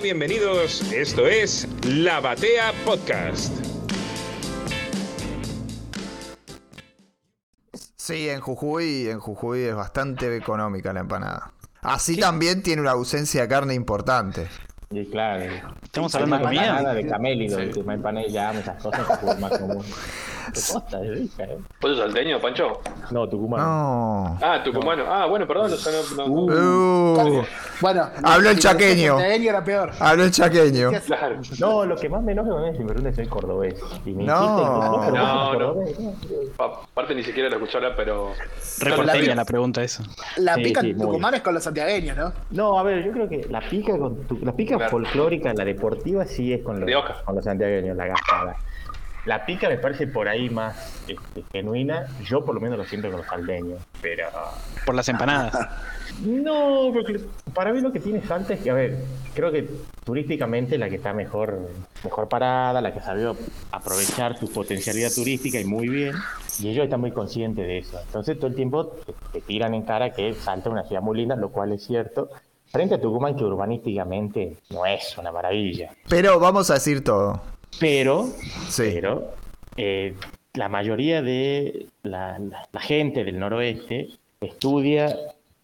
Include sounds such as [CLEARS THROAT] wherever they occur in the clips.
Hola, bienvenidos. Esto es La Batea Podcast. Sí, en Jujuy, en Jujuy es bastante económica la empanada. Así también tiene una ausencia de carne importante. Y claro. Estamos hablando de comida. De camélido, empané ya, esas cosas que es más común. Es rica, ¿eh? ¿Vos sos salteño, Pancho? No, Tucumán. No. Ah, tucumano. Ah, bueno, perdón. No, no, no. Uh, Bueno, Habló el si chaqueño. Santiagueño era peor. habló el chaqueño. Claro. No, lo que más me enoja es que me preguntan si soy cordobés. Y me No. insisten, ¿vos sos No, Aparte ni siquiera lo escuché hablar, pero... Reporteña la- la pregunta esa. La Sí, pica sí, Tucumán es con los santiagueños, ¿no? No, a ver, yo creo que la pica con tu- la pica Claro. folclórica, la deportiva, sí es con los, con los santiagueños, la gastada. La pica me parece por ahí más este, genuina. Yo por lo menos lo siento con los salteños. Pero Por las empanadas. [LAUGHS] No, porque para mí lo que tiene Salta es que, a ver, creo que turísticamente la que está mejor, mejor parada, la que sabió aprovechar su potencialidad turística y muy bien, y ellos están muy conscientes de eso. Entonces todo el tiempo te, te tiran en cara que Salta es una ciudad muy linda, lo cual es cierto, frente a Tucumán que urbanísticamente no es una maravilla. Pero vamos a decir todo. Pero, Sí. pero eh, la mayoría de la, la- la gente del noroeste estudia,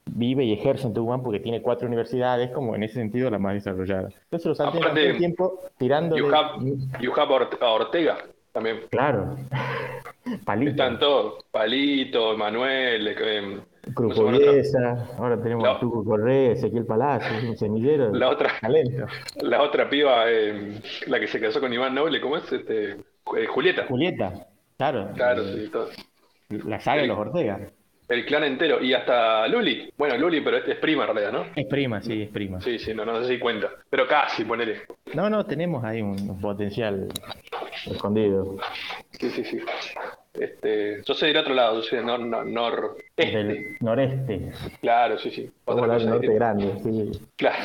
vive y ejerce en Tucumán porque tiene cuatro universidades, como en ese sentido la más desarrollada. Entonces los todo el tiempo tirando You have, you have Orte- Ortega también. Claro. [LAUGHS] Palito. Están todos. Palito, Manuel, eh, Crupoviesa, ahora tenemos No. a Tuco Correa, Ezequiel Palacio, un semillero La otra. talento. la otra piba, eh, la que se casó con Iván Noble, ¿cómo es? Este, eh, Julieta. Julieta, claro. Claro, eh, sí, todo. La saga de los Ortega. El clan entero. Y hasta Luli. Bueno, Luli, pero este es prima en realidad, ¿no? Es prima, sí, es prima. Sí, sí, no, no sé si cuenta. Pero casi, ponele. No, no, tenemos ahí un, potencial escondido. Sí, sí, sí. Este, yo soy del otro lado, yo soy del nor, nor, nor- este. Del noreste. Claro, sí, sí. Otra cosa norte que, grande, sí. claro,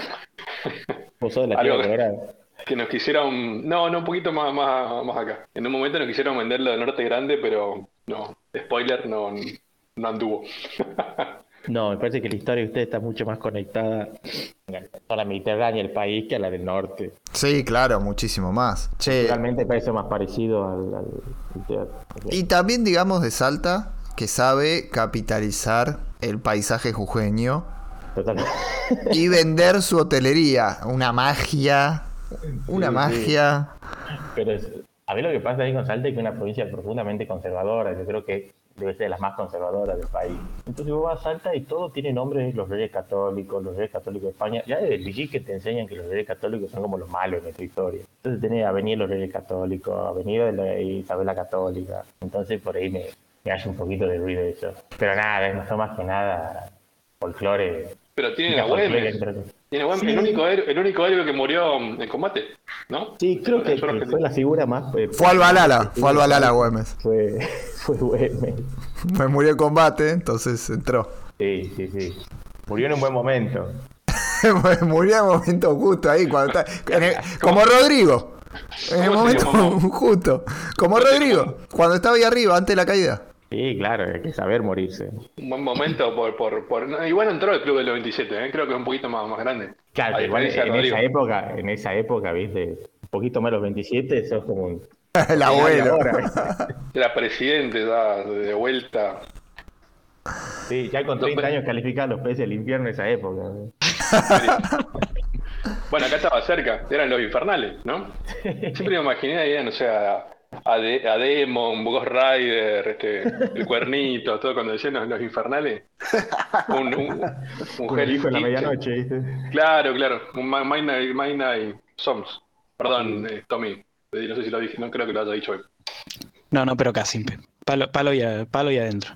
Vos sos de la Algo tierra que- que nos quisieron, no, no, un poquito más, más, más acá. En un momento nos quisieron vender lo del norte grande, pero no, spoiler, no, no anduvo. [LAUGHS] No, me parece que la historia de usted está mucho más conectada a la Mediterránea, el país, que a la del norte. Sí, claro, muchísimo más. Che, Realmente parece más parecido al, teatro. y también digamos de Salta que sabe capitalizar el paisaje jujeño Total. [LAUGHS] y vender su hotelería. Una magia. Una Sí, sí. magia. Pero es- a mí lo que pasa ahí con Salta es que es una provincia profundamente conservadora. Yo creo que debe ser de las más conservadoras del país. Entonces vos vas a Salta y todo tiene nombres los reyes católicos, los reyes católicos de España. Ya desde el que te enseñan que los reyes católicos son como los malos en nuestra historia. Entonces tenés Avenida los Reyes Católicos, Avenida de la Isabel la Católica. Entonces por ahí me, me hace un poquito de ruido eso. Pero nada, no son más que nada folclore. Pero tiene Música a Tiene Sí. el, único héroe, el único héroe que murió en combate, ¿no? Sí, creo que, fue la figura más... eh, Fue al Balala, fue al Balala Güemes. Fue, [LAUGHS] fue Güemes. Me murió en combate, entonces entró. Sí, sí, sí. Murió en un buen momento. [LAUGHS] murió en el momento justo ahí, cuando está- en el- [LAUGHS] como Rodrigo. En el ¿Cómo se momento justo. Como Rodrigo, cuando estaba ahí arriba, antes de la caída. Sí, claro, hay que saber morirse. Un buen momento por... por, por igual entró el club del 97, ¿eh? creo que es un poquito más, más grande. Claro, igual en esa época, en esa época, viste, un poquito más de los 27, sos como un... [LAUGHS] El abuelo. Ahora, Era [LAUGHS] presidente ya, de vuelta. sí, ya con 30 años calificaban los peces del infierno en esa época. [LAUGHS] Bueno, acá estaba cerca, eran los infernales, ¿no? Siempre me imaginé ahí, no sé, a, a, De- a Demon, Ghost Rider, este, el cuernito, todo cuando decían los, los infernales. [LAUGHS] Un, un, un Un Hell hijo en la medianoche, ¿viste? Claro, claro, un Ma- Mind Night, Mind Night Songs. Perdón, eh, Tommy, no sé si lo dije, no creo que lo haya dicho hoy. No, no, pero casi. Palo, palo, y, palo y adentro.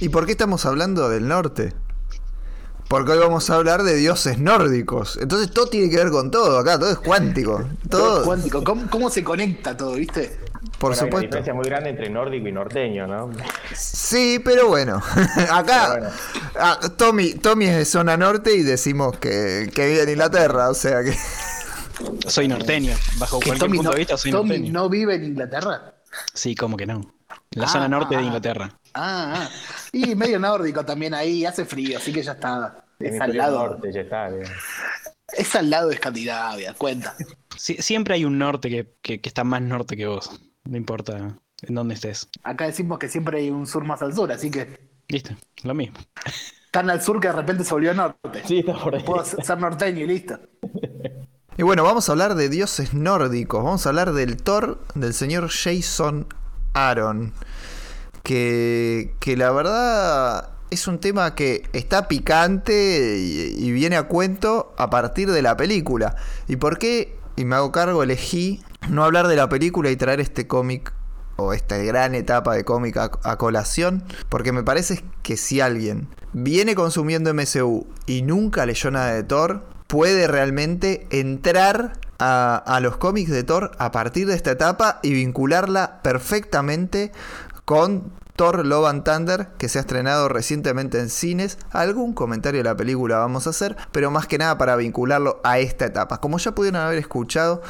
¿Y por qué estamos hablando del norte? Porque hoy vamos a hablar de dioses nórdicos. Entonces todo tiene que ver con todo acá, todo es cuántico. Todo Todo, cuántico. ¿Cómo, cómo se conecta todo, viste? Por Bueno, hay una supuesto. diferencia muy grande entre nórdico y norteño, ¿no? Sí, pero bueno. [LAUGHS] Acá, Pero bueno. ah, Tommy, Tommy es de zona norte y decimos que, que vive en Inglaterra, o sea que. [LAUGHS] Soy norteño. Bajo cualquier Tommy, punto no, de vista, soy Tommy norteño. no vive en Inglaterra. Sí, como que no. La Ah, zona norte ah, de ah. Inglaterra. Ah, ah. Y medio nórdico también ahí, hace frío, así que ya está. Es al lado. norte, ya está. digamos. Es al lado de Escandinavia, cuenta. Sí, siempre hay un norte que, que- que está más norte que vos. No importa en dónde estés. Acá decimos que siempre hay un sur más al sur, así que ¿Viste? Lo mismo. tan al sur que de repente se volvió norte. Sí, está por ahí. Puedo ser norteño y listo. [LAUGHS] Y bueno, vamos a hablar de dioses nórdicos. Vamos a hablar del Thor del señor Jason Aaron. Que, que la verdad es un tema que está picante y, y viene a cuento a partir de la película. ¿Y por qué? Y me hago cargo, elegí no hablar de la película y traer este cómic o esta gran etapa de cómic a, colación, porque me parece que si alguien viene consumiendo MCU y nunca leyó nada de Thor, puede realmente entrar a, a los cómics de Thor a partir de esta etapa y vincularla perfectamente con Thor Love and Thunder, que se ha estrenado recientemente en cines. Algún comentario de la película vamos a hacer, pero más que nada para vincularlo a esta etapa. Como ya pudieron haber escuchado,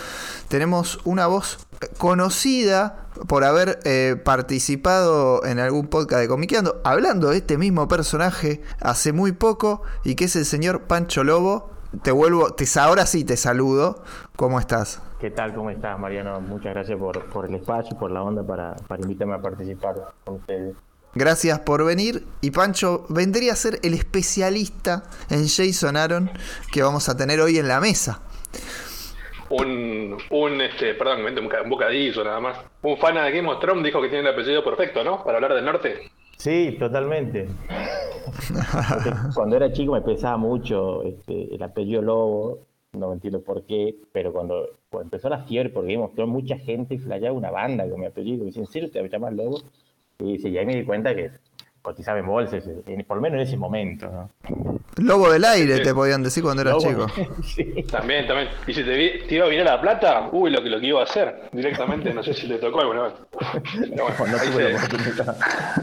tenemos una voz conocida por haber eh, participado en algún podcast de Comiqueando, hablando de este mismo personaje hace muy poco, y que es el señor Pancho Lobo. Te vuelvo, te, ahora sí te saludo. ¿Cómo estás? ¿Qué tal? ¿Cómo estás, Mariano? Muchas gracias por, por el espacio, por la onda para, para invitarme a participar con ustedes. Gracias por venir. Y Pancho vendría a ser el especialista en Jason Aaron que vamos a tener hoy en la mesa. Un, un este, perdón, un bocadillo nada más. Un fan de Game of Thrones dijo que tiene el apellido perfecto, ¿no? Para hablar del norte. Sí, totalmente. Porque [LAUGHS] cuando era chico me pesaba mucho este, el apellido Lobo, no entiendo por qué, pero cuando, cuando empezó la fiebre por Game of Thrones, mucha gente flayaba una banda con mi apellido. Dice, ¿en serio te llamas Lobo? Y dice, y ahí me di cuenta que cotizaba en bolsas, en- por lo menos en ese momento. ¿no? Lobo del aire, te podían decir cuando eras Lobo. chico. [LAUGHS] sí. También, también. Y si te, iba a venir a la plata, uy, lo que, lo que iba a hacer directamente, no sé si le tocó alguna vez. Pero [LAUGHS] bueno, No la se- oportunidad.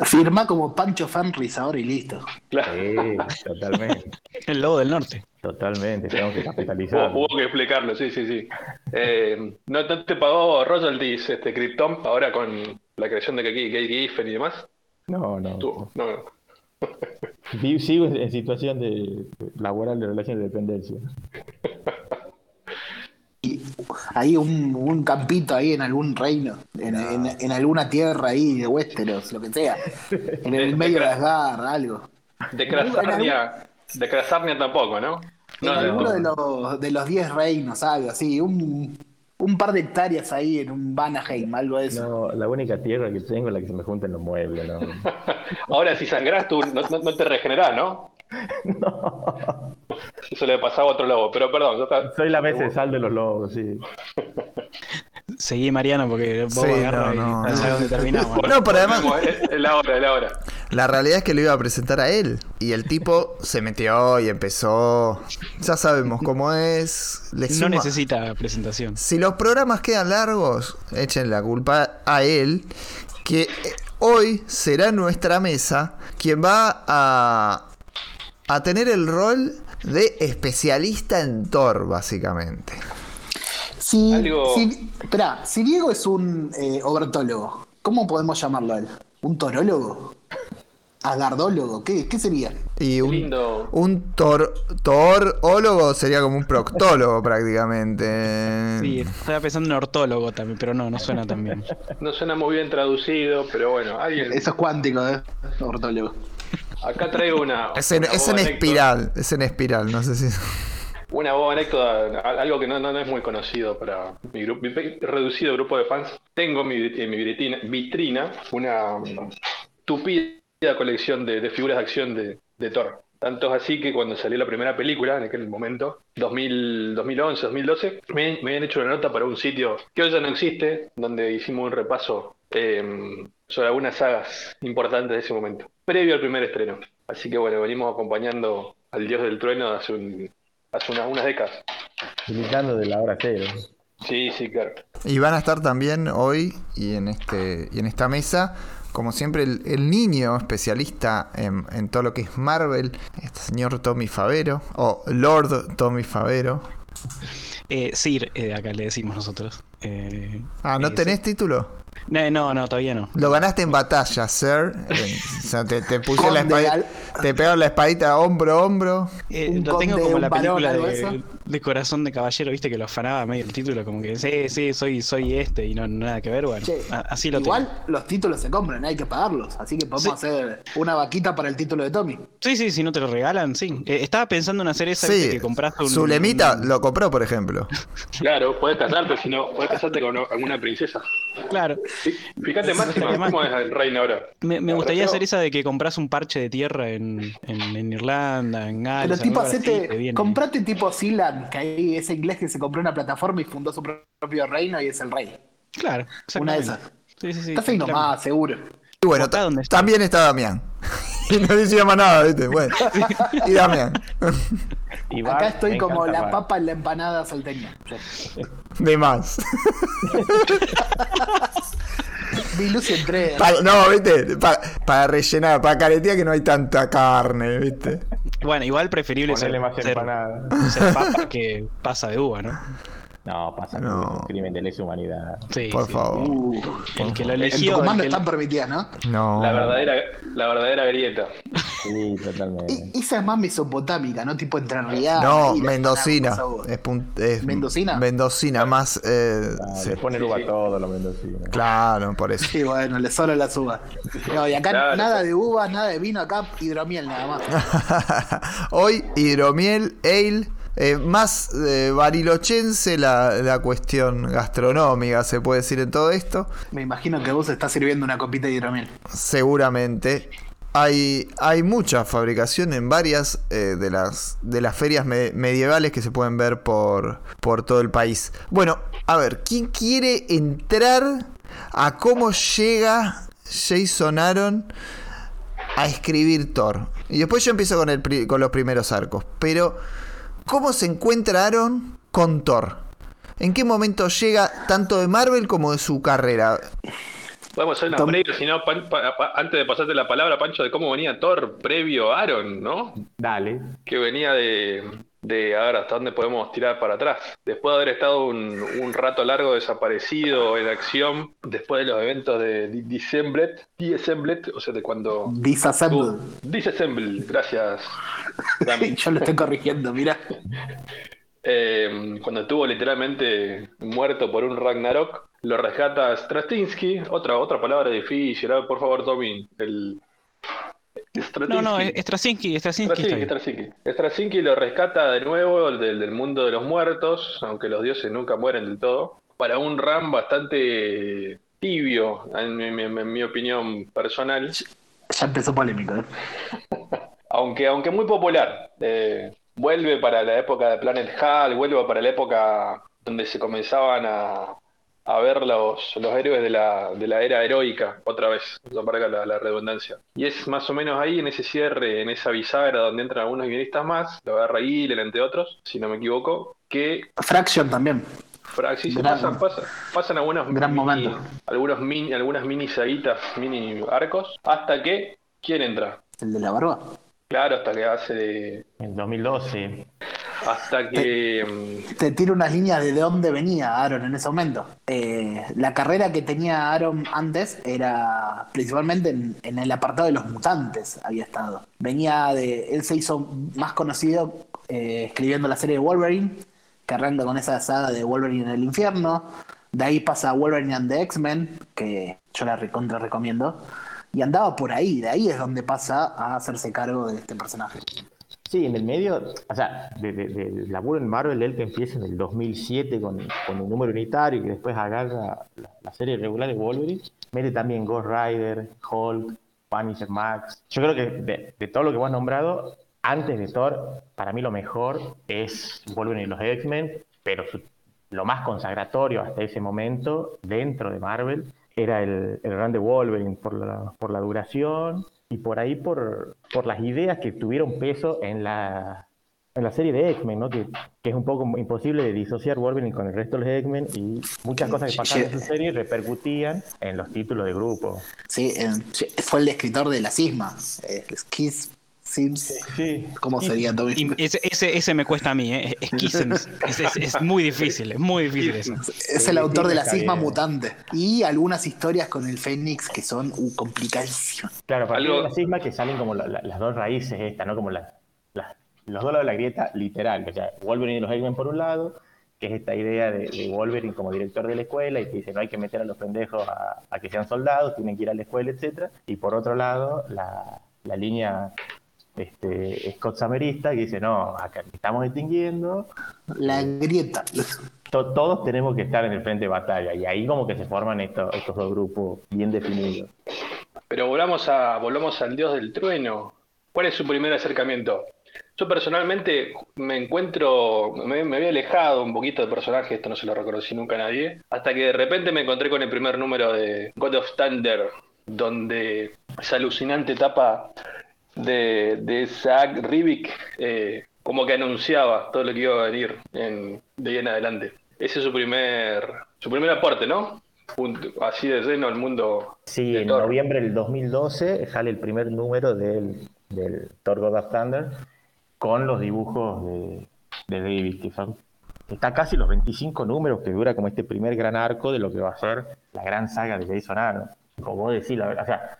Firma como Pancho Fanris ahora y listo. claro. Sí, totalmente. [LAUGHS] El lobo del norte. Totalmente, tengo que capitalizar. Hubo, hubo que explicarlo, sí, sí, sí. Eh, ¿no, no te pagó royalties este Krypton ahora con la creación de Gay Gay Giffen y demás? No, no. Tú, no, [LAUGHS] no. Sigo en situación de laboral de relación de dependencia. Y hay un, un campito ahí en algún reino, en, en- en alguna tierra ahí de Westeros, lo que sea. En el medio de Asgard, algo. De Krasarnia, de Krasarnia tampoco, ¿no? En No, alguno no. de los, de los 10 reinos, algo así. Un, un par de hectáreas ahí en un Vanaheim, algo de eso. No, la única tierra que tengo es la que se me juntan los muebles, ¿no? [LAUGHS] Ahora si sangrás tú no, no- no te regenerás, ¿no? [LAUGHS] Eso le pasaba a otro lobo, pero perdón, está. Soy la mesa de sal de los lobos, sí. Seguí, Mariano, porque vos Sí, agarras no, no, y no no. dónde terminamos. ¿no? No, pero además- Es es la hora, es la hora. La realidad es que lo iba a presentar a él. Y el tipo se metió y empezó. Ya sabemos cómo es. Le No suma- necesita presentación. Si los programas quedan largos, echen la culpa a él. Que eh, hoy será nuestra mesa quien va a, a tener el rol de especialista en Thor, básicamente. Si, Algo- si, esperá, si Diego es un eh, obertólogo, ¿cómo podemos llamarlo a él? ¿Un torólogo? ¿Agardólogo? ¿Qué, qué sería? Y un, lindo. un tor, torólogo sería como un proctólogo [LAUGHS] prácticamente. Sí, estaba pensando en ortólogo también, pero no, no suena tan bien. No suena muy bien traducido, pero bueno, alguien. Eso es cuántico, ¿eh? Ortólogo. Acá traigo una. Es en, una es en espiral, es en espiral, no sé si. Una boba anécdota, algo que no, no- no es muy conocido para mi, grupo, mi reducido grupo de fans. Tengo en mi, en mi vitrina, vitrina una mm, tupida colección de, de figuras de acción de, de Thor. Tanto es así que cuando salió la primera película, en aquel momento, 2000, 2011, 2012, me, me habían hecho una nota para un sitio que hoy ya no existe, donde hicimos un repaso eh, sobre algunas sagas importantes de ese momento, previo al primer estreno. Así que bueno, venimos acompañando al Dios del Trueno hace, un- hace unas, unas décadas. Gritando de la hora cero. Sí, sí, claro. Y van a estar también hoy y en este y en esta mesa, como siempre, el, el niño especialista en, en todo lo que es Marvel, este señor Tommy Favero, o Lord Tommy Favero. Eh, Sir, eh, acá le decimos nosotros. Eh, Ah, ¿no eh, tenés título? No, no, no, todavía no. Lo ganaste en batalla, sir. Eh, o sea, te, te pusieron la espadita, al- te pegaron la espadita hombro a hombro. Eh, lo tengo como la película de, eso. De corazón de caballero, viste que lo afanaba medio el título, como que sí, sí, soy, soy este y no nada que ver, bueno. Che, a- así lo Igual tengo. los títulos se compran, hay que pagarlos. Así que podemos Sí. hacer una vaquita para el título de Tommy. Sí, sí, si no te lo regalan, sí. Eh, estaba pensando en hacer esa Sí, que compraste un. Zulemita un- lo compró, por ejemplo. [LAUGHS] Claro, puedes casarte, si no, puedes casarte con alguna princesa. Claro. Fí- Fíjate, Máxima, estaría mal. ¿cómo es el reino ahora? Me, gustaría hacer esa de que compras un parche de tierra en, en, en Irlanda, en Gales. Pero tipo, hacete, comprate tipo Que ahí ese inglés que se compró una plataforma y fundó su propio reino y es el rey. Claro, Una de esas. Sí, sí, sí. Está tranquilamente. más, seguro. Y bueno, donde está. también está Damián. [LAUGHS] y no decía más nada, ¿viste? Bueno, [LAUGHS] y Damián. Y Acá estoy como encanta la papa en la empanada salteña. De más. [LAUGHS] Vi Lucy entré. Pa- no, ¿viste? Pa- para rellenar, para caretear que no hay tanta carne, ¿viste? Bueno, igual preferible ser, más ser, empanada. ser papa que pasa de uva, ¿no? [LAUGHS] No, pasa No. no. un crimen de lesa humanidad. Sí, Por sí. favor. Uh, El que lo en tu el comando que- están permitidas, ¿no? No. La verdadera, la verdadera grieta. Sí, totalmente. Y- [LAUGHS] esa es más mesopotámica, ¿no? Tipo entrerriana. No, y la mendocina. Es, pun- es ¿Mendocina? Mendocina, más. eh, sí. Le ponen uva a todo los mendocinos. Claro, por eso. Sí, bueno, le solo las uvas. No, y acá Claro. nada de uvas, nada de vino, acá hidromiel nada más. [LAUGHS] Hoy, hidromiel, ale. Eh, más eh, barilochense la, la cuestión gastronómica, se puede decir en todo esto. Me imagino que vos estás sirviendo una copita de hidromiel. Seguramente. Hay, hay mucha fabricación en varias eh, de, las, de las ferias me- medievales que se pueden ver por, por todo el país. Bueno, a ver, ¿quién quiere entrar a cómo llega Jason Aaron a escribir Thor? Y después yo empiezo con, el, con los primeros arcos. Pero, ¿cómo se encuentra Aaron con Thor? ¿En qué momento llega tanto de Marvel como de su carrera? Podemos hacer una Tom- previa, si no, Pan- pa- pa- antes de pasarte la palabra, Pancho, de cómo venía Thor previo a Aaron, ¿no? Dale. Que venía de, de, a ver, hasta dónde podemos tirar para atrás. Después de haber estado un, un rato largo desaparecido en acción, después de los eventos de Di- Disemblet, Disemblet, o sea, de cuando... Disassemble. Disassemble, gracias. [LAUGHS] Yo lo estoy corrigiendo, mira. Eh, cuando estuvo literalmente muerto por un Ragnarok, lo rescata Straczynski, otra, otra palabra difícil, por favor, Tommy, el... No, no, Straczynski. es Straczynski, Straczynski Straczynski, bien. Straczynski. Straczynski lo rescata de nuevo del, del mundo de los muertos, aunque los dioses nunca mueren del todo, para un ram bastante tibio, en mi, mi- en mi opinión personal, Ya empezó polémico, ¿eh? [LAUGHS] aunque, aunque muy popular. Eh, vuelve para la época de Planet Hall, vuelve para la época donde se comenzaban a, a ver los, los héroes de la, de la era heroica, otra vez, no para la, la redundancia. Y es más o menos ahí, en ese cierre, en esa bisagra donde entran algunos guionistas más, lo agarra Gillen, entre otros, si no me equivoco, que Fraction también. Fra- sí, pasan, pasan, pasan algunos gran mini- momento. algunos mini, algunas mini saguitas, mini arcos, hasta que, ¿quién entra? El de la barba. Claro, hasta que hace de, En 2012. Hasta que mm, Te tiro unas líneas de dónde venía Aaron en ese momento. Eh, la carrera que tenía Aaron antes era principalmente en, en el apartado de los mutantes, había estado. Venía de. Él se hizo más conocido eh, escribiendo la serie de Wolverine, que arranca con esa saga de Wolverine en el infierno. De ahí pasa a Wolverine and the X-Men, que yo la recontra recomiendo. Y andaba por ahí, de ahí es donde pasa a hacerse cargo de este personaje. Sí, en el medio, o sea, de, de- del laburo en Marvel, él que empieza en el 2007 con, con un número unitario y que después agarra la, la serie regular de Wolverine, mete también Ghost Rider, Hulk, Punisher Max. Yo creo que de, de todo lo que vos has nombrado, antes de Thor, para mí lo mejor es Wolverine y los X-Men, pero su- lo más consagratorio hasta ese momento dentro de Marvel era el, el run de Wolverine por la, por la duración y por ahí por, por las ideas que tuvieron peso en la, en la serie de X-Men, ¿no? que, que es un poco imposible de disociar Wolverine con el resto de los X-Men y muchas cosas que pasaron en su serie repercutían en los títulos de grupo. Sí, eh, fue el escritor de La Cisma. eh, Kiss Sims. Sí. ¿Cómo sería? Y ese, ese, ese me cuesta a mí, ¿eh? Es, Kissens. es, es- es muy difícil, es muy difícil eso. Es el autor de La Cisma. Mutante. Y algunas historias con el Fénix que son uh, complicadísimas. Claro, para Algo- la cisma que salen como la- la- las dos raíces estas, ¿no? Como las, las los dos lados de la grieta literal. O sea, Wolverine y los X-Men por un lado, que es esta idea de, de Wolverine como director de la escuela y que dice no hay que meter a los pendejos a, a que sean soldados, tienen que ir a la escuela, etcétera. Y por otro lado, la, la línea este, Scott Samerista que dice no, acá estamos extinguiendo, La grieta. to- todos tenemos que estar en el frente de batalla. Y ahí como que se forman estos, estos dos grupos bien definidos. Pero volvamos, a, volvamos al dios del trueno. ¿Cuál es su primer acercamiento? Yo personalmente me encuentro, me, me había alejado un poquito del personaje, esto no se lo reconocí nunca a nadie, hasta que de repente me encontré con el primer número de God of Thunder, donde esa alucinante etapa de, de Zach Rivik eh, como que anunciaba todo lo que iba a venir en, de ahí en adelante. Ese es su primer, su primer aporte, ¿no? Así de lleno al mundo Sí, en Thor. noviembre del 2012 sale el primer número del, del Thor God of Thunder con los dibujos de, de David, que son está casi los 25 números que dura como este primer gran arco de lo que va a ser la gran saga de Jason Aaron. Como vos decís, la verdad, o sea,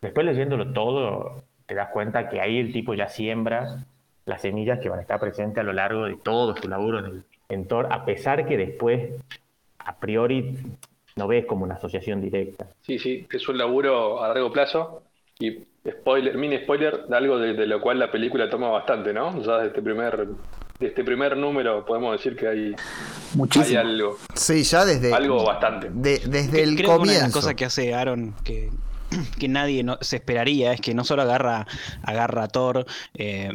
después leyéndolo todo, te das cuenta que ahí el tipo ya siembra las semillas que van a estar presentes a lo largo de todo su laburo en, el, en Thor, a pesar que después, a priori, no ves como una asociación directa. Sí, sí, es un laburo a largo plazo y spoiler, mini spoiler de algo de, de lo cual la película toma bastante, ¿no? Ya de este primer, de este primer número podemos decir que hay, hay Muchísimo. algo, Sí, ya desde, algo bastante. de- desde Creo el que una de comienzo. las cosas que hace Aaron que, [CLEARS THROAT] que nadie se esperaría es que no solo agarra, agarra a Thor eh,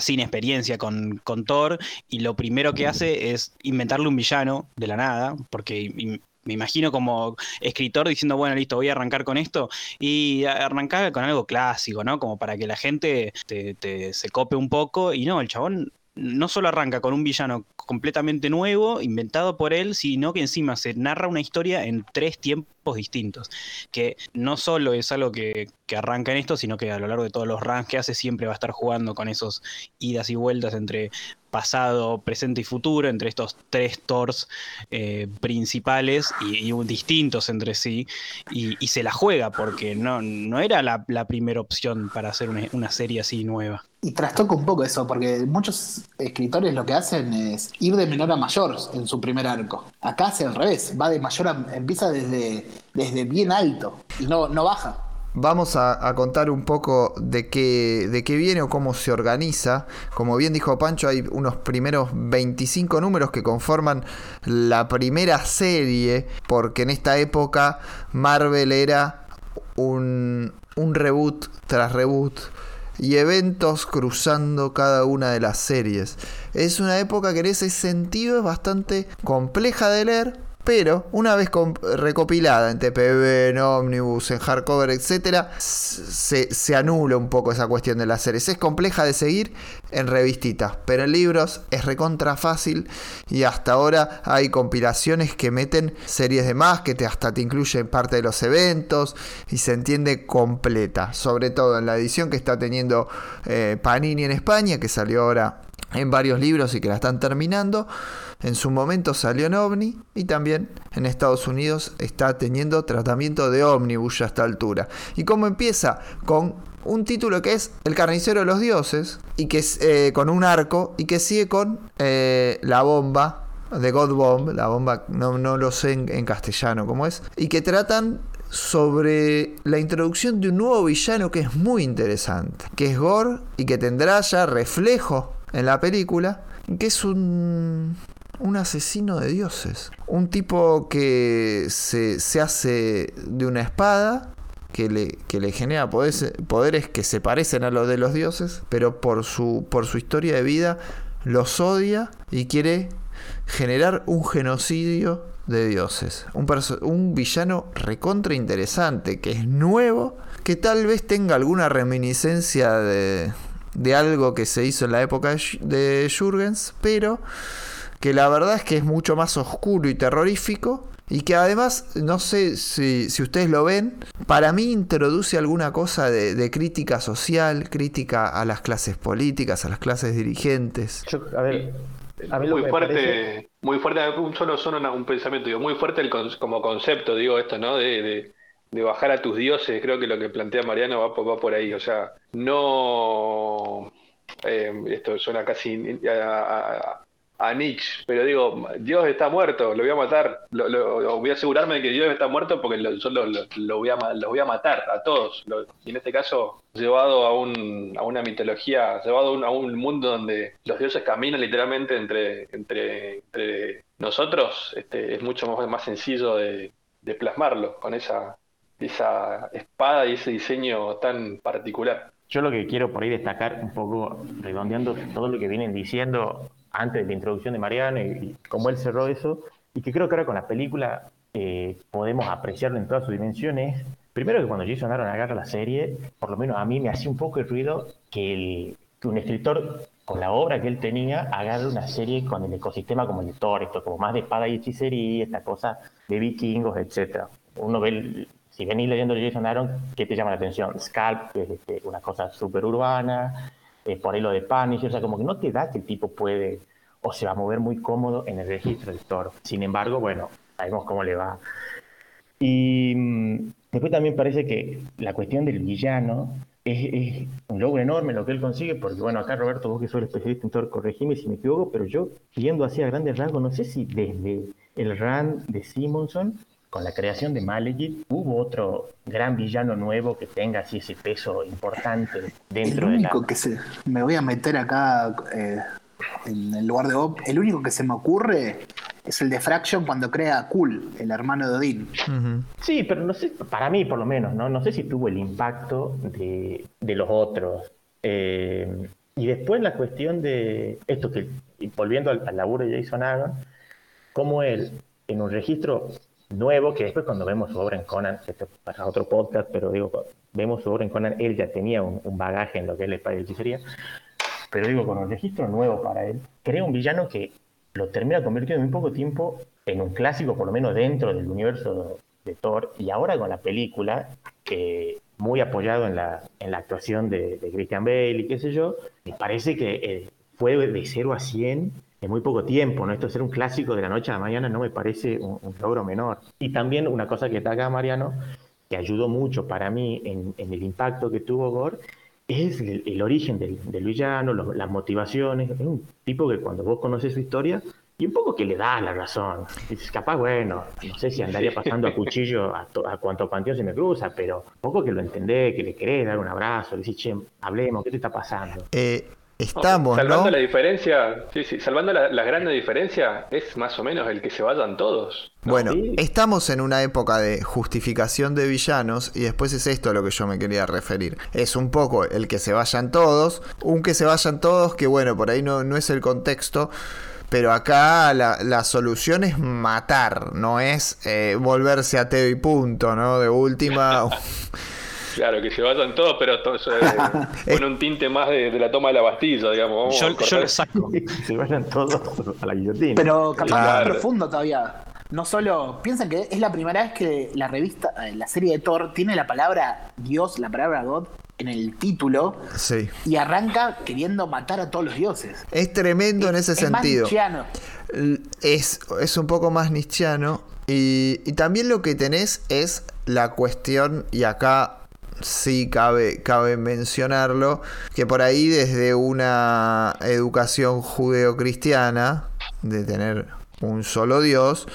sin experiencia con, con Thor y lo primero que hace es inventarle un villano de la nada, porque me imagino como escritor diciendo, bueno, listo, voy a arrancar con esto y arrancar con algo clásico, ¿no? Como para que la gente te- te- se cope un poco y no, el chabón no solo arranca con un villano completamente nuevo, inventado por él, sino que encima se narra una historia en tres tiempos distintos. Que no solo es algo que, que arranca en esto, sino que a lo largo de todos los runs que hace siempre va a estar jugando con esos idas y vueltas entre pasado, presente y futuro, entre estos tres Thors eh, principales y, distintos entre sí, y, se la juega porque no, no era la, primera opción para hacer una, una serie así nueva. Y trastoca un poco eso, porque muchos escritores lo que hacen es ir de menor a mayor en su primer arco. Acá hace al revés, va de mayor a, empieza desde, desde bien alto y no, no baja. Vamos a, contar un poco de qué, de qué viene o cómo se organiza. Como bien dijo Pancho, hay unos primeros 25 números que conforman la primera serie, porque en esta época Marvel era un, un reboot tras reboot y eventos cruzando cada una de las series. Es una época que en ese sentido es bastante compleja de leer, pero una vez recopilada en TPB, en Omnibus, en hardcover, etc., se, anula un poco esa cuestión de las series. Es compleja de seguir en revistitas, pero en libros es recontra fácil y hasta ahora hay compilaciones que meten series de más, que hasta te incluyen parte de los eventos y se entiende completa, sobre todo en la edición que está teniendo eh, Panini en España, que salió ahora en varios libros y que la están terminando. En su momento salió en OVNI y también en Estados Unidos está teniendo tratamiento de ómnibus a esta altura. ¿Y cómo empieza? Con un título que es El carnicero de los dioses y que es eh, con un arco y que sigue con eh, la bomba de God Bomb, la bomba no, no lo sé en, en castellano cómo es, y que tratan sobre la introducción de un nuevo villano que es muy interesante, que es Gore y que tendrá ya reflejo en la película, que es un, un asesino de dioses, un tipo que se, se hace de una espada. Que le, que le genera poderes, poderes que se parecen a los de los dioses, pero por su, por su historia de vida los odia y quiere generar un genocidio de dioses. Un, un villano recontra interesante, que es nuevo, que tal vez tenga alguna reminiscencia de, de algo que se hizo en la época de Jurgens, pero que la verdad es que es mucho más oscuro y terrorífico. Y que además, no sé si, si ustedes lo ven, para mí introduce alguna cosa de, de crítica social, crítica a las clases políticas, a las clases dirigentes. Yo, a ver, a mí lo Muy fuerte, parece- muy fuerte, un solo, una- un pensamiento, digo, muy fuerte el con- como concepto, digo, esto, ¿no? De, de- de bajar a tus dioses, creo que lo que plantea Mariano va, por- va por ahí, o sea, no, eh, esto suena casi a, a Nietzsche, pero digo, Dios está muerto, lo voy a matar, lo, voy a asegurarme de que Dios está muerto porque lo, yo lo, voy, a, voy a matar a todos. y en este caso, llevado a, un, a una mitología, llevado a un, mundo donde los dioses caminan literalmente entre, entre, nosotros, este, es mucho más, sencillo de, plasmarlo con esa espada y ese diseño tan particular. Yo lo que quiero por ahí destacar un poco, redondeando todo lo que vienen diciendo antes de la introducción de Mariano y, cómo él cerró eso, y que creo que ahora con la película eh, podemos apreciarlo en todas sus dimensiones. Primero que cuando Jason Aaron agarra la serie, por lo menos a mí me hacía un poco de ruido que, el, un escritor con la obra que él tenía agarre una serie con el ecosistema como el Thor, esto como más de espada y hechicería, esta cosa de vikingos, etc. Uno ve, si venís leyendo Jason Aaron, ¿qué te llama la atención? Scalp, que es este, una cosa súper urbana, eh, por ahí lo de Punisher, o sea, como que no te da que el tipo puede o se va a mover muy cómodo en el registro del toro. Sin embargo, bueno, sabemos cómo le va. Y mm, después también parece que la cuestión del villano es, un logro enorme lo que él consigue, porque bueno, acá Roberto, vos que sos especialista en Thor, corregime si me equivoco, pero yo, viendo así a grandes rasgos, no sé si desde el run de Simonson con la creación de Malekith, ¿hubo otro gran villano nuevo que tenga así ese peso importante dentro el único de la... que se me voy a meter acá eh, en el lugar de Bob, el único que se me ocurre es el de Fraction cuando crea a Cool, el hermano de Odín. Sí, pero no sé, para mí por lo menos, no, no sé si tuvo el impacto de, los otros. Eh, y después la cuestión de esto que, volviendo al, al laburo de Jason Aaron, como él, en un registro nuevo, que después cuando vemos su obra en Conan, esto para otro podcast, pero digo, vemos su obra en Conan, él ya tenía un, bagaje en lo que es el padre de hechicería, pero digo, con un registro nuevo para él, crea un villano que lo termina convirtiendo en muy poco tiempo en un clásico, por lo menos dentro del universo de Thor, y ahora con la película, que muy apoyado en la, en la actuación de, Christian Bale y qué sé yo, me parece que eh, fue de 0 a 100 en muy poco tiempo, ¿no? Esto de ser un clásico de la noche a la mañana no me parece un, logro menor. Y también una cosa que está acá Mariano, que ayudó mucho para mí en, el impacto que tuvo Gore, es el, origen del, villano, las motivaciones. Es un tipo que cuando vos conoces su historia, y un poco que le das la razón. Dices, capaz, bueno, no sé si andaría pasando a [LAUGHS] cuchillo a, a cuanto panteón se me cruza, pero un poco que lo entendés, que le querés dar un abrazo, le decís, che, hablemos, ¿qué te está pasando? Eh, Estamos, salvando la diferencia, sí, sí, salvando la, la grande diferencia, es más o menos el que se vayan todos. Bueno, estamos en una época de justificación de villanos y después es esto a lo que yo me quería referir. Es un poco el que se vayan todos, un que se vayan todos, que bueno, por ahí no, no es el contexto. Pero acá la, solución es matar, no es eh, volverse ateo y punto, ¿no? De última. [LAUGHS] Claro, que se vayan todos, pero eh, [LAUGHS] con un tinte más de, la toma de la Bastilla, digamos. yo, yo lo saco. [LAUGHS] se vayan todos a la guillotina. Pero capaz más profundo todavía. No solo, piensen que es la primera vez que la revista, eh, la serie de Thor tiene la palabra Dios, la palabra God en el título sí. y arranca queriendo matar a todos los dioses. Es tremendo en ese sentido. es, es un poco más nichiano y, y también lo que tenés es la cuestión, y acá sí cabe, cabe mencionarlo, que por ahí desde una educación judeocristiana, de tener un solo Dios,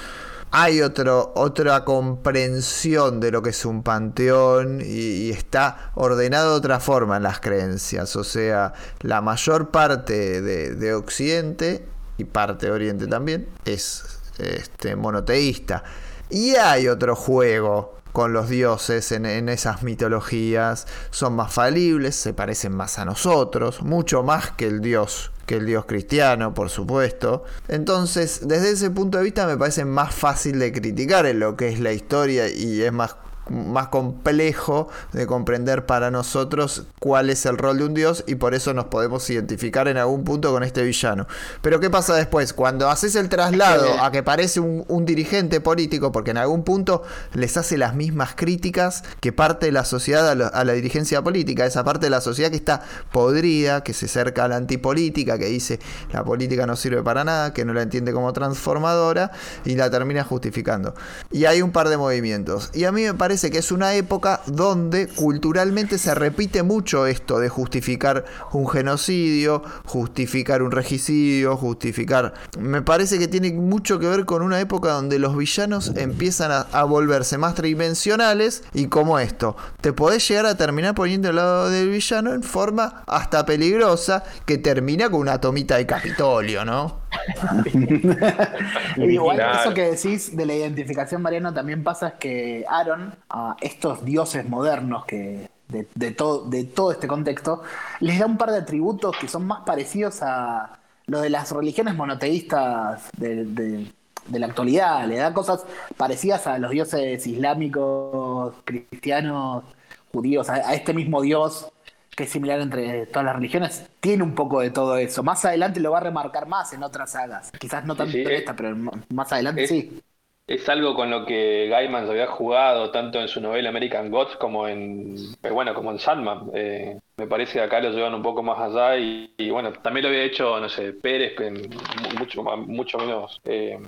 hay otro, otra comprensión de lo que es un panteón y, está ordenado de otra forma en las creencias. O sea, la mayor parte de, de Occidente y parte de Oriente también es este, monoteísta. Y hay otro juego con los dioses en, esas mitologías son más falibles, se parecen más a nosotros, mucho más que el dios que el dios cristiano, por supuesto. Entonces, desde ese punto de vista me parece más fácil de criticar en lo que es la historia y es más más complejo de comprender para nosotros cuál es el rol de un dios y por eso nos podemos identificar en algún punto con este villano. Pero ¿qué pasa después? Cuando haces el traslado a que parece un, dirigente político, porque en algún punto les hace las mismas críticas que parte de la sociedad a, la dirigencia política, esa parte de la sociedad que está podrida, que se acerca a la antipolítica, que dice la política no sirve para nada, que no la entiende como transformadora y la termina justificando. Y hay un par de movimientos. Y a mí me parece parece que es una época donde culturalmente se repite mucho esto de justificar un genocidio, justificar un regicidio, justificar... Me parece que tiene mucho que ver con una época donde los villanos empiezan a, a volverse más tridimensionales y como esto, te podés llegar a terminar poniendo al lado del villano en forma hasta peligrosa que termina con una tomita de Capitolio, ¿no? [LAUGHS] Igual Claro. eso que decís de la identificación mariano también pasa es que Aaron, a estos dioses modernos que de, de todo, de todo este contexto, les da un par de atributos que son más parecidos a lo de las religiones monoteístas de, de- de la actualidad. Le da cosas parecidas a los dioses islámicos, cristianos, judíos, a, a este mismo dios que es similar entre todas las religiones, tiene un poco de todo eso. Más adelante lo va a remarcar más en otras sagas. Quizás no tanto sí, en es- esta, pero más adelante es- sí. Es algo con lo que Gaiman había jugado tanto en su novela American Gods como en, eh, bueno, como en Sandman. Eh, me parece que acá lo llevan un poco más allá y, bueno, también lo había hecho, no sé, Pérez en mu- mucho, mucho menos eh,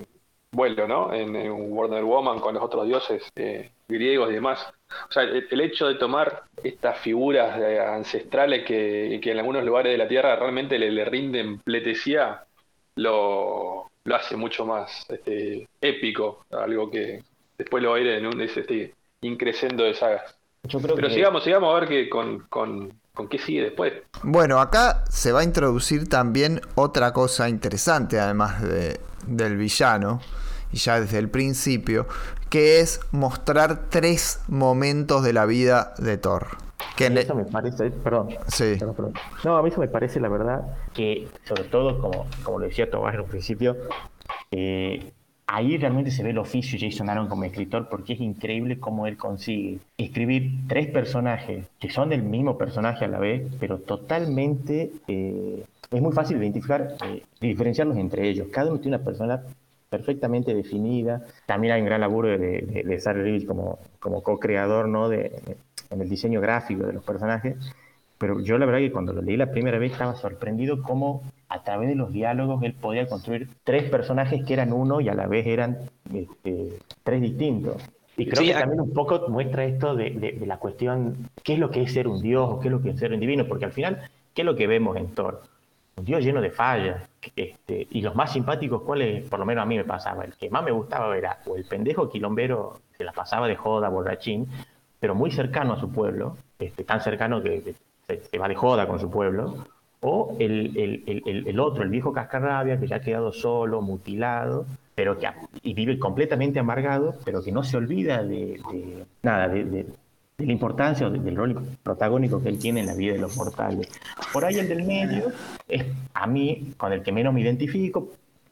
vuelo, ¿no? En, en Wonder Woman con los otros dioses griegos y demás. O sea, el, hecho de tomar estas figuras ancestrales que, que en algunos lugares de la Tierra realmente le, le rinden pletesía, lo, lo hace mucho más este, épico, algo que después lo va a ir en un este, increscendo de sagas. Yo creo Pero que sigamos, sigamos a ver que con, con, con qué sigue después. Bueno, acá se va a introducir también otra cosa interesante, además de- del villano, y ya desde el principio, que es mostrar tres momentos de la vida de Thor. Que eso me parece, perdón, Sí. perdón, perdón. No, a mí eso me parece la verdad que, sobre todo, como, como lo decía Tomás en un principio, eh, ahí realmente se ve el oficio de Jason Aaron como escritor porque es increíble cómo él consigue escribir tres personajes que son del mismo personaje a la vez, pero totalmente eh, es muy fácil identificar, eh, diferenciarlos entre ellos. Cada uno tiene una persona perfectamente definida. También hay un gran laburo de, de, de Sarah Reeves como, como co-creador ¿no? de, en el diseño gráfico de los personajes. Pero yo la verdad que cuando lo leí la primera vez estaba sorprendido cómo a través de los diálogos él podía construir tres personajes que eran uno y a la vez eran este, tres distintos. Y creo Sí, que también un poco muestra esto de, de- de la cuestión, qué es lo que es ser un dios o qué es lo que es ser un divino, porque al final, ¿qué es lo que vemos en Thor? Un dios lleno de fallas. Este, y los más simpáticos, ¿cuáles? Por lo menos a mí me pasaba. El que más me gustaba era o el pendejo quilombero, se la pasaba de joda, borrachín, pero muy cercano a su pueblo, este, tan cercano que, que se, se va de joda con su pueblo, o el, el- el- el- otro, el viejo cascarrabia, que ya ha quedado solo, mutilado, pero que y vive completamente amargado, pero que no se olvida de, de- nada, de, de- de la importancia o de- del rol protagónico que él tiene en la vida de los mortales. Por ahí el del medio es a mí con el que menos me identifico,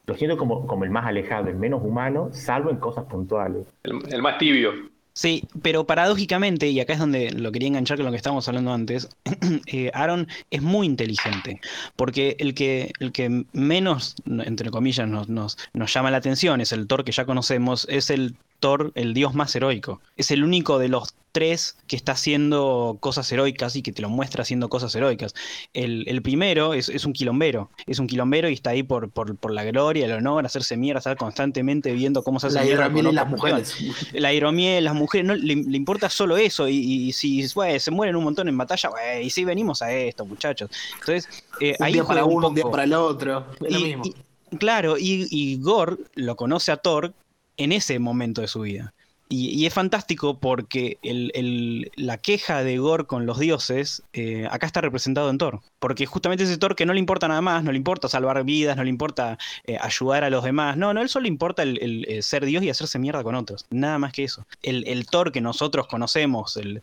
lo siento como, como el más alejado, el menos humano, salvo en cosas puntuales. El más tibio. Sí, pero paradójicamente, y acá es donde lo quería enganchar con lo que estábamos hablando antes, [CLEARS THROAT] eh, Aaron es muy inteligente, porque el que, el que menos, entre comillas, nos, nos, nos llama la atención es el Thor que ya conocemos, es el Thor, el dios más heroico. Es el único de los tres que está haciendo cosas heroicas y que te lo muestra haciendo cosas heroicas. El, el primero es, es un quilombero, es un quilombero y está ahí por, por, por la gloria, el honor, hacerse mierda, estar constantemente viendo cómo se hace La mierda hidromiel y las mujeres. la hidromiel, las mujeres, no le, le importa solo eso. Y, y si güey, se mueren un montón en batalla, güey, y si venimos a esto, muchachos. Entonces, eh, Un ahí día para un uno, un día para el otro. Es lo Y- mismo. y- claro, y, y Gore lo conoce a Thor en ese momento de su vida. Y, y es fantástico porque el- el- la queja de Gore con los dioses eh, acá está representado en Thor. Porque justamente ese Thor que no le importa nada más, no le importa salvar vidas, no le importa eh, ayudar a los demás. No, no, él solo le importa el, el, eh, ser Dios y hacerse mierda con otros. Nada más que eso. El, Thor que nosotros conocemos, el,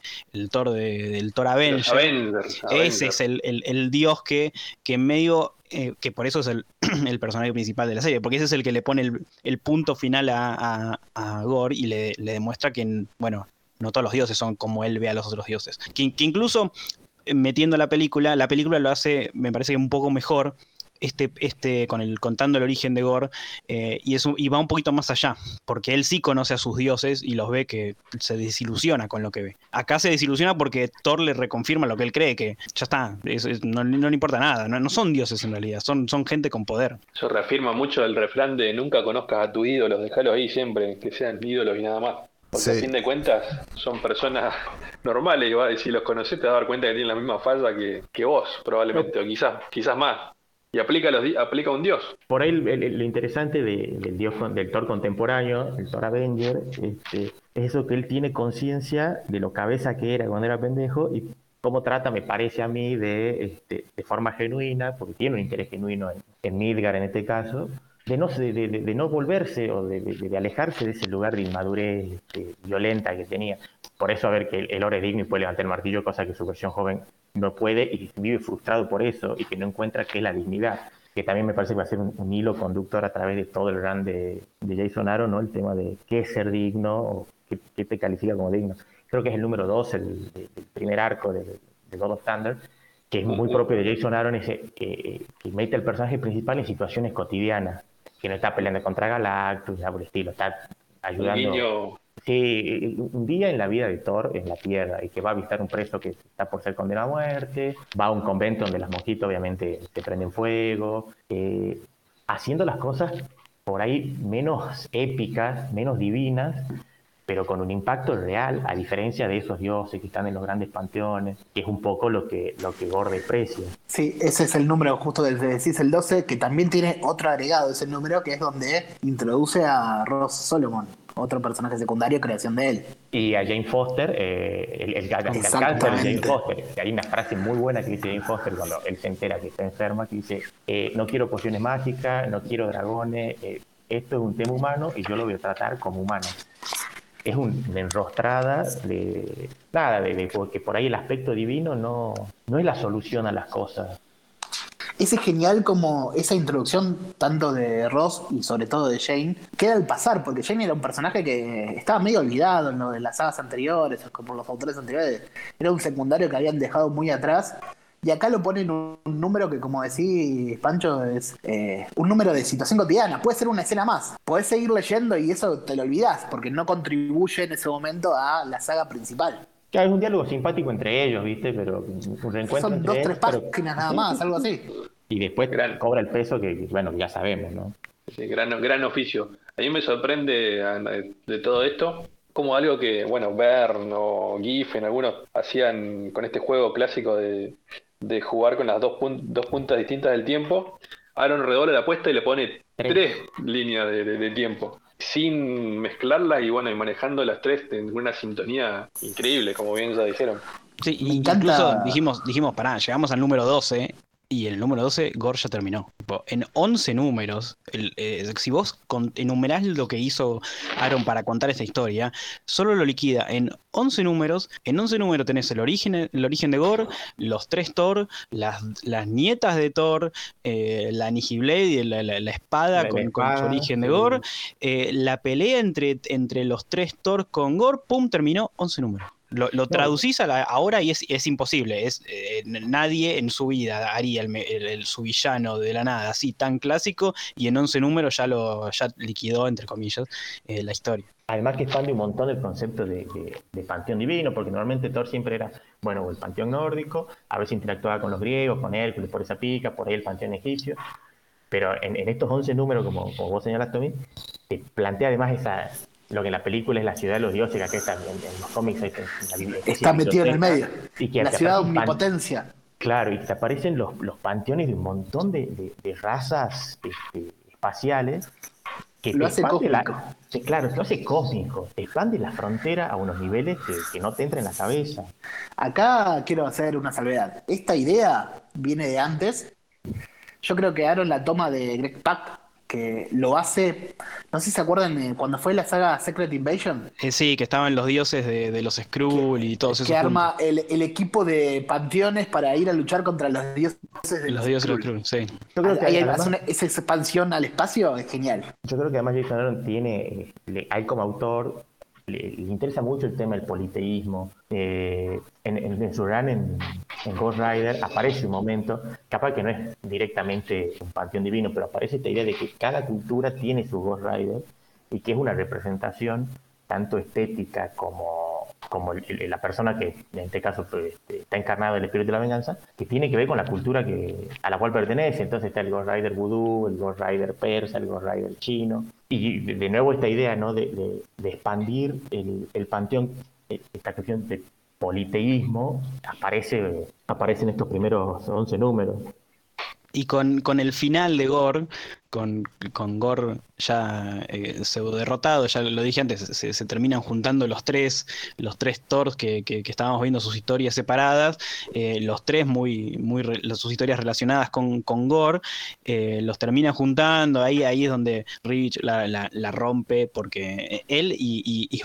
Thor de- del Thor Avenger, Avengers. ese es el dios que, que en medio, eh, que por eso es el, [CLEARS THROAT] el personaje principal de la serie, porque ese es el que le pone el, el punto final a, a, a Gore y le, le demuestra que, bueno, no todos los dioses son como él ve a los otros dioses. Que, que incluso eh, metiendo la película, la película lo hace, me parece que un poco mejor. Este, este, con el, contando el origen de Gore, eh, y, eso, y va un poquito más allá, porque él sí conoce a sus dioses y los ve que se desilusiona con lo que ve. Acá se desilusiona porque Thor le reconfirma lo que él cree, que ya está, es- es- no, no le importa nada, no, no son dioses en realidad, son, son gente con poder. Eso reafirma mucho el refrán de nunca conozcas a tu ídolo, déjalo ahí siempre, que sean ídolos y nada más. Porque Sí. a fin de cuentas son personas [LAUGHS] normales y si los conoces te vas a dar cuenta que tienen la misma falla que, que vos, probablemente, o quizás, quizás más. Y aplica, los, un dios. Por ahí lo interesante de- del dios del Thor contemporáneo, el Thor Avenger, este, es eso que él tiene conciencia de lo cabeza que era cuando era pendejo y cómo trata, me parece a mí, de, este, de forma genuina, porque tiene un interés genuino en, en Midgar en este caso, de no, de, de- de no volverse o de, alejarse de ese lugar de inmadurez este, violenta que tenía. Por eso, a ver, que el, el Ore digno y puede levantar el martillo, cosa que su versión joven no puede y vive frustrado por eso y que no encuentra qué es la dignidad. Que también me parece que va a ser un, un hilo conductor a través de todo el run de, de Jason Aaron, ¿no? El tema de qué es ser digno o qué, qué te califica como digno. Creo que es el número dos, el, el primer arco de, de God of Thunder, que es muy propio de Jason Aaron, ese, que, que mete al personaje principal en situaciones cotidianas, que no está peleando contra Galactus, nada por el estilo, está ayudando. Sí, un día en la vida de Thor en la Tierra y que va a visitar un preso que está por ser condenado a muerte, va a un convento donde las monjitas obviamente se prenden fuego, eh, haciendo las cosas por ahí menos épicas, menos divinas, pero con un impacto real, a diferencia de esos dioses que están en los grandes panteones, que es un poco lo que, lo que Gore deprecia. Sí, ese es el número justo del que decís, el 12, que también tiene otro agregado, ese número, que es donde introduce a Ross Solomon, otro personaje secundario, creación de él. Y a Jane Foster, eh, el, el, de Jane. Foster. Hay una frase muy buena que dice Jane Foster cuando él se entera que está enferma, que dice, eh, no quiero pociones mágicas, no quiero dragones, eh, esto es un tema humano y yo lo voy a tratar como humano. Es un- una enrostrada de nada, de, porque por ahí el aspecto divino no, no es la solución a las cosas. Ese es genial como esa introducción tanto de Ross y sobre todo de Jane queda al pasar, porque Jane era un personaje que estaba medio olvidado en lo de las sagas anteriores, como los autores anteriores. Era un secundario que habían dejado muy atrás. Y acá lo ponen un, un número que, como decís, Pancho, es eh, un número de situación cotidiana. Puede ser una escena más. Podés seguir leyendo y eso te lo olvidás, porque no contribuye en ese momento a la saga principal. Claro, es un diálogo simpático entre ellos, ¿viste? Pero un reencuentro Son entre dos, ellos, tres pero- páginas nada más, algo así. [LAUGHS] Y después Gran. cobra el peso que, bueno, ya sabemos, ¿no? Sí, gran, gran oficio. A mí me sorprende de, de todo esto, como algo que, bueno, Bern o Giffen, algunos hacían con este juego clásico de, de jugar con las dos, pun- dos puntas distintas del tiempo. Aaron redobla la apuesta y le pone Tres. tres líneas de, de- de tiempo, sin mezclarlas y bueno, y manejando las tres en una sintonía increíble, como bien ya dijeron. Sí, Me encanta- incluso dijimos, dijimos, pará, llegamos al número 12 y el número 12 Gore ya terminó. En 11 números, el- eh, si vos con- enumerás lo que hizo Aaron para contar esta historia, solo lo liquida en 11 números. En 11 números tenés el origen, el origen de Gore, los tres Thor, las, las nietas de Thor, eh, la Nihiblade y la, la- la espada, La- con, con su origen de. Gore, eh, la pelea entre, entre los tres Thor con Gore, pum, terminó 11 números. Lo, lo traducís a la- ahora y es, es imposible. Es, eh, nadie en su vida haría el, me- el- el- su villano de la nada así tan clásico y en 11 números ya lo ya liquidó, entre comillas, eh, la historia. Además que expande un montón el concepto de, de- de panteón divino, porque normalmente Thor siempre era, bueno, el panteón nórdico, a veces interactuaba con los griegos, con Hércules por esa pica, por ahí el panteón egipcio, pero en, en estos 11 números, como, como vos señalaste, Tommy, te plantea además esa, lo que en la película es la ciudad de los dioses, que acá está, en, en los cómics hay en la Está metido en el medio. y que La ciudad omnipotencia. Claro, y te aparecen los, los panteones de un montón de, de- de razas este, espaciales que Lo hace expande la- cósmico. Sí, claro, lo hace cósmico, te expande la frontera a unos niveles que, que no te entran en la cabeza. Acá quiero hacer una salvedad. Esta idea viene de antes. Yo creo que Aaron la toma de Greg Pak, que lo hace. No sé si se acuerdan de cuando fue la saga Secret Invasion, Eh, sí, que estaban los dioses de, de los Skrull y todos esos que arma el, el equipo de panteones para ir a luchar contra los dioses de los, los dioses de los Skrull. Sí. Yo creo que Ahí además- una- esa expansión al espacio es genial. Yo creo que además Jason Aaron tiene, eh, le- él como autor, le, le interesa mucho el tema del politeísmo. Eh, en, en- en su run en, en Ghost Rider aparece un momento, capaz que no es directamente un panteón divino, pero aparece esta idea de que cada cultura tiene su Ghost Rider y que es una representación tanto estética como, como el- el- la persona que en este caso pues, este, está encarnado el espíritu de la venganza, que tiene que ver con la cultura que, a la cual pertenece. Entonces está el Ghost Rider vudú, el Ghost Rider persa, el Ghost Rider chino. y de, nuevo esta idea ¿no? de, de- de expandir el, el panteón, eh, esta cuestión de politeísmo, aparece, aparece en estos primeros 11 números. Y con, con el final de Gore, con, con Gore ya eh, pseudo derrotado, ya lo dije antes, se, terminan juntando los tres, los tres Thors que, que- que estábamos viendo sus historias separadas, eh, los tres muy, muy sus historias relacionadas con, con Gore, eh, los terminan juntando, ahí, ahí es donde Rich la, la- rompe, porque él y, y, y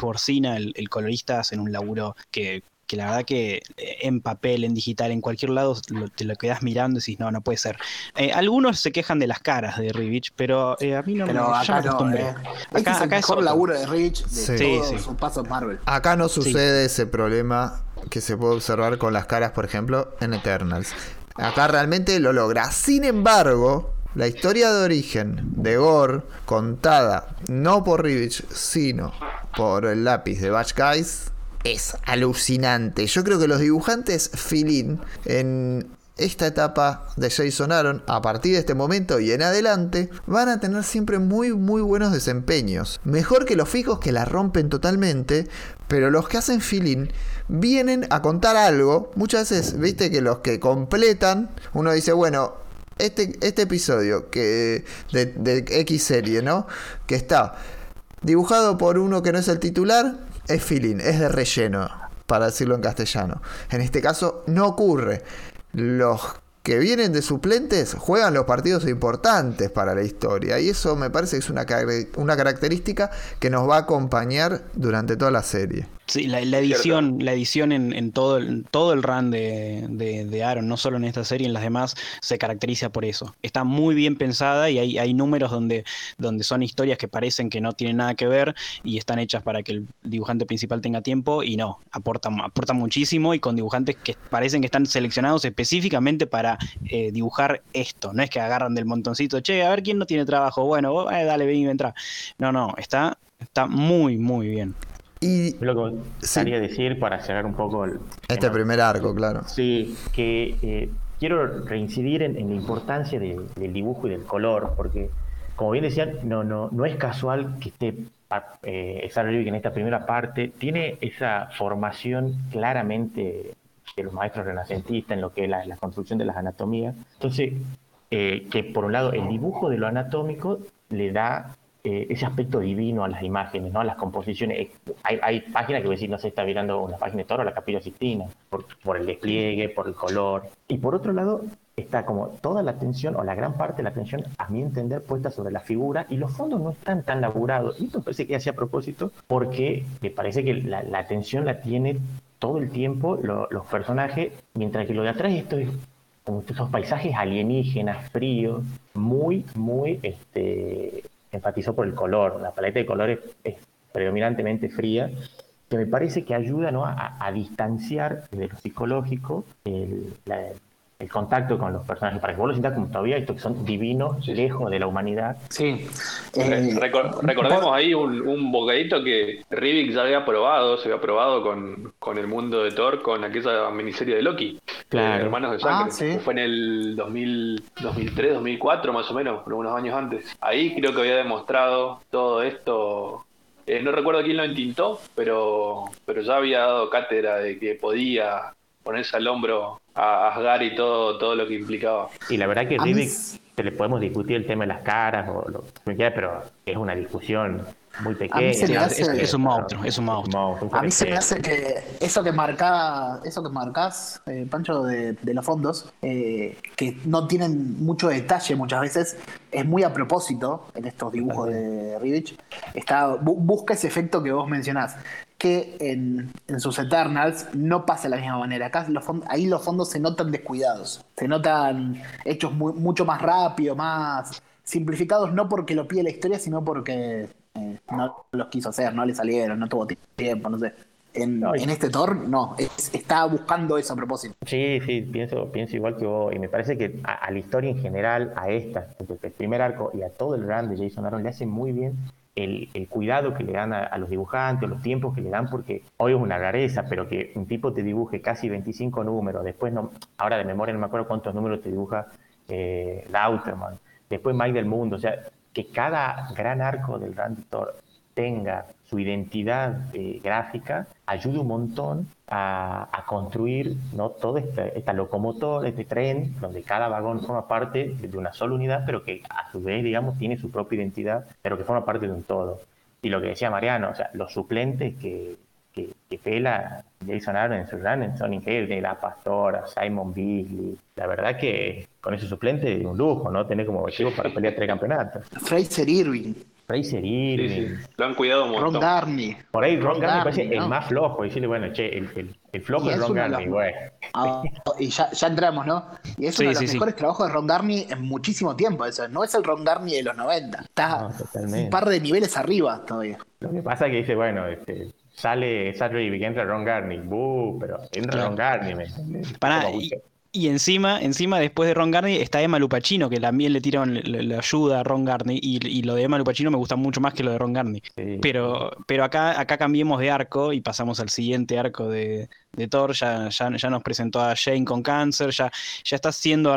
el colorista, hacen un laburo que, que la verdad que eh, en papel, en digital, en cualquier lado, lo- te lo quedas mirando y decís, no, no puede ser. Eh, algunos se quejan de las caras de Rivich, pero eh, a mí no Pero me acá no, acostumbré. eh. Este Acá, es el acá es mejor otro. laburo de Rich de Sí. todos Sí, sí. sus pasos Marvel. Acá no sucede ese problema que se puede observar con las caras, por ejemplo, en Eternals. Acá realmente lo logra. Sin embargo, la historia de origen de Gore, contada no por Rivich, sino por el lápiz de Batch Guys, es alucinante. Yo creo que los dibujantes Filin en esta etapa de Jason Aaron, a partir de este momento y en adelante, van a tener siempre muy, muy buenos desempeños. Mejor que los fijos que la rompen totalmente, pero los que hacen feeling vienen a contar algo. Muchas veces, viste que los que completan, uno dice, bueno, este, este episodio que de X serie, ¿no? Que está dibujado por uno que no es el titular, es feeling, es de relleno, para decirlo en castellano. En este caso no ocurre. Los que vienen de suplentes juegan los partidos importantes para la historia y eso me parece que es una, car- una característica que nos va a acompañar durante toda la serie. Sí, la, la edición, la edición en, en todo, el, todo el run de, de, de Aaron, no solo en esta serie, en las demás, se caracteriza por eso. Está muy bien pensada y hay, hay números donde, donde son historias que parecen que no tienen nada que ver y están hechas para que el dibujante principal tenga tiempo y no, aportan, aportan muchísimo y con dibujantes que parecen que están seleccionados específicamente para eh, dibujar esto. No es que agarran del montoncito, che, a ver quién no tiene trabajo, bueno, vos, eh, dale, ven y entra. No, no, está, está muy, muy bien. Y Lo que me gustaría decir para cerrar un poco el, este primer arco, claro. Sí, que eh, quiero reincidir en, en la importancia de- del dibujo y del color, porque como bien decían, no, no, no es casual que esté pa- eh, Sarah en esta primera parte, tiene esa formación claramente de los maestros renacentistas en lo que es la, la construcción de las anatomías. Entonces, eh, que por un lado el dibujo de lo anatómico le da eh, ese aspecto divino a las imágenes, ¿no? a las composiciones. Eh, Hay, páginas que decir, no sé, está mirando una página de Toro, la Capilla Sistina, por, el despliegue, por el color. Y por otro lado, está como toda la atención, o la gran parte de la atención, a mi entender, puesta sobre la figura, y los fondos no están tan laburados. Y esto parece que hace a propósito, porque me parece que la, atención la tiene todo el tiempo lo- los personajes, mientras que lo de atrás esto es como esos paisajes alienígenas, fríos, muy, muy este, enfatizó por el color. La paleta de colores es predominantemente fría, que me parece que ayuda ¿no? a, a distanciar de lo psicológico el, la- el contacto con los personajes, para que vos lo sientas como todavía estos que son divinos, lejos de la humanidad. Sí. Eh, recor- recordemos ahí un, un bocadito que Rivik ya había probado, se había probado con, con el mundo de Thor, con aquella miniserie de Loki, Claro. eh, Hermanos de Sangre, Ah, sí. que fue en el 2000, 2003, 2004 más o menos, unos años antes. Ahí creo que había demostrado todo esto. eh, no recuerdo quién lo entintó, pero, pero ya había dado cátedra de que podía ponerse al hombro a Asgard y todo, todo lo que implicaba. Y la verdad que mí s- te le podemos discutir el tema de las caras, o lo que quiera, pero es una discusión muy pequeña. Sí, hace- es, es un monstruo, es un monstruo. A mí se me hace que eso que marca, eso que marcás, eh, Pancho, de, de los fondos, eh, que no tienen mucho detalle muchas veces, es muy a propósito en estos dibujos de Rivich. Está, bu- busca ese efecto que vos mencionás, que en, en sus Eternals no pasa de la misma manera. Acá los ahí los fondos se notan descuidados, se notan hechos muy- mucho más rápido, más simplificados, no porque lo pide la historia, sino porque eh, no los quiso hacer, no le salieron, no tuvo tiempo, no sé. En, No, y- en este Thor, no, es- está buscando eso a propósito. Sí, sí, pienso, pienso igual que vos. Y me parece que a, a la historia en general, a esta, el primer arco y a todo el run de Jason Aaron, le hace muy bien el, el cuidado que le dan a, los dibujantes, los tiempos que le dan, porque hoy es una rareza, pero que un tipo te dibuje casi 25 números, después, no, ahora de memoria no me acuerdo cuántos números te dibuja eh, Lauterman, después Mike del Mundo, o sea, que cada gran arco del Gran Thor tenga su identidad eh, gráfica ayuda un montón a, a construir ¿no? todo este, esta locomotor, este tren, donde cada vagón forma parte de una sola unidad, pero que a su vez, digamos, tiene su propia identidad, pero que forma parte de un todo. Y lo que decía Mariano, o sea, los suplentes que, que, que pela Jason Aaron en su run son increíbles, la Pastora, Simon Beasley. La verdad que con ese suplente es un lujo, ¿no? Tener como objetivo para pelear tres campeonatos. Fraser Irving, Fraser Irving. sí. Lo han cuidado un Ron. Darney. Por ahí Ron Ron Garney parece el más flojo. Decirle, bueno, che, el, el, el flojo Y es es Ron Garney, güey. Ah, y ya, ya entramos, ¿no? Y es Sí, uno de los sí, sí. mejores trabajos de Ron Garney en muchísimo tiempo. Eso no es el Ron Garney de los 90. Está No, un par de niveles arriba todavía. Lo que pasa es que dice, bueno, este, sale Saturday que entra Ron Garney, buh, pero entra Claro. Ron Garney, ¿me y, que- y encima, encima después de Ron Garney está Emma Lupacino, que también le tiran le, le ayuda a Ron Garney, y, y lo de Emma Lupacino me gusta mucho más que lo de Ron Garney. sí. Pero, pero acá, acá cambiemos de arco y pasamos al siguiente arco de, de Thor. Ya, ya, ya nos presentó a Jane con cáncer, ya, ya está siendo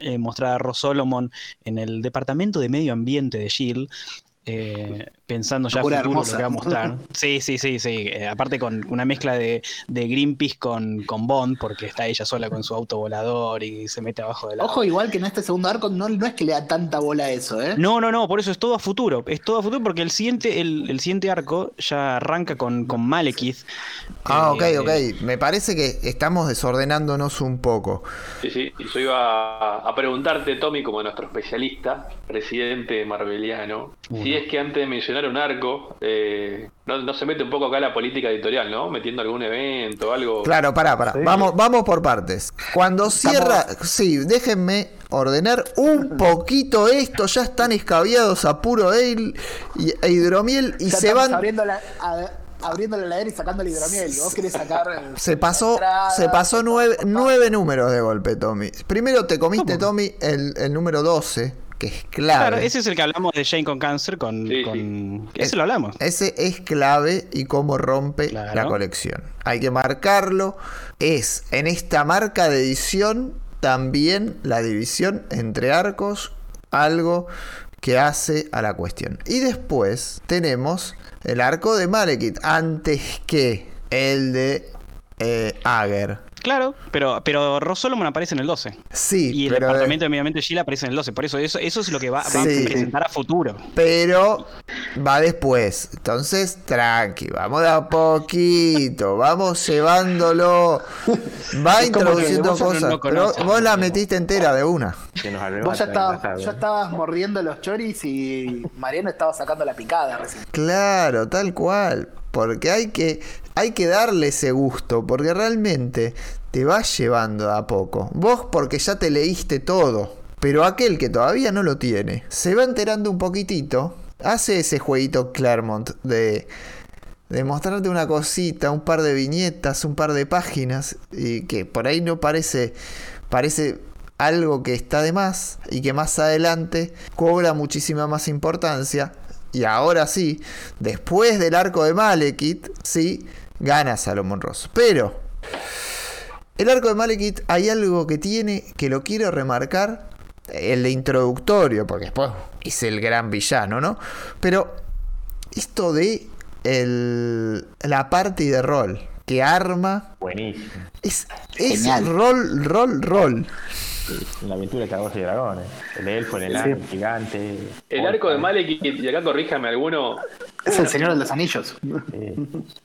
eh, mostrada a Ross Solomon en el departamento de medio ambiente de Shield. eh, pensando ya futuro lo que va a mostrar. [LAUGHS] Sí, sí, sí, sí. eh, aparte con una mezcla de, de Greenpeace con, con Bond, porque está ella sola con su auto volador y se mete abajo del Ojo, igual que en este segundo arco no, no es que le da tanta bola a eso, ¿eh? no, no, no, por eso es todo a futuro. Es todo a futuro porque el siguiente, el, el siguiente arco ya arranca con, con Malekith. Ah, ok, Eh, ok. Me parece que estamos desordenándonos un poco. Sí, sí. Y yo iba a, a preguntarte, Tommy, como nuestro especialista, presidente marveliano, si es que antes de mencionar un arco, eh, no, no se mete un poco acá la política editorial, ¿no? Metiendo algún evento o algo. Claro, pará, pará. Vamos, vamos por partes. Cuando cierra, sí, déjenme ordenar un [LAUGHS] poquito esto. Ya están escabiados a puro ale y, e hidromiel y Ya se van. Abriendo la, a- abriendo la heladera y sacando el hidromiel. Vos querés sacar. Se pasó, entrada, se pasó nueve, nueve números de golpe, Tommy. Primero te comiste, Tommy, el, el número 12, que es clave. Claro, ese es el que hablamos de Jane con cáncer, con, Sí, con- ese lo hablamos. Ese es clave y cómo rompe Claro. la colección. Hay que marcarlo. Es en esta marca de edición también la división entre arcos, algo que hace a la cuestión. Y después tenemos el arco de Malekith antes que el de eh, Ager. Claro, pero, pero Ross Solomon aparece en el 12. Sí, Y el pero, departamento de medio ambiente de Sheila aparece en el 12. Por eso eso, eso es lo que va, va a presentar a futuro. pero va después. Entonces, tranqui, vamos de a poquito, vamos llevándolo. [LAUGHS] Va introduciendo no cosas, pero conoces. vos la metiste entera de una. Vos ya pasada, ya estabas mordiendo los choris y Mariano estaba sacando la picada recién. Claro, tal cual. Porque hay que, hay que darle ese gusto, porque realmente te vas llevando a poco. Vos porque ya te leíste todo, pero aquel que todavía no lo tiene, se va enterando un poquitito, hace ese jueguito Claremont de, de mostrarte una cosita, un par de viñetas, un par de páginas, y que por ahí no parece, parece algo que está de más y que más adelante cobra muchísima más importancia. Y ahora sí, después del arco de Malekith, sí, gana Salomón Ross. Pero el arco de Malekith hay algo que tiene que lo quiero remarcar, el de introductorio, porque después es el gran villano, ¿no? Pero esto de el, la party de rol que arma Buenísimo. es, es rol, rol, rol. La aventura de Calabozos y Dragones. El elfo, el enano, el gigante. El arco de Malekith, y acá corríjame alguno, Es el Señor de los Anillos. Eh,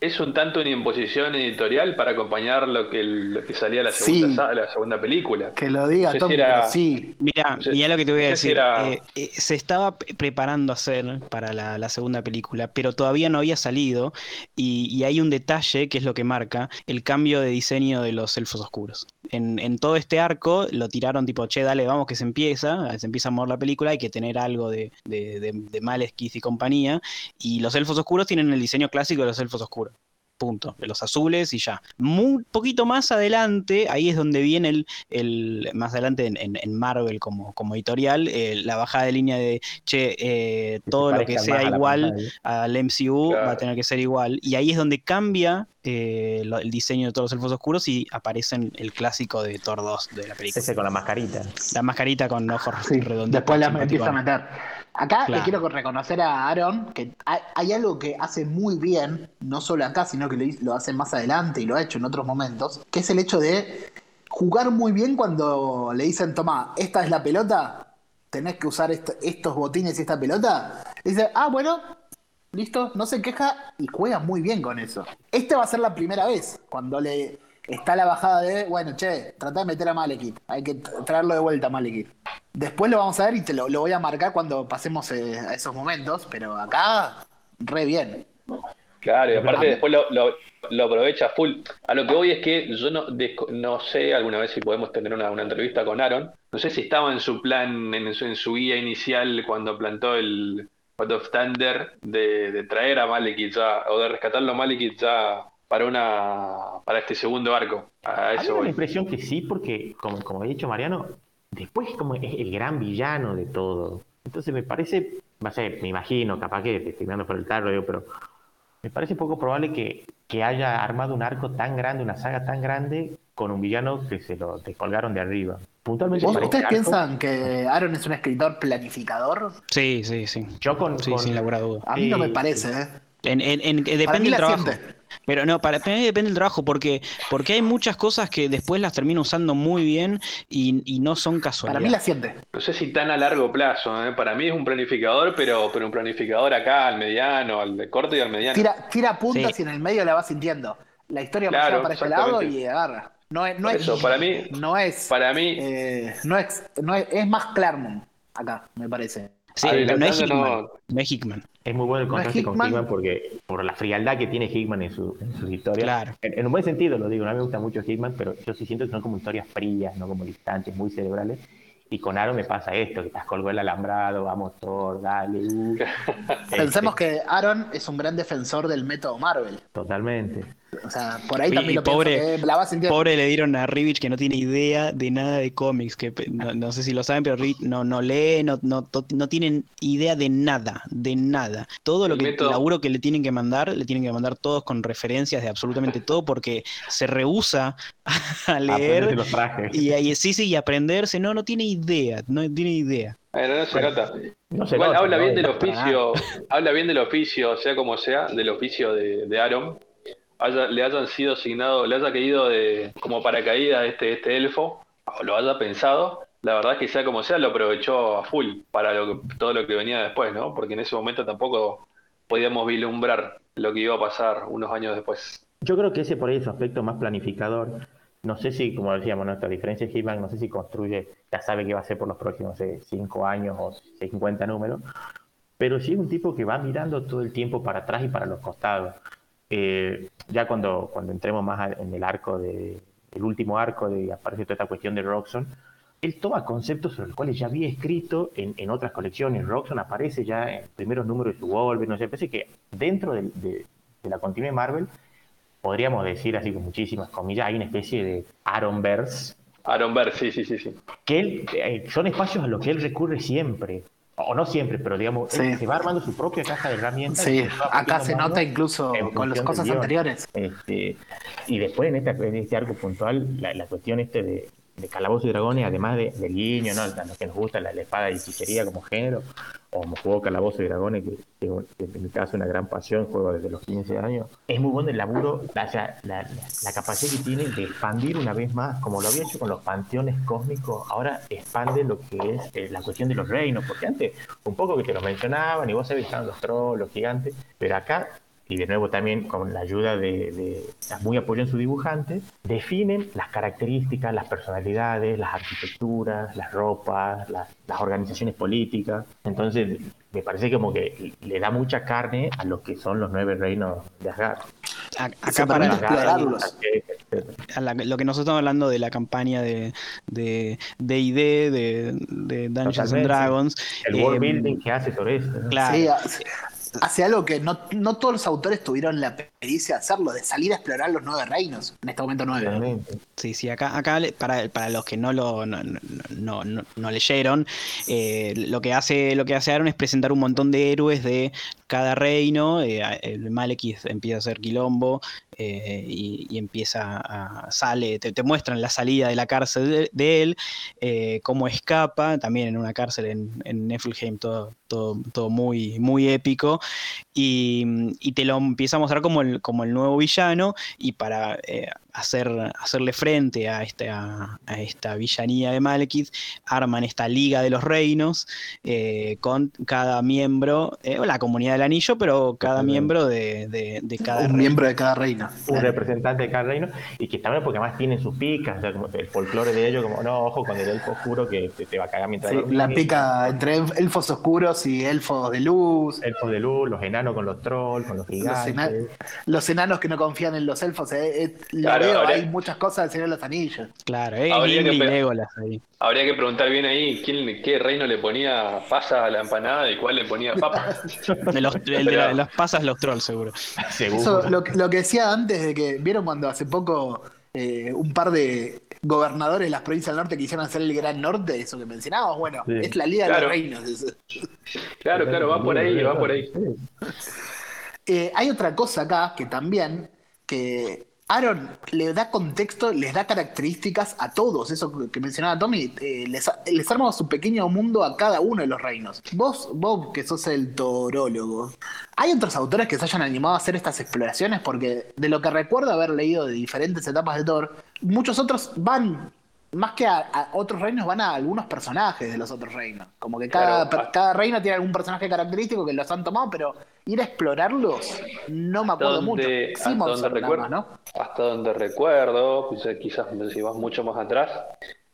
es un tanto una imposición editorial para acompañar lo que, lo que salía la segunda, Sí. la segunda película. Que lo diga No sé Tom, si era- sí. Mira, Sí, mira lo que te voy a no sé si decir. era- Eh, eh, se estaba preparando a hacer para la, la segunda película, pero todavía no había salido. Y, y hay un detalle que es lo que marca el cambio de diseño de los elfos oscuros. En, en todo este arco lo tiraron tipo, che, dale, vamos que se empieza, se empieza a mover la película, hay que tener algo de, de, de, y compañía. Y los elfos oscuros tienen el diseño clásico de los elfos oscuros. Punto. De los azules y ya. Muy poquito más adelante, ahí es donde viene el, el más adelante en, en- en Marvel como, como editorial, eh, la bajada de línea de che, eh, todo lo que sea igual al MCU va a tener que ser igual. Y ahí es donde cambia eh, lo- el diseño de todos los elfos oscuros y aparecen el clásico de Thor 2 de la película. Ese con la mascarita. La mascarita con ojos Sí, redonditos. después la empieza a meter. Acá Claro. le quiero reconocer a Aaron que hay, hay algo que hace muy bien, no solo acá, sino que lo, hace más adelante y lo ha hecho en otros momentos, que es el hecho de jugar muy bien cuando le dicen, toma, esta es la pelota, tenés que usar est- estos botines y esta pelota. Dice, ah, bueno, listo, no se queja y juega muy bien con eso. Este va a ser la primera vez cuando le está la bajada de, bueno, che, trata de meter a Malekith, hay que tra- traerlo de vuelta a Malekith. Después lo vamos a ver y te lo, lo voy a marcar cuando pasemos eh, a esos momentos, pero acá, re bien. Claro, y aparte después lo, lo, lo aprovecha full. A lo que voy es que yo no, no sé alguna vez si podemos tener una, una entrevista con Aaron. No sé si estaba en su plan, en su, en su guía inicial cuando plantó el God of Thunder de, de traer a Malekith ya, o de rescatarlo a Malekith ya para una para este segundo arco. A eso la impresión que sí, porque, como, como ha dicho Mariano, después como es el gran villano de todo. Entonces me parece, no sé, me imagino, capaz que estoy mirando por el tarro, digo, pero me parece poco probable que, que haya armado un arco tan grande, una saga tan grande, con un villano que se lo descolgaron de arriba. Puntualmente ¿Vos- para ¿Ustedes arco, piensan que Aaron es un escritor planificador? Sí, sí, sí. yo con, Sí, con- sin duda. A mí no me Sí, parece, ¿eh? En, en- en- Para depende del trabajo. siente. Pero no, para, para mí depende del trabajo, porque, porque hay muchas cosas que después las termino usando muy bien y, y no son Para casualidad. mí la siente. No sé si tan a largo plazo, ¿eh? Para mí es un planificador, pero, pero un planificador acá, al mediano, al de corto y al mediano. Tira, tira puntas Sí. y en el medio la va sintiendo. La historia Claro, va para este lado y agarra. No es, no Por es, eso, para mí- no es, Para mí, eh, no es, no es, es más Claremont acá, me parece. Sí, pero no es Hickman. no. No es Hickman. Es muy bueno el ¿No es contraste con Hickman? Porque por la frialdad que tiene Hickman en, su, en sus historias. Claro. En, en un buen sentido lo digo, no me gusta mucho Hickman, pero yo sí siento que son como historias frías, no como distantes, muy cerebrales. Y con Aaron me pasa esto, que estás colgó el alambrado, vamos Thor, dale. uh. [LAUGHS] Pensemos Este, que Aaron es un gran defensor del método Marvel. Totalmente. O sea, por ahí Y- también y lo pobre- pienso que la va sintiendo. Pobre le dieron a Rivich que no tiene idea de nada de cómics, que no, no sé si lo saben, pero Rivich no, no lee, no, no, to- no tienen idea de nada, de nada. Todo lo El que método- laburo que le tienen que mandar, le tienen que mandar todos con referencias de absolutamente todo, porque se rehúsa [LAUGHS] a leer los trajes. y, y sí, sí, y aprenderse. No, no tiene idea, no tiene idea. Bueno, no se nota. No se Igual nota, habla ¿no? bien del oficio, habla bien del oficio, sea como sea, del oficio de, de Aaron. Haya- le hayan sido asignado, le haya caído de, como paracaídas este, este elfo, o lo haya pensado. La verdad es que sea como sea, lo aprovechó a full para lo que- todo lo que venía después, ¿no? Porque en ese momento tampoco podíamos vislumbrar lo que iba a pasar unos años después. Yo creo que ese por ahí es su aspecto más planificador. No sé si, como decíamos, nuestra diferencia de Hitman, no sé si construye, ya sabe qué va a hacer por los próximos 5 años o 50 números, pero sí es un tipo que va mirando todo el tiempo para atrás y para los costados. Eh, ya cuando, cuando entremos más a- en el arco de, el último arco de aparece toda esta cuestión de Roxxon, él toma conceptos sobre los cuales ya había escrito en, en otras colecciones. Roxxon aparece ya en primeros números de su Wolverine, no sé, parece que dentro del- de, de la continuidad de Marvel podríamos decir así con muchísimas comillas, hay una especie de Aaronverse, Aaron Ver, sí, sí, sí, sí. que él, eh, son espacios a los que él recurre siempre, o no siempre, pero digamos, él se va armando su propia caja de herramientas. Sí, se acá se nota incluso con las cosas anteriores. Este, y después en, esta, en este arco puntual, la, la cuestión este de, de Calabozo y Dragones, además de, del guiño, ¿no? a los que nos gusta la, la espada y hechicería como género, como juego Calabozo y Dragones, que, que- en mi caso es una gran pasión, juego desde los 15 años, es muy bueno el laburo, la, la- la capacidad que tiene de expandir una vez más, como lo había hecho con los panteones cósmicos, ahora expande lo que es eh, la cuestión de los reinos, porque antes un poco que te lo mencionaban y vos sabés que estaban los trolls, los gigantes, pero acá y de nuevo también con la ayuda de, de muy apoyo en su dibujante, definen las características, las personalidades, las arquitecturas, las ropas, las, las organizaciones políticas. Entonces, me parece como que le da mucha carne a lo que son los nueve reinos de Asgard. Acá para explorarlos. lo que nosotros estamos hablando de la campaña de de D&D, de, de Dungeons and. Dragons. El eh, world building que hace sobre esto. ¿no? Claro. Sí, hace, algo que no, no todos los autores tuvieron la experiencia de hacerlo, de salir a explorar los nueve reinos, en este momento nueve. Sí, sí, acá, acá para, para los que no lo no, no- no- no leyeron, eh, lo que hace, lo que hace Aaron es presentar un montón de héroes de cada reino. eh, el Malekith empieza a hacer quilombo eh, y, empieza a. sale, te, muestran la salida de la cárcel de, él, eh, cómo escapa, también en una cárcel en, en todo, todo, todo muy, muy épico. Y, y te lo empieza a mostrar como el, como el nuevo villano. Y para eh, hacer, hacerle frente a esta, a esta villanía de Malekith, arman esta Liga de los Reinos eh, con cada miembro, eh, la comunidad del anillo, pero cada miembro de, de- de cada Un reino. miembro de cada reino. un representante de cada reino y que está bueno porque además tienen sus picas, o sea, como el folclore de ellos, como no, ojo con el elfo oscuro que te, te va a cagar mientras Sí, la pica entre elfos oscuros y elfos de luz. Elfos de luz, los enanos con los trolls, con los Los, gigantes. ena- los enanos que no confían en los elfos. eh, eh, Claro, veo, ahora- hay muchas cosas del Señor de los Anillos. Claro, eh, Habría que ahí. Habría que preguntar bien ahí quién, qué reino le ponía pasa a la empanada y cuál le ponía papa. [LAUGHS] De los, el de la- las pasas los trolls, seguro. Seguro. Eso, lo, que- lo que decía antes de que, ¿vieron cuando hace poco eh, un par de gobernadores de las provincias del norte quisieron hacer el Gran Norte? Eso que mencionábamos, bueno, Sí. es la Liga de los Reinos. eso. Claro, claro, va por ahí, va por ahí. Eh, hay otra cosa acá que también, que Aaron le da contexto, les da características a todos, eso que mencionaba Tommy, eh, les, les arma su pequeño mundo a cada uno de los reinos. Vos, Bob, que sos el torólogo, ¿hay otros autores que se hayan animado a hacer estas exploraciones? Porque de lo que recuerdo haber leído de diferentes etapas de Thor, muchos otros van... Más que a, a otros reinos, van a algunos personajes de los otros reinos. Como que cada, Claro. cada reino tiene algún personaje característico que los han tomado, pero ir a explorarlos no me acuerdo mucho. hasta, donde recuerdo, hasta donde recuerdo, quizás si vas mucho más atrás,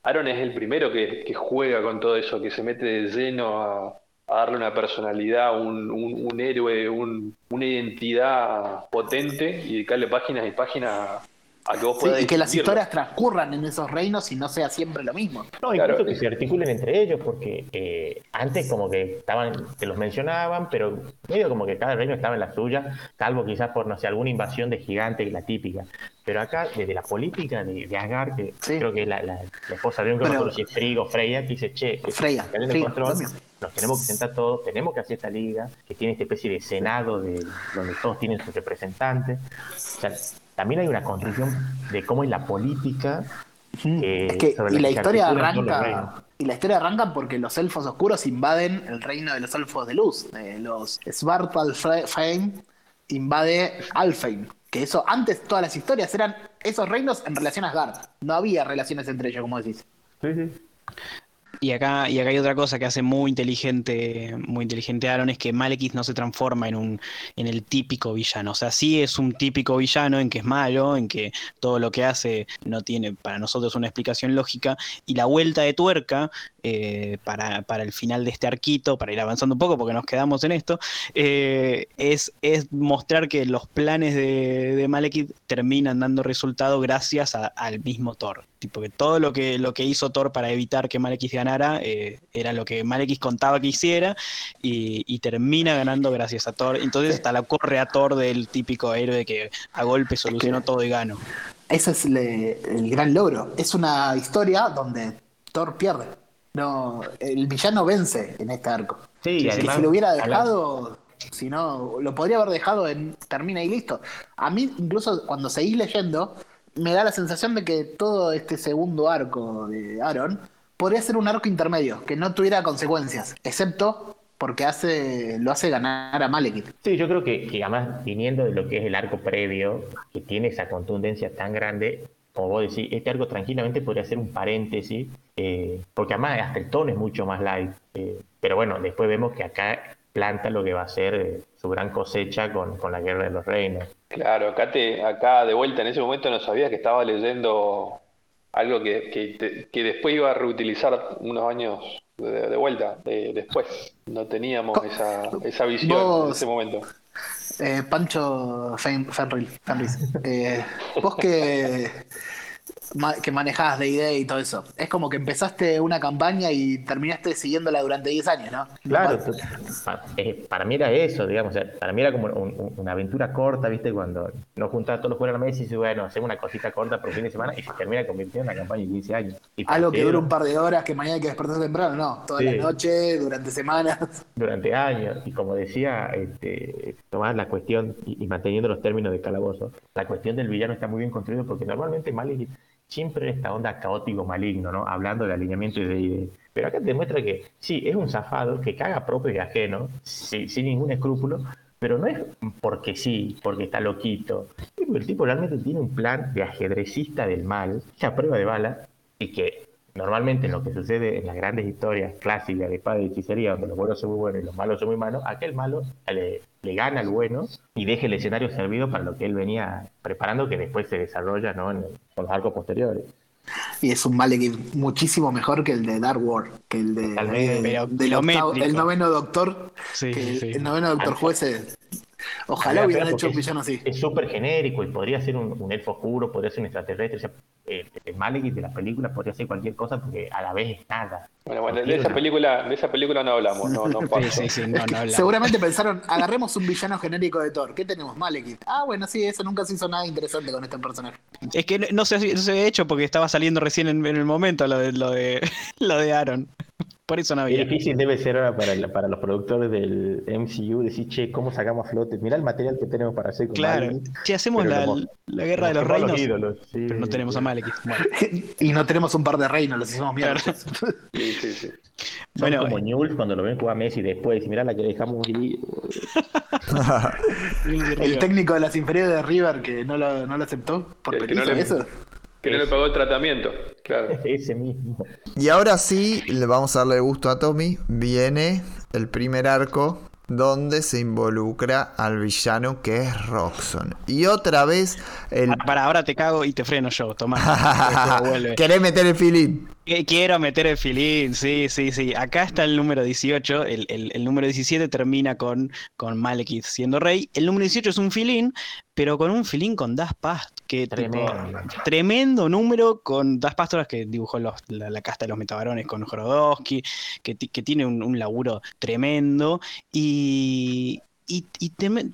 Aaron es el primero que, que juega con todo eso, que se mete de lleno a, a darle una personalidad, un, un- un héroe, un- una identidad potente y dedicarle páginas y páginas a que vos Sí, puedas y que las historias transcurran en esos reinos y no sea siempre lo mismo. No, Claro. incluso que se articulen entre ellos, porque eh, antes como que estaban, te los mencionaban, pero medio como que cada reino estaba en la suya, salvo quizás por, no sé, alguna invasión de gigantes, la típica. Pero acá, desde la política de, de Asgard, que Sí. creo que la, la, la esposa de un si es Frigo, Freya, que dice, che, Freya, en el Freya, control, nos tenemos que sentar todos, tenemos que hacer esta liga, que tiene esta especie de senado de, donde todos tienen sus representantes. O sea, también hay una construcción de cómo es la política eh, es que, sobre y la historia arranca. Y la historia arranca porque los elfos oscuros invaden el reino de los elfos de luz. Eh, los Svartalfheim invade Alfheim. Que eso, antes todas las historias eran esos reinos en relación a Asgard. No había relaciones entre ellos, como decís. Sí, sí. Y acá, y acá hay otra cosa que hace muy inteligente, muy inteligente Aaron, es que Malekith no se transforma en un, en el típico villano. O sea, sí es un típico villano en que es malo, en que todo lo que hace no tiene para nosotros una explicación lógica. Y la vuelta de tuerca eh, para, para el final de este arquito, para ir avanzando un poco, porque nos quedamos en esto, eh, es, es mostrar que los planes de, de Malekith terminan dando resultado gracias al mismo Thor. Tipo que todo lo que, lo que hizo Thor para evitar que Malekith ganara eh, era lo que Malekith contaba que hiciera y, y termina ganando gracias a Thor. Entonces hasta la corre a Thor del típico héroe que a golpe solucionó todo y ganó. Ese es le- el gran logro. Es una historia donde Thor pierde. No, el villano vence en este arco. Sí, y que además, si lo hubiera hablando- dejado, si no, lo podría haber dejado en termina y listo. A mí, incluso cuando seguís leyendo, me da la sensación de que todo este segundo arco de Aaron podría ser un arco intermedio, que no tuviera consecuencias, excepto porque hace, lo hace ganar a Malekith. Sí, yo creo que, que además viniendo de lo que es el arco previo, que tiene esa contundencia tan grande, como vos decís, este arco tranquilamente podría ser un paréntesis, eh, porque además hasta el tono es mucho más light. eh, pero bueno, después vemos que acá planta lo que va a ser eh, su gran cosecha con, con la Guerra de los Reinos. Claro, acá, te, acá de vuelta en ese momento no sabías que estaba leyendo algo que, que, que después iba a reutilizar unos años de, de vuelta, de- después. No teníamos esa, esa visión vos- en ese momento. Eh, Pancho Fen- Fenrir, Fenris, eh, vos que que manejabas de idea y todo eso. Es como que empezaste una campaña y terminaste siguiéndola durante 10 años, ¿no? Claro, eh, para mí era eso, digamos, o sea, para mí era como un- un- una aventura corta, ¿viste? Cuando nos juntaba todos los jugadores a la mesa y dice, bueno, hacemos una cosita corta por fin de semana y se termina convirtiendo en una campaña de 15 años. Y Algo que dura un par de horas, que mañana hay que despertarse temprano, no. Toda Sí. la noche, durante semanas. [LAUGHS] durante años. Y como decía, este, Tomás, la cuestión, y, y manteniendo los términos de calabozo, la cuestión del villano está muy bien construido porque normalmente Malik siempre esta onda caótico maligno, ¿no? Hablando de alineamiento y de ideas. Pero acá te demuestra que sí, es un zafado que caga propio y ajeno, sin ningún escrúpulo, pero no es porque sí, porque está loquito. El tipo realmente tiene un plan de ajedrecista del mal, que a prueba de bala, y que normalmente lo que sucede en las grandes historias clásicas de espada y hechicería, donde los buenos son muy buenos y los malos son muy malos, aquel malo le, le gana al bueno y deja el escenario servido para lo que él venía preparando, que después se desarrolla ¿no? en, el- con los arcos posteriores. Y es un Malekith muchísimo mejor que el de Dark World, que el de, de- el noveno doctor. Sí, que el, sí. el noveno doctor juez es- Ojalá hubieran hecho un villano así. Es súper genérico y podría ser un, un elfo oscuro, podría ser un extraterrestre. O sea, eh, el Malekith de las películas podría ser cualquier cosa porque a la vez es nada. Bueno, bueno, de esa una- película, de esa película no hablamos, no, no [LAUGHS] Sí, sí, sí, no, no hablamos. Seguramente pensaron, agarremos un villano genérico de Thor. ¿Qué tenemos? Malekith. Ah, bueno, sí, eso nunca se hizo nada interesante con este personaje. Es que no- no se, no se había hecho porque estaba saliendo recién en, en el momento lo de, lo de, [LAUGHS] lo de Aaron. [LAUGHS] Por eso no Qué había. difícil debe ser ahora para, el- para los productores del MCU decir, che, ¿cómo sacamos a flote? Mirá el material que tenemos para hacer con Claro. Malekith. Si hacemos la, como- la guerra de los reinos, ídolos, sí, pero no tenemos a. Bueno, [LAUGHS] y no tenemos un par de reinos, los hicimos mierda. [LAUGHS] Sí, sí, sí. Son Bueno, como eh. Newell's cuando lo ven jugar a Messi después. Mirá la que dejamos ir. El técnico de las inferiores de River que no lo, no lo aceptó por El que no petición, le- eso. Que no le pagó el tratamiento, claro. [LAUGHS] Ese mismo. Y ahora sí, le vamos a darle gusto a Tommy. Viene el primer arco donde se involucra al villano que es Roxxon. Y otra vez el... para, para, ahora te cago y te freno yo, Tomás. [LAUGHS] ¿Querés meter el filín? Quiero meter el filín, sí, sí, sí. Acá está el número 18, el, el- el número 17 termina con, con Malekith siendo rey. El número 18 es un filín, pero con un filín con Das Past, que tipo, Tremendo. número con Das Pastoras que dibujó los- la, la casta de los metabarones con Jorodowski, que, que tiene un, un laburo tremendo y, y,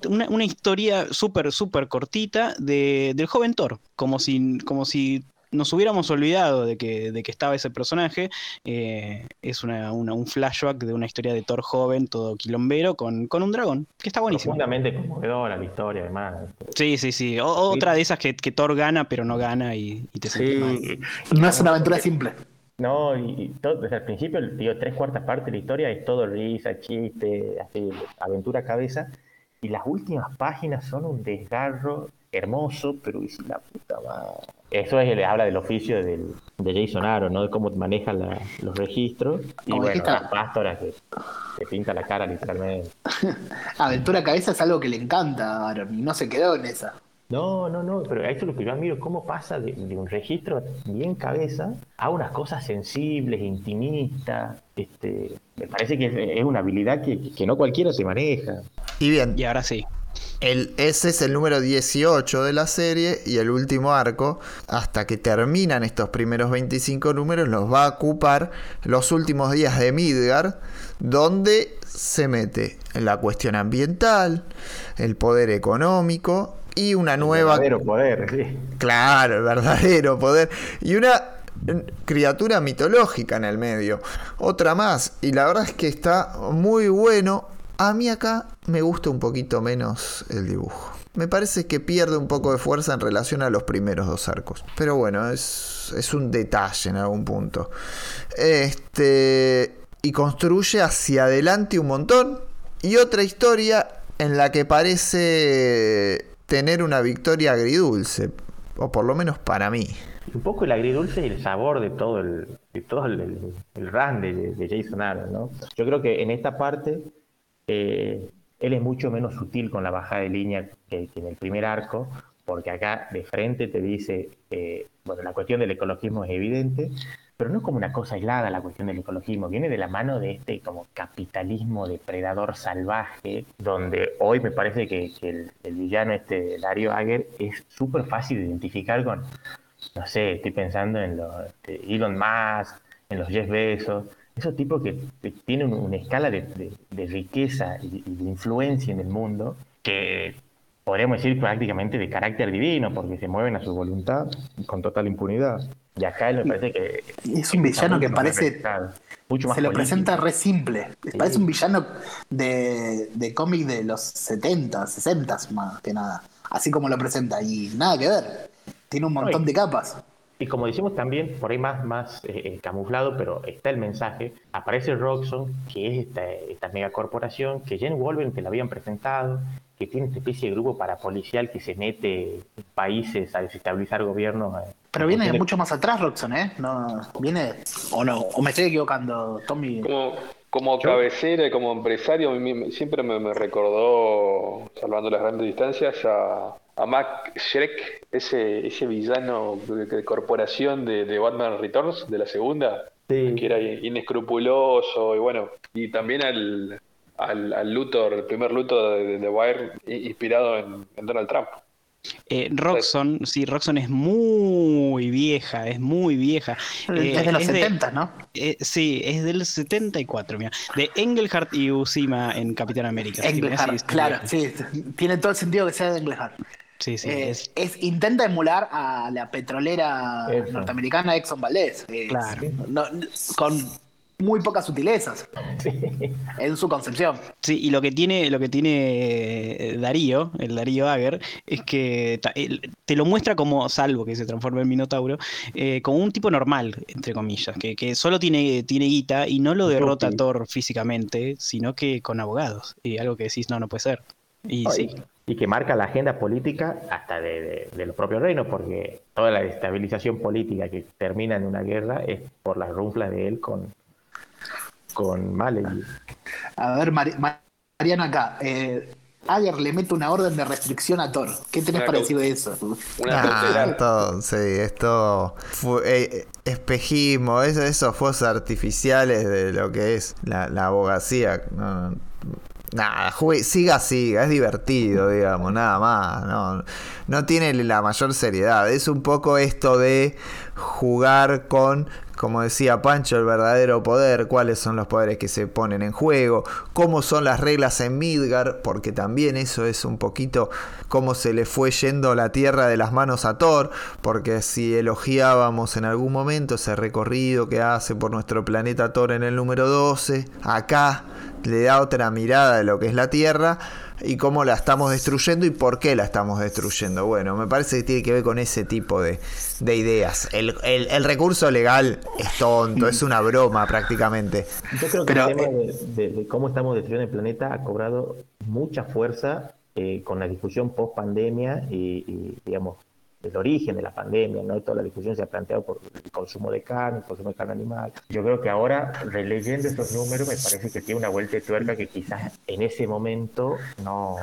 una, una historia súper, súper cortita de, del joven Thor, como si, como si nos hubiéramos olvidado de que, de que estaba ese personaje. eh, es una, una- un flashback de una historia de Thor joven, todo quilombero, con, con un dragón, que está buenísimo. Profundamente conmovedora la historia, además. Sí, sí, sí. O- otra de esas que, que Thor gana, pero no gana y, y te sientes mal. Sí. No es una aventura simple. No, y, y todo, desde el principio, digo, tres cuartas partes de la historia es todo risa, chiste, así, aventura cabeza. Y las últimas páginas son un desgarro hermoso, pero y si la puta madre. Eso es, le habla del oficio del, de Jason Aaron, ¿no? De cómo maneja la- los registros. Y bueno, dijiste- las pastoras que te pinta la cara literalmente. [LAUGHS] Aventura cabeza es algo que le encanta a Aaron y no se quedó en esa. No, no, no, pero eso es lo que yo admiro, cómo pasa de, de un registro bien cabeza a unas cosas sensibles, intimistas. Este, me parece que es, es una habilidad que, que no cualquiera se maneja. Y bien, Y ahora sí. El, ese es el número 18 de la serie y el último arco, hasta que terminan estos primeros 25 números, los va a ocupar los últimos días de Midgard, donde se mete la cuestión ambiental, el poder económico y una nueva... Verdadero poder, sí. Claro, el verdadero poder. Y una criatura mitológica en el medio. Otra más. Y la verdad es que está muy bueno. A mí acá me gusta un poquito menos el dibujo. Me parece que pierde un poco de fuerza en relación a los primeros dos arcos. Pero bueno, es, es un detalle en algún punto. Este. Y construye hacia adelante un montón. Y otra historia en la que parece tener una victoria agridulce. O por lo menos para mí. Un poco el agridulce y el sabor de todo el, de todo el, el- run de, de Jason Aaron, ¿no? Yo creo que en esta parte eh, él es mucho menos sutil con la bajada de línea que, en el primer arco, porque acá de frente te dice, eh, bueno, la cuestión del ecologismo es evidente, pero no como una cosa aislada la cuestión del ecologismo, viene de la mano de este como capitalismo depredador salvaje, donde hoy me parece que, el villano este, Dario Ager, es súper fácil de identificar con, no sé, estoy pensando en los este, Elon Musk, en los Jeff Bezos, esos tipos que, que tienen una escala de, de- de riqueza y, y de influencia en el mundo que podríamos decir prácticamente de carácter divino, porque se mueven a su voluntad con total impunidad. Y acá él me parece que... Es un villano que parece- mucho más Se lo político. presenta re simple. Sí. Parece un villano de, de cómic de los 70, 60 más que nada. Así como lo presenta. Y nada que ver. Tiene un montón de capas. Y como decimos también, por ahí más, más eh, eh, camuflado, pero está el mensaje, aparece Roxxon, que es esta, esta megacorporación, que Jen Wolverine te la habían presentado, que tiene esta especie de grupo parapolicial que se mete en países a desestabilizar gobiernos. eh, Pero en viene de mucho más atrás, Roxon, ¿eh? No, viene. O no, o me estoy equivocando, Tommy. Como, como cabecera y como empresario, siempre me, me recordó, salvando las grandes distancias, a, a Mac Shrek, ese, ese villano de, de corporación de, de Batman Returns, de la segunda, Sí. que era inescrupuloso, y bueno, y también al, al, al Luthor, el primer Luthor de, de The Wire, inspirado en, en Donald Trump. Eh, Roxxon, sí, Roxxon es muy vieja, es muy vieja. Eh, Desde los es de- 70, ¿no? eh, sí, es del 74, mira. De Engelhardt y Usima en Capitán América. si- claro, sí. Tiene todo el sentido que sea de Englehart. Sí, sí, Eh, es- es, intenta emular a la petrolera norteamericana Exxon Valdez. Es- Claro. no- con muy pocas sutilezas [LAUGHS] en su concepción. Sí, y lo que tiene, lo que tiene eh, Darío, el Darío Ager, es que te lo muestra como, salvo que se transforme en Minotauro, eh, como un tipo normal, entre comillas, que, que solo tiene, tiene guita y no lo derrota a. Thor físicamente, sino que con abogados. Y algo que decís, no, no puede ser. Y Ay, sí, Y que marca la agenda política hasta de, de- de los propios reinos, porque toda la estabilización política que termina en una guerra es por las runflas de él con, con Malek. A ver, Mari- Mariano acá. Eh, Ager le mete una orden de restricción a Thor. ¿Qué tenés Una para cau- decir de eso? Una Ah, todo, sí, esto fue eh, espejismo, eso, esos fuegos artificiales de lo que es la, la abogacía. No, nada, juegue- siga, siga, es divertido, digamos, nada más. No, no tiene la mayor seriedad. Es un poco esto de jugar con, como decía Pancho, el verdadero poder, cuáles son los poderes que se ponen en juego, cómo son las reglas en Midgar, porque también eso es un poquito cómo se le fue yendo la tierra de las manos a Thor, porque si elogiábamos en algún momento ese recorrido que hace por nuestro planeta Thor en el número 12, acá le da otra mirada de lo que es la Tierra y cómo la estamos destruyendo y por qué la estamos destruyendo. Bueno, me parece que tiene que ver con ese tipo de, de ideas. El, el- el recurso legal es tonto, es una broma prácticamente. Yo creo que Pero, el tema de, de- de cómo estamos destruyendo el planeta ha cobrado mucha fuerza eh, con la discusión post pandemia y, y, digamos, del origen de la pandemia, ¿no? Toda la discusión se ha planteado por el consumo de carne, el consumo de carne animal. Yo creo que ahora, releyendo esos números, me parece que tiene una vuelta de tuerca que quizás en ese momento no, no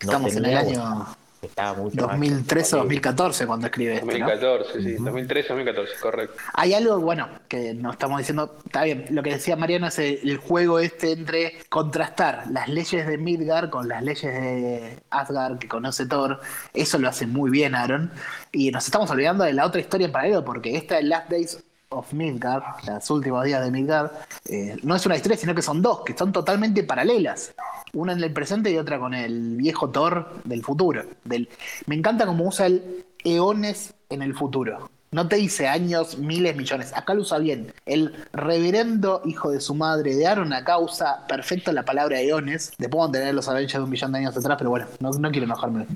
Estamos en el año estaba mucho más 2013 o 2014 cuando escribe esto, ¿no? 2014, sí, 2013, 2014, correcto. Hay algo, bueno, que nos estamos diciendo, está bien, lo que decía Mariano es el, el juego este entre contrastar las leyes de Midgard con las leyes de Asgard que conoce Thor, eso lo hace muy bien Aaron, y nos estamos olvidando de la otra historia en paralelo, porque esta es Last Days of Midgard, los últimos días de Midgard, eh, no es una historia, sino que son dos, que son totalmente paralelas. Una en el presente y otra con el viejo Thor del futuro. Me encanta cómo usa el eones en el futuro. No te dice años, miles, millones. Acá lo usa bien. El reverendo hijo de su madre de Aaron acá usa perfecto la palabra eones. Van a tener los Avengers de un millón de años atrás, pero bueno, no, no quiero enojarme.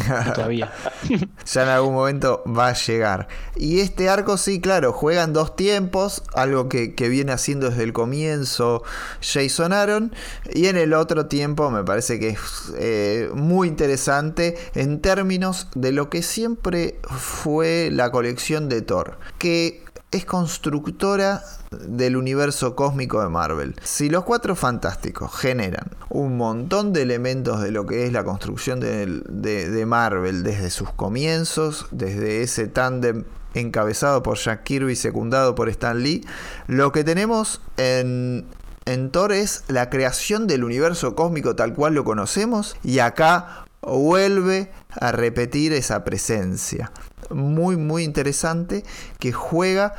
[LAUGHS] todavía. [LAUGHS] ya en algún momento va a llegar. Y este arco, sí, claro, juega en dos tiempos, algo que, que viene haciendo desde el comienzo Jason Aaron. Y en el otro tiempo me parece que es eh, muy interesante en términos de lo que siempre fue la colección de Thor. Que es constructora del universo cósmico de Marvel. Si los cuatro fantásticos generan un montón de elementos de lo que es la construcción de Marvel desde sus comienzos, desde ese tándem encabezado por Jack Kirby, secundado por Stan Lee, lo que tenemos en, en Thor es la creación del universo cósmico tal cual lo conocemos y acá vuelve a repetir esa presencia. Muy, muy interesante que juega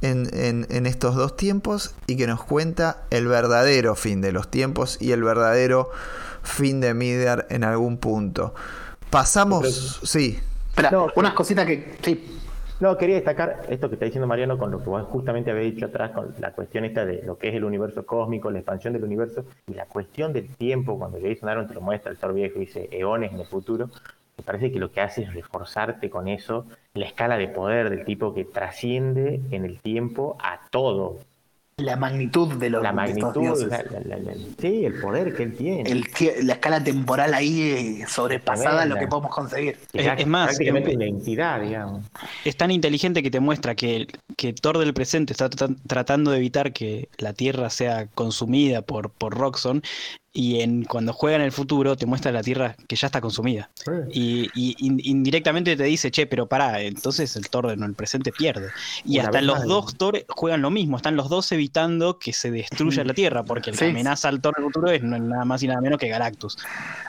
en, en- en estos dos tiempos y que nos cuenta el verdadero fin de los tiempos y el verdadero fin de Midgar en algún punto. Pasamos, sí, Espera, No, unas cositas que. Sí. No, quería destacar esto que está diciendo Mariano con lo que vos justamente habéis dicho atrás, con la cuestión esta de lo que es el universo cósmico, la expansión del universo y la cuestión del tiempo, cuando Jason Aaron te lo muestra, el Thor viejo dice eones en el futuro, me parece que lo que hace es reforzarte con eso la escala de poder del tipo que trasciende en el tiempo a todo. La magnitud de los La magnitud, la- la- la- la- sí, el poder que él tiene. El la escala temporal ahí eh, sobrepasada a lo que podemos conseguir. Es- es más, prácticamente em- una entidad, digamos. Es tan inteligente que te muestra que, que Thor del presente está tra- tratando de evitar que la Tierra sea consumida por, por Roxxon y en, cuando juega en el futuro te muestra la Tierra que ya está consumida. Y, y in- indirectamente te dice, che, pero pará, entonces el Thor en el presente pierde. Y Una hasta los más. dos Thor juegan lo mismo, están los dos evitando que se destruya [LAUGHS] la Tierra, porque el que amenaza al Thor del futuro es no- nada más y nada menos que Galactus.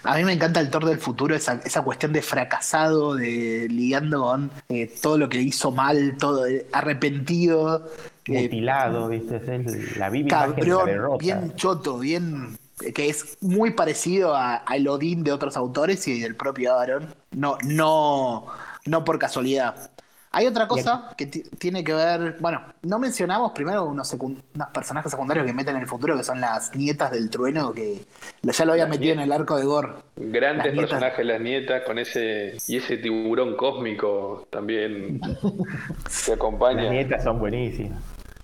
A mí me encanta el Thor del futuro, esa, esa cuestión de fracasado, de lidiando con eh, todo lo que hizo mal, todo eh, arrepentido, eh, Mutilado, ¿viste? Es el- la la cabrón, bien choto, bien que es muy parecido a, al Odín de otros autores y del propio Aaron. No, no, no por casualidad. Hay otra cosa que ti- tiene que ver, bueno, no mencionamos primero unos, unos personajes secundarios que meten en el futuro, que son las nietas del trueno, que ya lo había Las metido en el arco de Gore. Grandes Las personajes las nietas con ese y ese tiburón cósmico también [LAUGHS] que acompaña. Las nietas son buenísimas.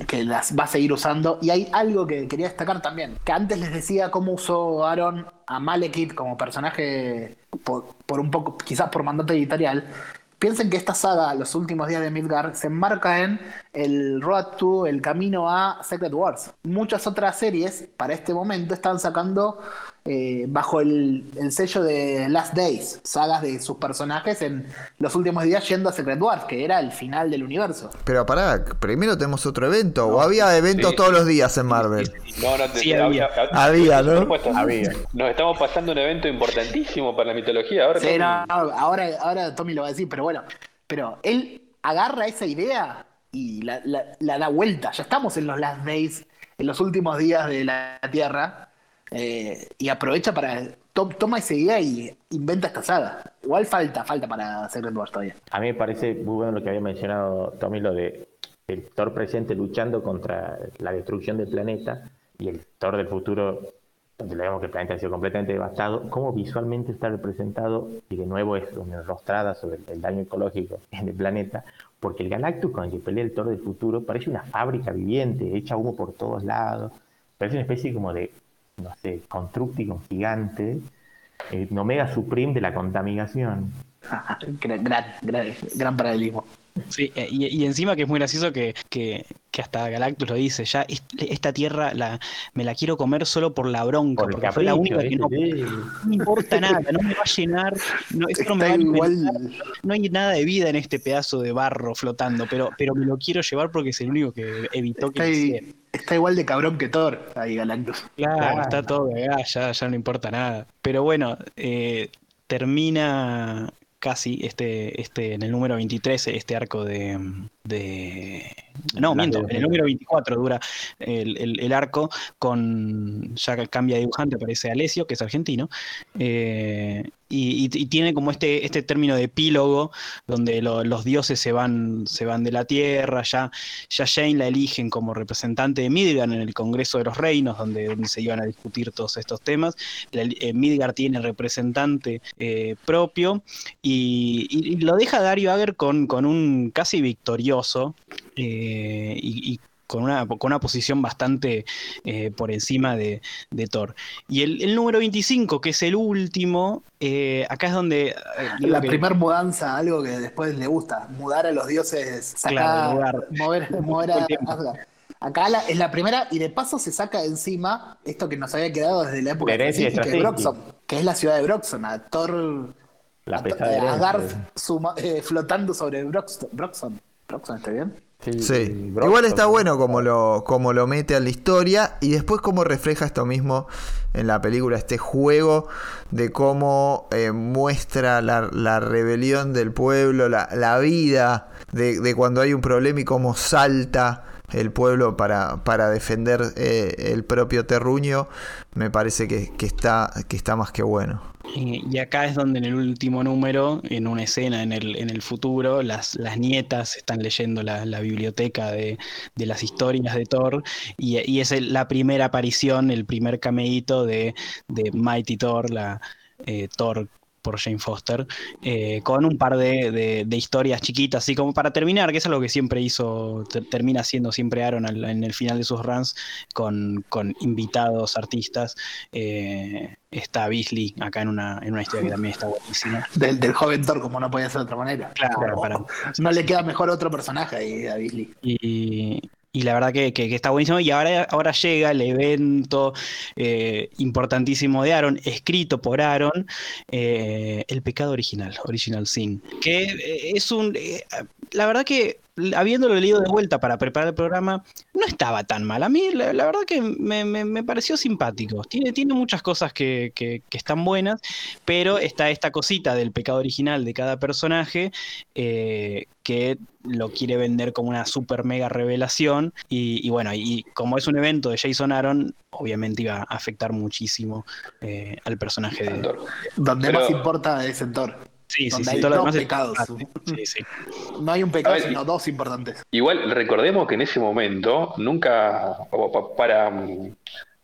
Que las va a seguir usando. Y hay algo que quería destacar también, que antes les decía cómo usó Aaron a Malekith como personaje por, por un poco, quizás por mandato editorial. Piensen que esta saga, Los últimos días de Midgard, se enmarca en el Road to, el camino a Secret Wars. Muchas otras series, para este momento, están sacando eh, bajo el, el sello de Last Days, sagas de sus personajes en los últimos días yendo a Secret Wars, que era el final del universo. pero pará, primero tenemos otro evento, o había eventos sí. todos los días en Marvel. No, no, te- Sí, había. Había, ¿no? por supuesto. Había. Nos estamos pasando un evento importantísimo para la mitología. Ahora Sí, no, no, ahora, ahora Tommy lo va a decir, pero bueno, pero él agarra esa idea y la, la- la da vuelta. Ya estamos en los last days, en los últimos días de la Tierra, eh, y aprovecha para. to- toma esa idea y inventa esta saga. Igual falta, falta para Secret Wars todavía. A mí me parece muy bueno lo que había mencionado Tommy, lo de el Thor presente luchando contra la destrucción del planeta y el Thor del futuro, donde le vemos que el planeta ha sido completamente devastado, cómo visualmente está representado, y de nuevo es una rostrada sobre el, el daño ecológico en el planeta, porque el Galactus con el que pelea el Thor del futuro parece una fábrica viviente, echa humo por todos lados, parece una especie como de, no sé, constructico gigante, eh, Omega Supreme de la contaminación. [LAUGHS] gran, gran, gran, gran paralelismo. Sí, eh, y, y encima que es muy gracioso que, que, que hasta Galactus lo dice, ya est- esta tierra la, me la quiero comer solo por la bronca, Por porque fue la única que no, no [LAUGHS] me importa nada, no me va a llenar, no, esto no me va a no hay nada de vida en este pedazo de barro flotando, pero, pero me lo quiero llevar porque es el único que evitó que Está, hiciera. Está igual de cabrón que Thor, ahí Galactus. Claro, Claro. está todo cagado, ya, ya no importa nada. Pero bueno, eh, termina casi este, este, en el número 23, este arco de. De- no, miento, en el número 24 dura el, el- el arco con. Ya cambia de dibujante, aparece Alessio, que es argentino. eh, y, tiene como este, este término de epílogo, donde lo- los dioses se van, se van de la tierra, ya, ya Jane la eligen como representante de Midgard en el Congreso de los Reinos, donde, donde se iban a discutir todos estos temas. La- eh, Midgard tiene representante eh, propio y, y- y lo deja Dario Ager con, con un casi victorioso eh, y, y con una, con una posición bastante eh, por encima de, de Thor. Y el, el número 25, que es el último, eh, acá es donde... eh, La que- primer mudanza, algo que después le gusta, mudar a los dioses, sacar, Claro, mudar. mover, mover a Asgard. Acá la- es la primera, y de paso se saca encima esto que nos había quedado desde la época de. Broxon, que es la ciudad de Broxon, a Thor, La a, a. Asgard suma- eh, flotando sobre Broxton. Broxon, ¿está bien? Sí. Brock, Igual está ¿no? bueno como lo, como lo mete a la historia y después cómo refleja esto mismo en la película, este juego de cómo eh, muestra la, la rebelión del pueblo, la, la vida de, de cuando hay un problema y cómo salta el pueblo para, para defender eh, el propio terruño, me parece que, que está, que está más que bueno. Y, acá es donde en el último número, en una escena en el, en el futuro, las, las nietas están leyendo la, la biblioteca de, de las historias de Thor y, y es el- la primera aparición, el primer cameíto de, de Mighty Thor, la eh, Thor por Jane Foster, eh, con un par de, de- de historias chiquitas, así como para terminar, que es algo que siempre hizo, ter- termina haciendo siempre Aaron al- en el final de sus runs, con, con invitados, artistas. Eh, está Beasley acá en una, en una historia que también está buenísima. Del, del joven Thor, como no podía ser de otra manera. Claro, para- No le queda mejor otro personaje ahí a Beasley. Y, y la verdad que, que- está buenísimo. Y ahora, ahora llega el evento eh, importantísimo de Aaron, escrito por Aaron, eh, El pecado original, Original Sin. Que eh, es un. la verdad que habiéndolo leído de vuelta para preparar el programa, no estaba tan mal. A mí, la, la verdad que me, me- me pareció simpático. Tiene, tiene muchas cosas que, que- que están buenas, pero está esta cosita del pecado original de cada personaje eh, que lo quiere vender como una super mega revelación. Y, y bueno, y como es un evento de Jason Aaron, obviamente iba a afectar muchísimo eh, al personaje de. Thor. Donde Pero- más importa es en Thor. Sí, sí, sí. hay dos pecados. Sí, sí. No hay un pecado, ver, sino dos importantes. Igual recordemos que en ese momento nunca, para mm,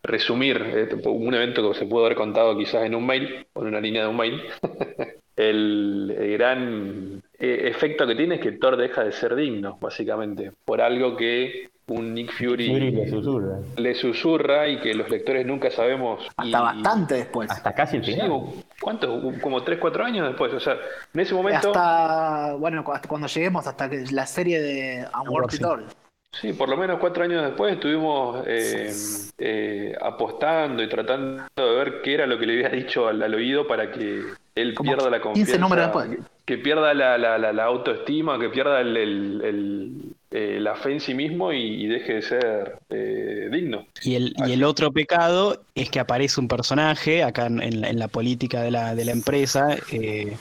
resumir, eh, un evento que se pudo haber contado quizás en un mail o en una línea de un mail, [LAUGHS] el, el gran eh, efecto que tiene es que Thor deja de ser digno, básicamente, por algo que un Nick Fury, Fury le susurra. le susurra y que los lectores nunca sabemos. Hasta y- bastante después. Hasta casi el final. como- ¿Cuánto? Como 3, 4 años después. O sea, en ese momento. Hasta, bueno, hasta cuando lleguemos hasta que la serie de Unworthy sí. Thor. Sí, por lo menos cuatro años después estuvimos eh, eh, apostando y tratando de ver qué era lo que le había dicho al, al oído para que él Como pierda la 15 confianza. números después. Que pierda la, la- la- la autoestima, que pierda el, el- el- eh, la fe en sí mismo y, y deje de ser eh, digno. Y el, y el otro pecado es que aparece un personaje acá en, en la, en la política de la, de la empresa, eh,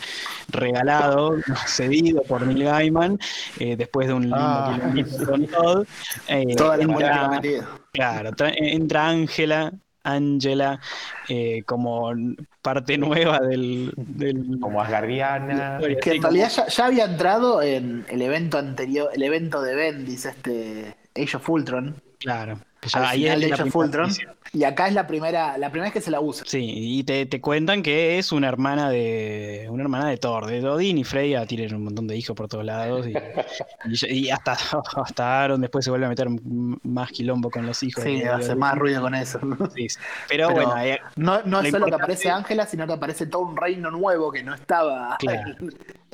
regalado, [LAUGHS] cedido por Neil Gaiman, eh, después de un lindo Ah. quilombito con Todd. eh, Toda la entra-. Claro, tra- entra Ángela, Ángela, eh, como parte [LAUGHS] nueva del... del- Como Asgardiana. Que en como- realidad ya, ya había entrado en el evento anterior, el evento de Bendis, este Age of Ultron. Claro, Al ahí final es de la Age of primera Ultron. aparición. Y acá es la primera, la primera vez que se la usa. Sí, y te, te cuentan que es una hermana de una hermana de Thor, de Odín y Freya tienen un montón de hijos por todos lados y, [LAUGHS] y- y hasta, [LAUGHS] hasta Aaron después se vuelve a meter más quilombo con los hijos. Sí, hace más ruido con eso. [LAUGHS] sí, sí. Pero, Pero bueno, eh, No, no es solo que aparece Ángela, sino que aparece todo un reino nuevo que no estaba Claro.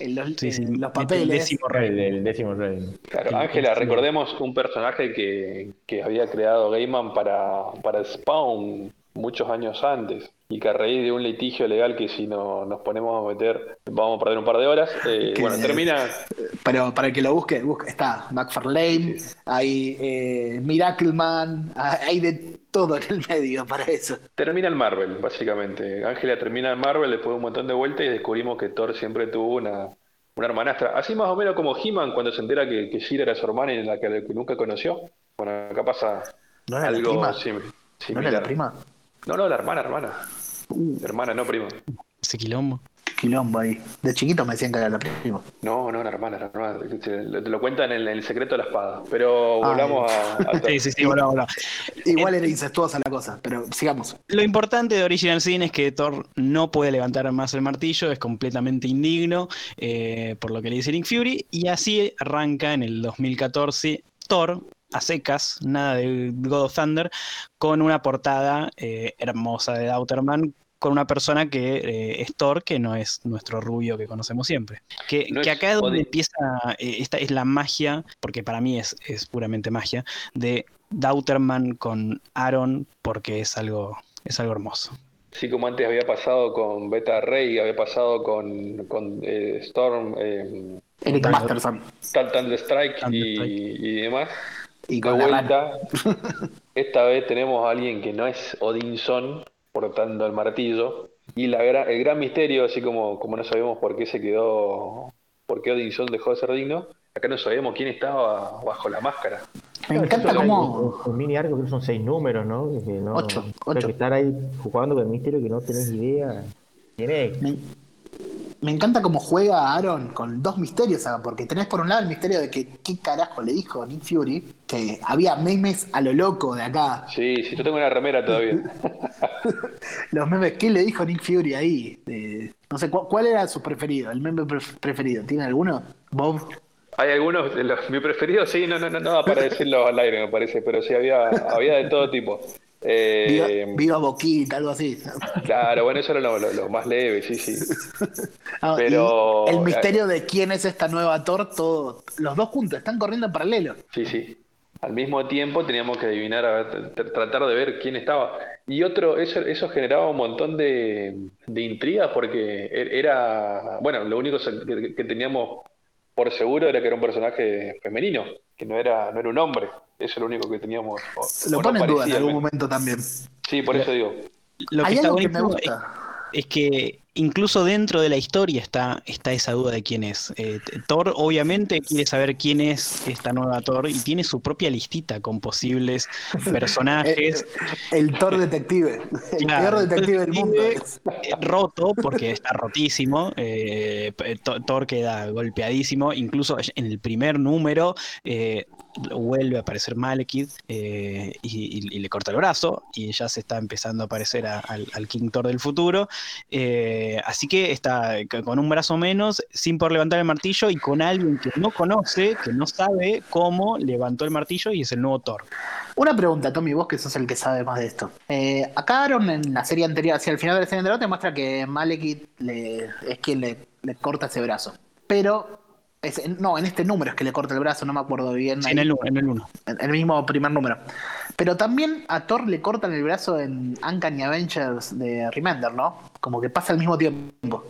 En, los, sí, sí, en los el papeles. décimo Rey del décimo rey. Claro, El- Ángela, el- recordemos un personaje que, que había creado Gaiman para, para Spawn muchos años antes y que a raíz de un litigio legal que si no nos ponemos a meter vamos a perder un par de horas, eh, Que- bueno, termina... Pero para el que lo busque, busque está McFarlane, hay eh, Miracleman, hay de todo en el medio para eso. Termina el Marvel, básicamente. Ángela termina el Marvel después de un montón de vueltas y descubrimos que Thor siempre tuvo una, una hermanastra. Así más o menos como He-Man cuando se entera que, que Shira era su hermana y la que, que nunca conoció. Bueno, acá pasa ¿No era la algo prima? sim- ¿No era la prima? No, no, la hermana, hermana. Hermana, no prima. Ese quilombo. Quilombo ahí. De chiquito me decían que era la prima. No, no, la hermana, la hermana. Te lo, cuentan en el, en el secreto de la espada. Pero volvamos a, a. [LAUGHS] Sí, sí, sí, bueno, bueno. Igual era incestuosa la cosa, pero sigamos. Lo importante de Original Sin es que Thor no puede levantar más el martillo, es completamente indigno, eh, por lo que le dice Nick Fury, y así arranca en el 2014 Thor a secas, nada de God of Thunder, con una portada eh, hermosa de Dauterman, con una persona que eh, es Thor, que no es nuestro rubio que conocemos siempre. Que, No que es acá es donde empieza, eh, esta es la magia, porque para mí es, es puramente magia, de Dauterman con Aaron, porque es algo, es algo hermoso. Así como antes había pasado con Beta Ray, había pasado con, con eh, Storm, eh, Eric. Masterson. Thunder Strike Thunder y, Strike. y demás. Y De con la rana. vuelta, [LAUGHS] esta vez tenemos a alguien que no es Odinson portando el martillo. Y la gra- el gran misterio, así como, como no sabemos por qué se quedó, por qué Odinson dejó de ser digno, acá no sabemos quién estaba bajo la máscara. Me encanta cómo. Un mini arco, creo que son seis números, ¿no? Que no Ocho, ocho. que estar ahí jugando con el misterio que no tenés idea. ¿Quién es? Me, me encanta cómo juega Aaron con dos misterios, ¿sabes? porque tenés por un lado el misterio de que qué carajo le dijo Nick Fury, que había memes a lo loco de acá. Sí, sí, yo tengo una remera todavía. [LAUGHS] Los memes, ¿qué le dijo Nick Fury ahí? Eh, no sé, ¿cu- ¿cuál era su preferido? ¿El meme pref- preferido? ¿Tiene alguno? Bob. Hay algunos, los, mi preferido, sí, no, no, no, no para decirlo al aire, me parece, pero sí había, había de todo tipo. Viva, Eh, viva Boquita, algo así. claro, bueno, eso era lo, lo- lo más leve, sí, sí. [LAUGHS] Ah, Pero- el misterio de quién es esta nueva Thor, todo, los dos juntos, están corriendo en paralelo. Sí, sí. Al mismo tiempo teníamos que adivinar, a ver, tr- tratar de ver quién estaba. Y otro, eso, eso generaba un montón de, de intrigas porque e- era, bueno, lo único que teníamos por seguro era que era un personaje femenino, que no era, no era un hombre. Eso es lo único que teníamos. o- o Lo no pone en duda en algún momento también. Sí, por eso digo. Lo que Hay está algo que me gusta. Es que incluso dentro de la historia está, está esa duda de quién es. Eh, Thor obviamente quiere saber quién es esta nueva Thor y tiene su propia listita con posibles [LAUGHS] personajes. El Thor detective, el Claro, peor detective del mundo. eh, roto porque está rotísimo. eh, Thor- Thor queda golpeadísimo. Incluso en el primer número eh, vuelve a aparecer Malekith eh, y, le corta el brazo. Y ya se está empezando a parecer a- al, al King Thor del futuro. Eh, así que está con un brazo menos, sin poder levantar el martillo y con alguien que no conoce, que no sabe cómo levantó el martillo y es el nuevo Thor. Una pregunta, Tommy, vos que sos el que sabe más de esto. Eh, acá Aaron en la serie anterior, hacia el final de la serie anterior, te muestra que Malekith le- es quien le corta ese brazo. Pero, es- no, en este número es que le corta el brazo, no me acuerdo bien. Sí, en el 1. En el uno. En el mismo primer número. Pero también a Thor le cortan el brazo en Uncanny Avengers de Remender, ¿no? Como que pasa al mismo tiempo.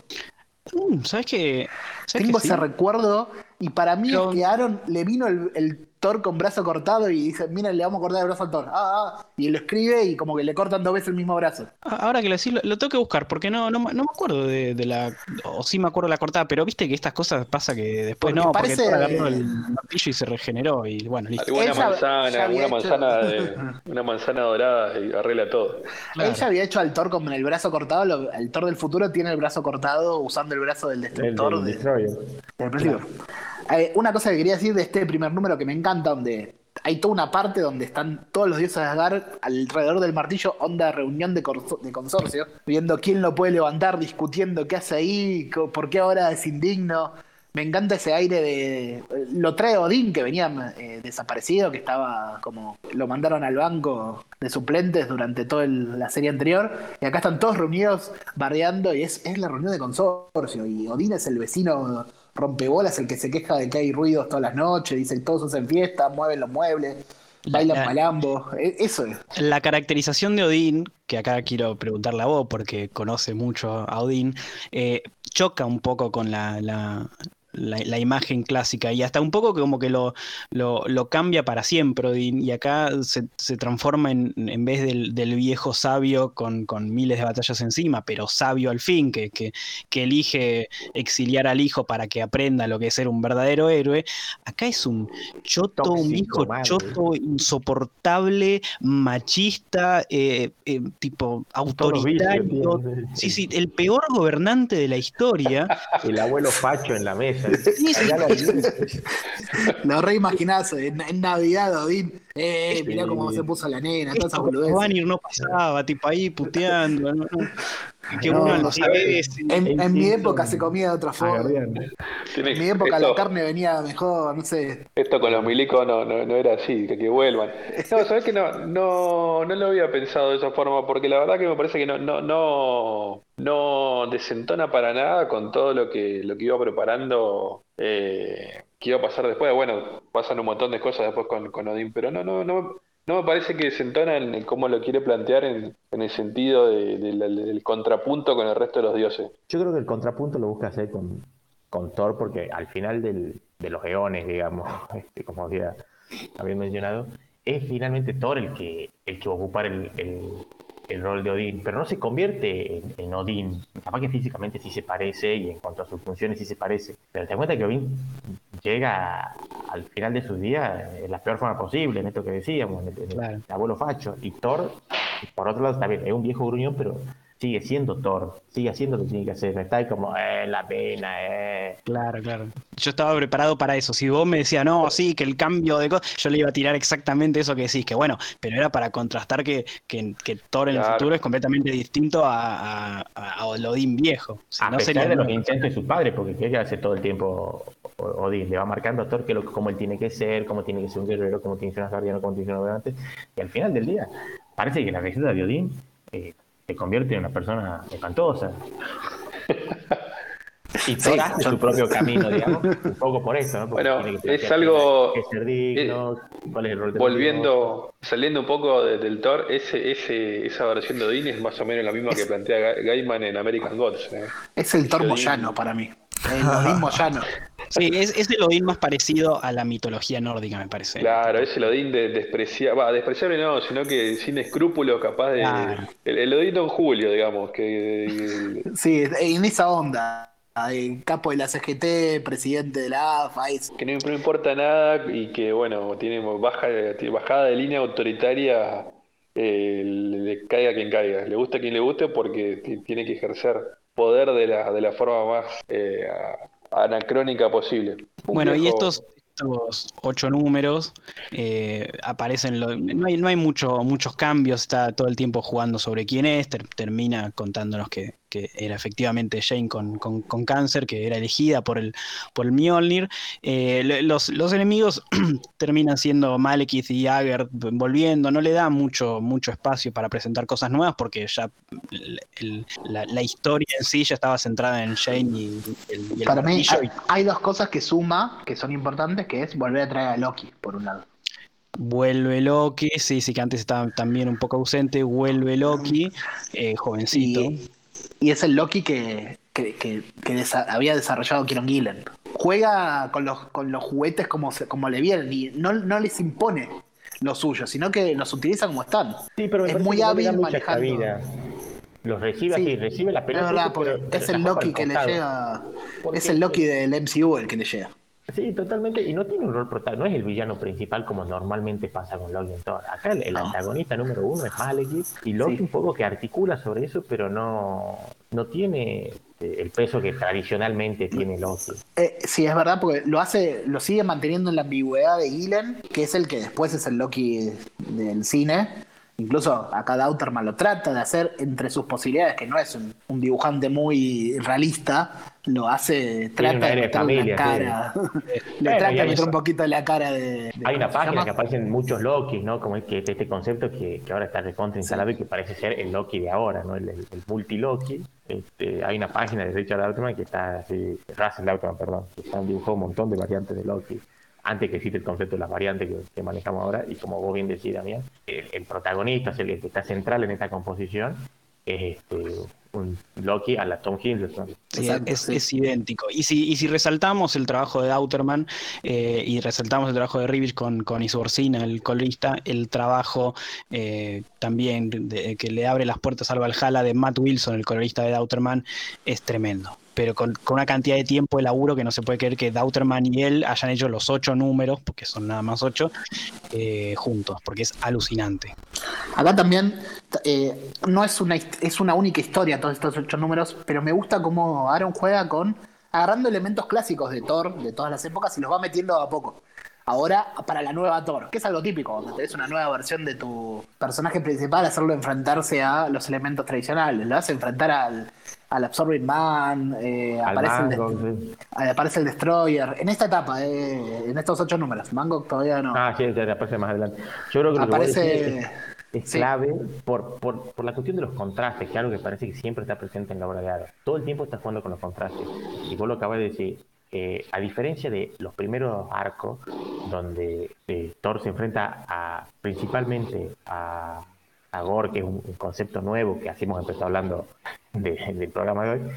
Mm, ¿Sabes qué? ¿Sabes Tengo que sí? ese recuerdo y para mí Pero- es que Aaron le vino el, el Thor con brazo cortado y dice, mira, le vamos a cortar el brazo al Thor. Ah, ah, y lo escribe y como que le cortan dos veces el mismo brazo. Ah, Ahora que lo decís, lo, lo tengo que buscar, porque no, no, me- no me acuerdo de, de la. O sí me acuerdo de la cortada, pero viste que estas cosas pasa que después Porque no, parece- porque Thor agarró el martillo y se regeneró y bueno, listo. Alguna manzana, alguna manzana, de, [LAUGHS] una manzana dorada y arregla todo. Claro. Ella había hecho al Thor con el brazo cortado, lo- el Thor del futuro tiene el brazo cortado usando el brazo del El destructor del de- Destroyer. del principio. Eh, una cosa que quería decir de este primer número que me encanta, donde hay toda una parte donde están todos los dioses de Asgard alrededor del martillo, onda reunión de, consorcio, viendo quién lo puede levantar, discutiendo qué hace ahí, por qué ahora es indigno. Me encanta ese aire de. Lo trae Odín, que venía eh, desaparecido, que estaba como. Lo mandaron al banco de suplentes durante toda la serie anterior. Y acá están todos reunidos bardeando, y es, es la reunión de consorcio. Y Odín es el vecino rompebolas, el que se queja de que hay ruidos todas las noches, dice que todos hacen fiesta, mueven los muebles, bailan La- malambo. E- Eso es. La caracterización de Odín, que acá quiero preguntarle a vos porque conoce mucho a Odín, eh, choca un poco con la, la- la- la imagen clásica y hasta un poco como que lo, lo, lo cambia para siempre y acá se, se transforma en, en vez del, del viejo sabio con, con miles de batallas encima, pero sabio al fin, que, que, que elige exiliar al hijo para que aprenda lo que es ser un verdadero héroe, acá es un choto, un hijo choto, insoportable, machista, eh, eh, tipo autoritario. [LAUGHS] Sí, sí, el peor gobernante de la historia. [LAUGHS] El abuelo Facho en la mesa. Lo [LAUGHS] reimaginás en, en Navidad, Odín. Eh, mirá cómo se puso la nena, todas esas boludeces. No pasaba, tipo ahí puteando. Que No, uno no sabe. En, en mi época se comía de otra Ah, forma. En mi época esto, la carne venía mejor, no sé. esto con los milicos no, no, no era así, que, que vuelvan. No, sabes que no, no, no lo había pensado de esa forma, porque la verdad que me parece que no, no, no, no desentona para nada con todo lo que, lo que iba preparando, eh, que iba a pasar después. Bueno, pasan un montón de cosas después con, con Odín, pero no, no, no, no me parece que desentona en, cómo lo quiere plantear en, en el sentido del contrapunto con el resto de los dioses. Yo creo que el contrapunto lo busca hacer con, Thor, porque al final de los eones, digamos, [LAUGHS] este, como había, había mencionado, es finalmente Thor el que, el que va a ocupar el, el rol de Odín, pero no se convierte en, en Odín. Capaz que físicamente sí se parece y en cuanto a sus funciones sí se parece, pero te das cuenta que Odín llega al final de sus días en la peor forma posible, en esto que decíamos, en el, en el Claro. abuelo facho. Y Thor, por otro lado, también es un viejo gruñón, pero sigue siendo Thor, sigue haciendo lo que tiene que hacer. Está ahí como, eh, la pena, eh. Claro, claro. Yo estaba preparado para eso. Si vos me decías, no, sí, que el cambio de cosas, yo le iba a tirar exactamente eso que decís, que bueno, pero era para contrastar que, que, que Thor en el Claro. futuro es completamente distinto a, a, a Odín viejo. Si a no pesar sería de los nuevo. intentos de su padre, porque que hace todo el tiempo Odín, le va marcando a Thor que lo, cómo él tiene que ser, cómo tiene que ser un guerrero, cómo tiene que ser un guardiano, cómo tiene que ser un navegante, y al final del día parece que la receta de Odín eh, se convierte en una persona espantosa. [LAUGHS] Y Sí, hace yo- su propio camino, digamos, un poco por eso, ¿no? Porque Bueno, tiene que es algo- que ser digno, cuál es el rol de Volviendo, saliendo un poco de- del Thor, ese, ese, esa versión de Odín es más o menos la misma que plantea Ga- Gaiman en American Gods. ¿eh? Es el Thor. Moyano para mí. [LAUGHS] El Odín Moyano. Sí, es, es el Odín más parecido a la mitología nórdica, me parece. Claro, es el Odín de, despreciable, va, despreciable no, sino que sin escrúpulos, capaz de... Claro. El, el Odín Don Julio, digamos, que... Sí, en esa onda. El capo de la CGT, presidente de la AFA, es- que no, no importa nada y que, bueno, tiene baja, tiene bajada de línea autoritaria, eh, le, le caiga quien caiga. Le gusta a quien le guste porque ti- tiene que ejercer poder de la, de la forma más eh, anacrónica posible. Un Bueno, y estos, estos ocho números eh, aparecen, lo- no hay, no hay mucho, muchos cambios, está todo el tiempo jugando sobre quién es, ter- termina contándonos que, que era efectivamente Jane con, con- con cáncer, que era elegida por el, por el Mjolnir. Eh, los, los enemigos [CLEARS THROAT] terminan siendo Malekith y Ager volviendo, no le da mucho, mucho espacio para presentar cosas nuevas porque ya el- el- la, la historia en sí ya estaba centrada en Jane y el, y el para mí hay dos cosas que suma, que son importantes, que es volver a traer a Loki, por un lado. Vuelve Loki, sí, sí que antes estaba también un poco ausente, vuelve Loki, eh, jovencito. Y, y es el Loki que, que, que- que desa- había desarrollado Kieron Gillen. Juega con los, con los juguetes como, se- como le vienen y no, no les impone lo suyo, sino que los utiliza como están. Sí, pero me Es muy hábil manejando. cabida. Los recibe Sí, así, recibe la Es pelota. verdad, pero- porque pero es el Loki que le llega. Es el Loki del MCU el que le llega. Sí, totalmente. Y no tiene un rol protagonista, no es el villano principal como normalmente pasa con Loki en Thor. Acá el, el No. antagonista número uno es Malekith y Loki Sí. un poco que articula sobre eso, pero no, no tiene eh, el peso que tradicionalmente tiene Loki. Eh, sí, es verdad, porque lo hace, lo sigue manteniendo en la ambigüedad de Gillen, que es el que después es el Loki del cine. Incluso acá Dauterman lo trata de hacer entre sus posibilidades, que no es un, un dibujante muy realista, lo hace, trata de familia, la cara, [LAUGHS] le Bueno, trata de meter un poquito la cara de... de- Hay una ¿cómo se página que aparecen muchos Lokis, ¿no? Como es que este concepto que, que ahora está recontra instalado y que parece ser el Loki de ahora, ¿no? El, el, el multi-Loki. Este, hay una página de Richard Altman que está así, Russell Altman, perdón, que está dibujado un montón de variantes de Loki. Antes que existe el concepto de las variantes que, que manejamos ahora, y como vos bien decís, Damián, el, el protagonista, es el que está central en esta composición, es este, un Loki a la Tom Hiddleston. Sí, es, idéntico. Y si, y si resaltamos el trabajo de Dauterman eh, y resaltamos el trabajo de Rivich con, con Isorcina, el colorista, el trabajo eh, también de- que le abre las puertas al Valhalla de Matt Wilson, el colorista de Dauterman, es tremendo. Pero con, una cantidad de tiempo de laburo que no se puede creer que Dauterman y él hayan hecho los ocho números, porque son nada más ocho, eh, juntos, porque es alucinante. Acá también eh, no es una, es una única historia todos estos ocho números, pero me gusta cómo Aaron juega con agarrando elementos clásicos de Thor de todas las épocas y los va metiendo a poco. Ahora para la nueva Thor, que es algo típico, cuando tenés una nueva versión de tu personaje principal, hacerlo enfrentarse a los elementos tradicionales, lo hace enfrentar al, al Absorbing Man, eh, Al aparece, el, Mango, sí. aparece el Destroyer, en esta etapa, eh, en estos ocho números, Mango todavía no. Ah, sí, ya aparece más adelante. Yo creo que lo Aparece- decís es, es sí. clave por, por, por la cuestión de los contrastes, que es algo que parece que siempre está presente en la obra de Aro. Todo el tiempo está jugando con los contrastes. Y vos lo acabas de decir, eh, a diferencia de los primeros arcos, donde eh, Thor se enfrenta a, principalmente a, a Gore, que es un, concepto nuevo que así hemos empezado hablando de- del programa de hoy,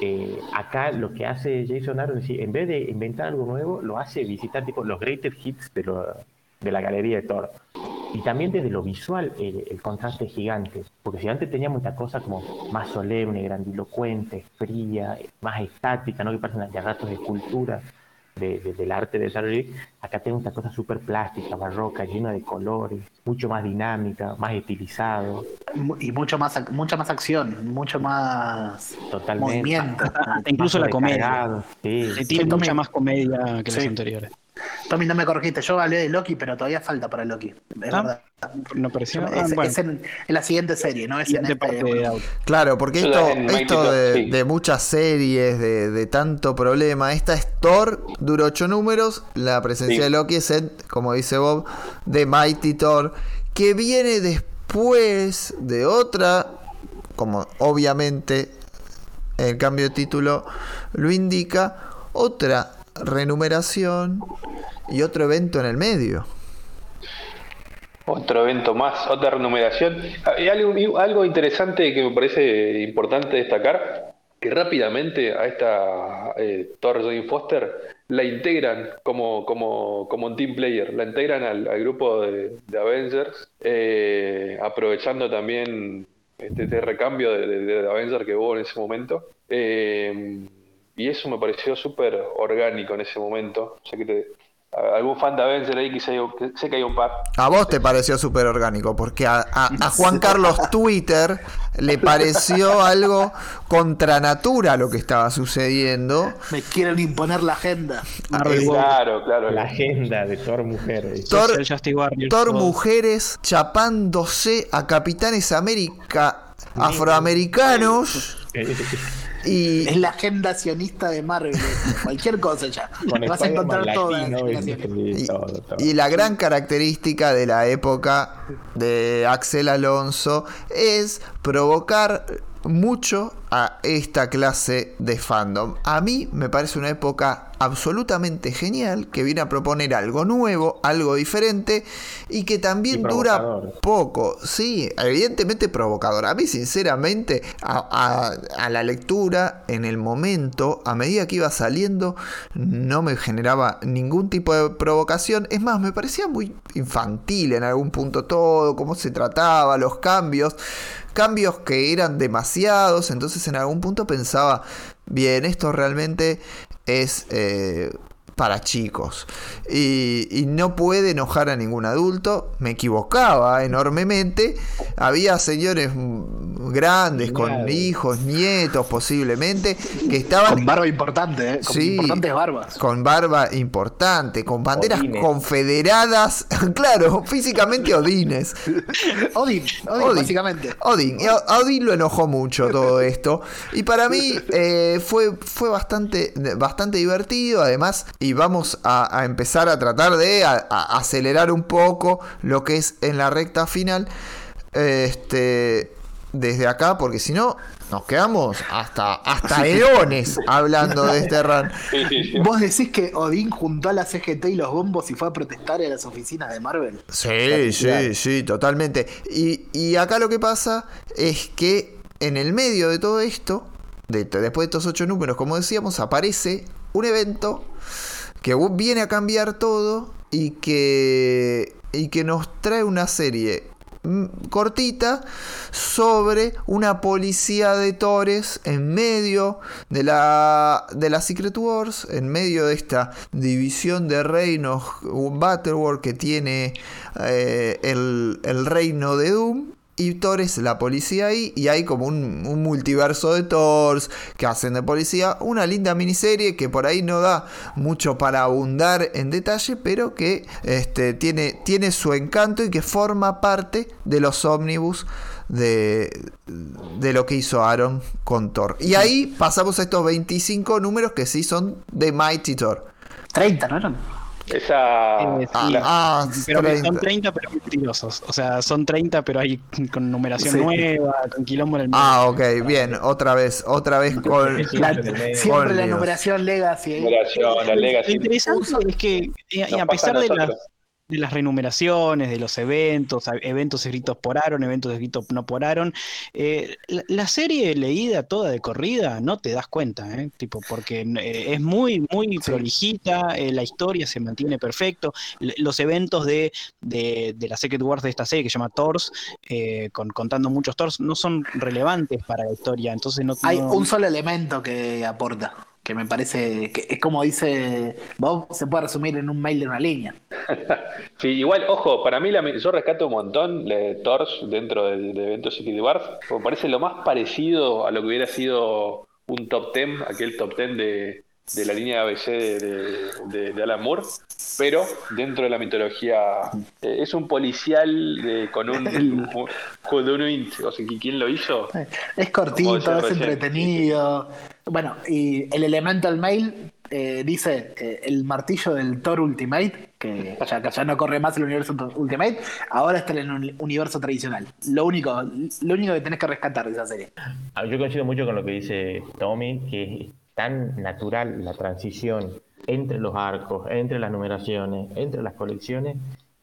eh, acá lo que hace Jason Aaron es decir, en vez de inventar algo nuevo, lo hace visitar tipo los greatest hits de, lo- de la galería de Thor. Y también desde lo visual, el, el contraste es gigante. Porque si antes teníamos esta cosa como más solemne, grandilocuente, fría, más estática, ¿no? que parecen de ratos de escultura de- de- del arte de Sarah acá tenemos esta cosa súper plástica, barroca, llena de colores, mucho más dinámica, más estilizado, Y mucho más, ac- mucha más acción, mucho más totalmente. movimiento. Incluso la comedia. Sí. Eh, Tiene Sí, mucha más comedia que los Sí. anteriores. Tommy, no me corregiste, yo hablé de Loki, pero todavía falta para Loki. Es Ah, verdad. No pareció. Es, Ah, bueno. es en, en la siguiente serie, no es en este. parte de. Claro, porque esto, esto de, sí. de muchas series, de, de tanto problema, esta es Thor, dura ocho números, la presencia Sí. de Loki es, en, como dice Bob, de Mighty Thor, que viene después de otra, como obviamente el cambio de título lo indica, otra renumeración y otro evento en el medio. Otro evento más, otra renumeración. Ah, algo, interesante que me parece importante destacar, que rápidamente a esta eh, Thor Jane Foster la integran como, como, como un team player, la integran al, grupo de, Avengers, eh, aprovechando también este, este recambio de Avengers que hubo en ese momento. Eh, y eso me pareció súper orgánico en ese momento. O sea que te- a- algún fan de Avengers ahí que sé, que sé que hay un par. A vos te pareció súper orgánico, porque a, a- a Juan Carlos [LAUGHS] Twitter le pareció algo contra natura lo que estaba sucediendo. Me quieren imponer la agenda. Marvel World, Claro, claro. La agenda de Thor Mujer. ¿viste? Thor- Thor mujeres chapándose a capitanes América afroamericanos y [LAUGHS] Es la agenda sionista de Marvel. Cualquier cosa ya. [LAUGHS] Con Vas a encontrar y- generaciones. y todo, todo. Y la gran característica de la época de Axel Alonso es provocar mucho a esta clase de fandom. A mí me parece una época absolutamente genial que viene a proponer algo nuevo, algo diferente y que también Y dura poco. Sí, evidentemente provocador. A mí sinceramente a, a- a la lectura en el momento, a medida que iba saliendo, no me generaba ningún tipo de provocación. Es más, me parecía muy infantil en algún punto todo, cómo se trataba, los cambios. Cambios que eran demasiados, entonces en algún punto pensaba, bien, esto realmente es eh, para chicos. Y, y no puede enojar a ningún adulto. Me equivocaba enormemente. Había señores grandes, con hijos, nietos posiblemente, que estaban Con barba importante, ¿eh? Con Sí. importantes barbas. con barba importante, con banderas Odines. confederadas, [LAUGHS] claro, físicamente Odines. [LAUGHS] Odin, Odin, Odin. básicamente. Odin, Odin lo enojó mucho todo esto. Y para mí eh, fue, fue bastante, bastante divertido. Además, y vamos a, a empezar a tratar de a- a acelerar un poco lo que es en la recta final. Este. Desde acá, porque si no, nos quedamos hasta, hasta [LAUGHS] eones hablando de este run. Vos decís que Odín juntó a la CGT y los bombos y fue a protestar en las oficinas de Marvel. Sí, sí, sí, totalmente. Y, y acá lo que pasa es que en el medio de todo esto, de- después de estos ocho números, como decíamos, aparece un evento que viene a cambiar todo y que, y que nos trae una serie mm, cortita sobre una policía de Tores en medio de la, de la Secret Wars, en medio de esta división de reinos, un Battleworld que tiene eh, el, el reino de Doom. Y Thor es la policía ahí, y hay como un, un multiverso de Thors que hacen de policía. Una linda miniserie que por ahí no da mucho para abundar en detalle, pero que este, tiene, tiene su encanto y que forma parte de los ómnibus de, de lo que hizo Aaron con Thor. Y ahí pasamos a estos 25 números que sí son de Mighty Thor. 30, ¿no eran? Esa. Eh, sí. la- Ah, Pero que 30. son 30 pero mentirosos. O sea, son 30 pero hay con numeración Sí. nueva, con quilombo en el medio. Ah, ok, bien, otra vez, otra vez con... La- Con siempre la Dios. numeración Legacy. ¿eh? numeración, la Lo Legacy. interesante es que, eh, Nos a pesar de las, nosotros. De las renumeraciones, de los eventos, eventos escritos por Aaron, eventos escritos no por Aaron. Eh, la, la serie leída toda de corrida no te das cuenta, ¿eh? Tipo, porque eh, es muy, muy prolijita, eh, la historia se mantiene perfecto. L- los eventos de, de, de la Secret Wars de esta serie, que se llama Thors, eh, con, contando muchos Thors, no son relevantes para la historia. Entonces no Hay no- un solo elemento que aporta, que me parece que es como dice Bob, se puede resumir en un mail de una línea. [LAUGHS] Sí, igual, ojo, para mí la, yo rescato un montón de Thors dentro de, de eventos Secret Wars, porque parece lo más parecido a lo que hubiera sido un top 10, aquel top 10 de, de la línea ABC de, de- de- de Alan Moore, pero dentro de la mitología eh, es un policial de- con un, [LAUGHS] con un int, o sea, ¿quién lo hizo? Es cortito, es recién. entretenido. Bueno, y el Elemental Mail eh, dice eh, el martillo del Thor Ultimate, que ya, ya no corre más el universo Ultimate, ahora está en el uni- universo tradicional. Lo único, lo único que tenés que rescatar de esa serie. Ah, Yo coincido mucho con lo que dice Tommy, que es tan natural la transición entre los arcos, entre las numeraciones, entre las colecciones,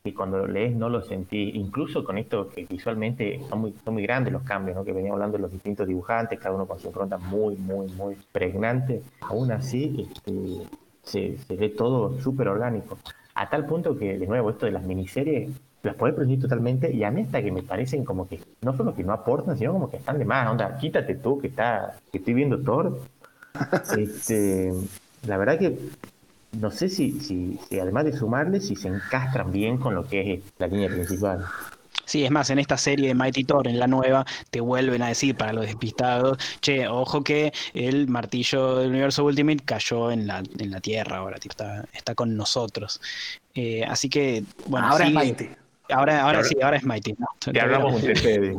que cuando lo lees no lo sentís. Incluso con esto que visualmente son muy, son muy grandes los cambios, ¿no? que veníamos hablando de los distintos dibujantes, cada uno con su impronta muy, muy, muy pregnante. Aún así, este, se, se ve todo súper orgánico. A tal punto que, de nuevo, esto de las miniseries las puedes prescindir totalmente y a mí hasta que me parecen como que no solo que no aportan, sino como que están de más. Onda, quítate tú que, está, que estoy viendo Thor. [LAUGHS] Este, la verdad que no sé si, si, si además de sumarle, si se encastran bien con lo que es la línea principal. Sí, es más, en esta serie de Mighty Thor, en la nueva, te vuelven a decir para los despistados, che, ojo que el martillo del universo Ultimate cayó en la, en la Tierra ahora, tipo, está, está con nosotros. Eh, así que, bueno, ahora sigue- es Mighty. Ahora, ahora Ahora- sí, ahora es Mighty. no, Te hablamos de-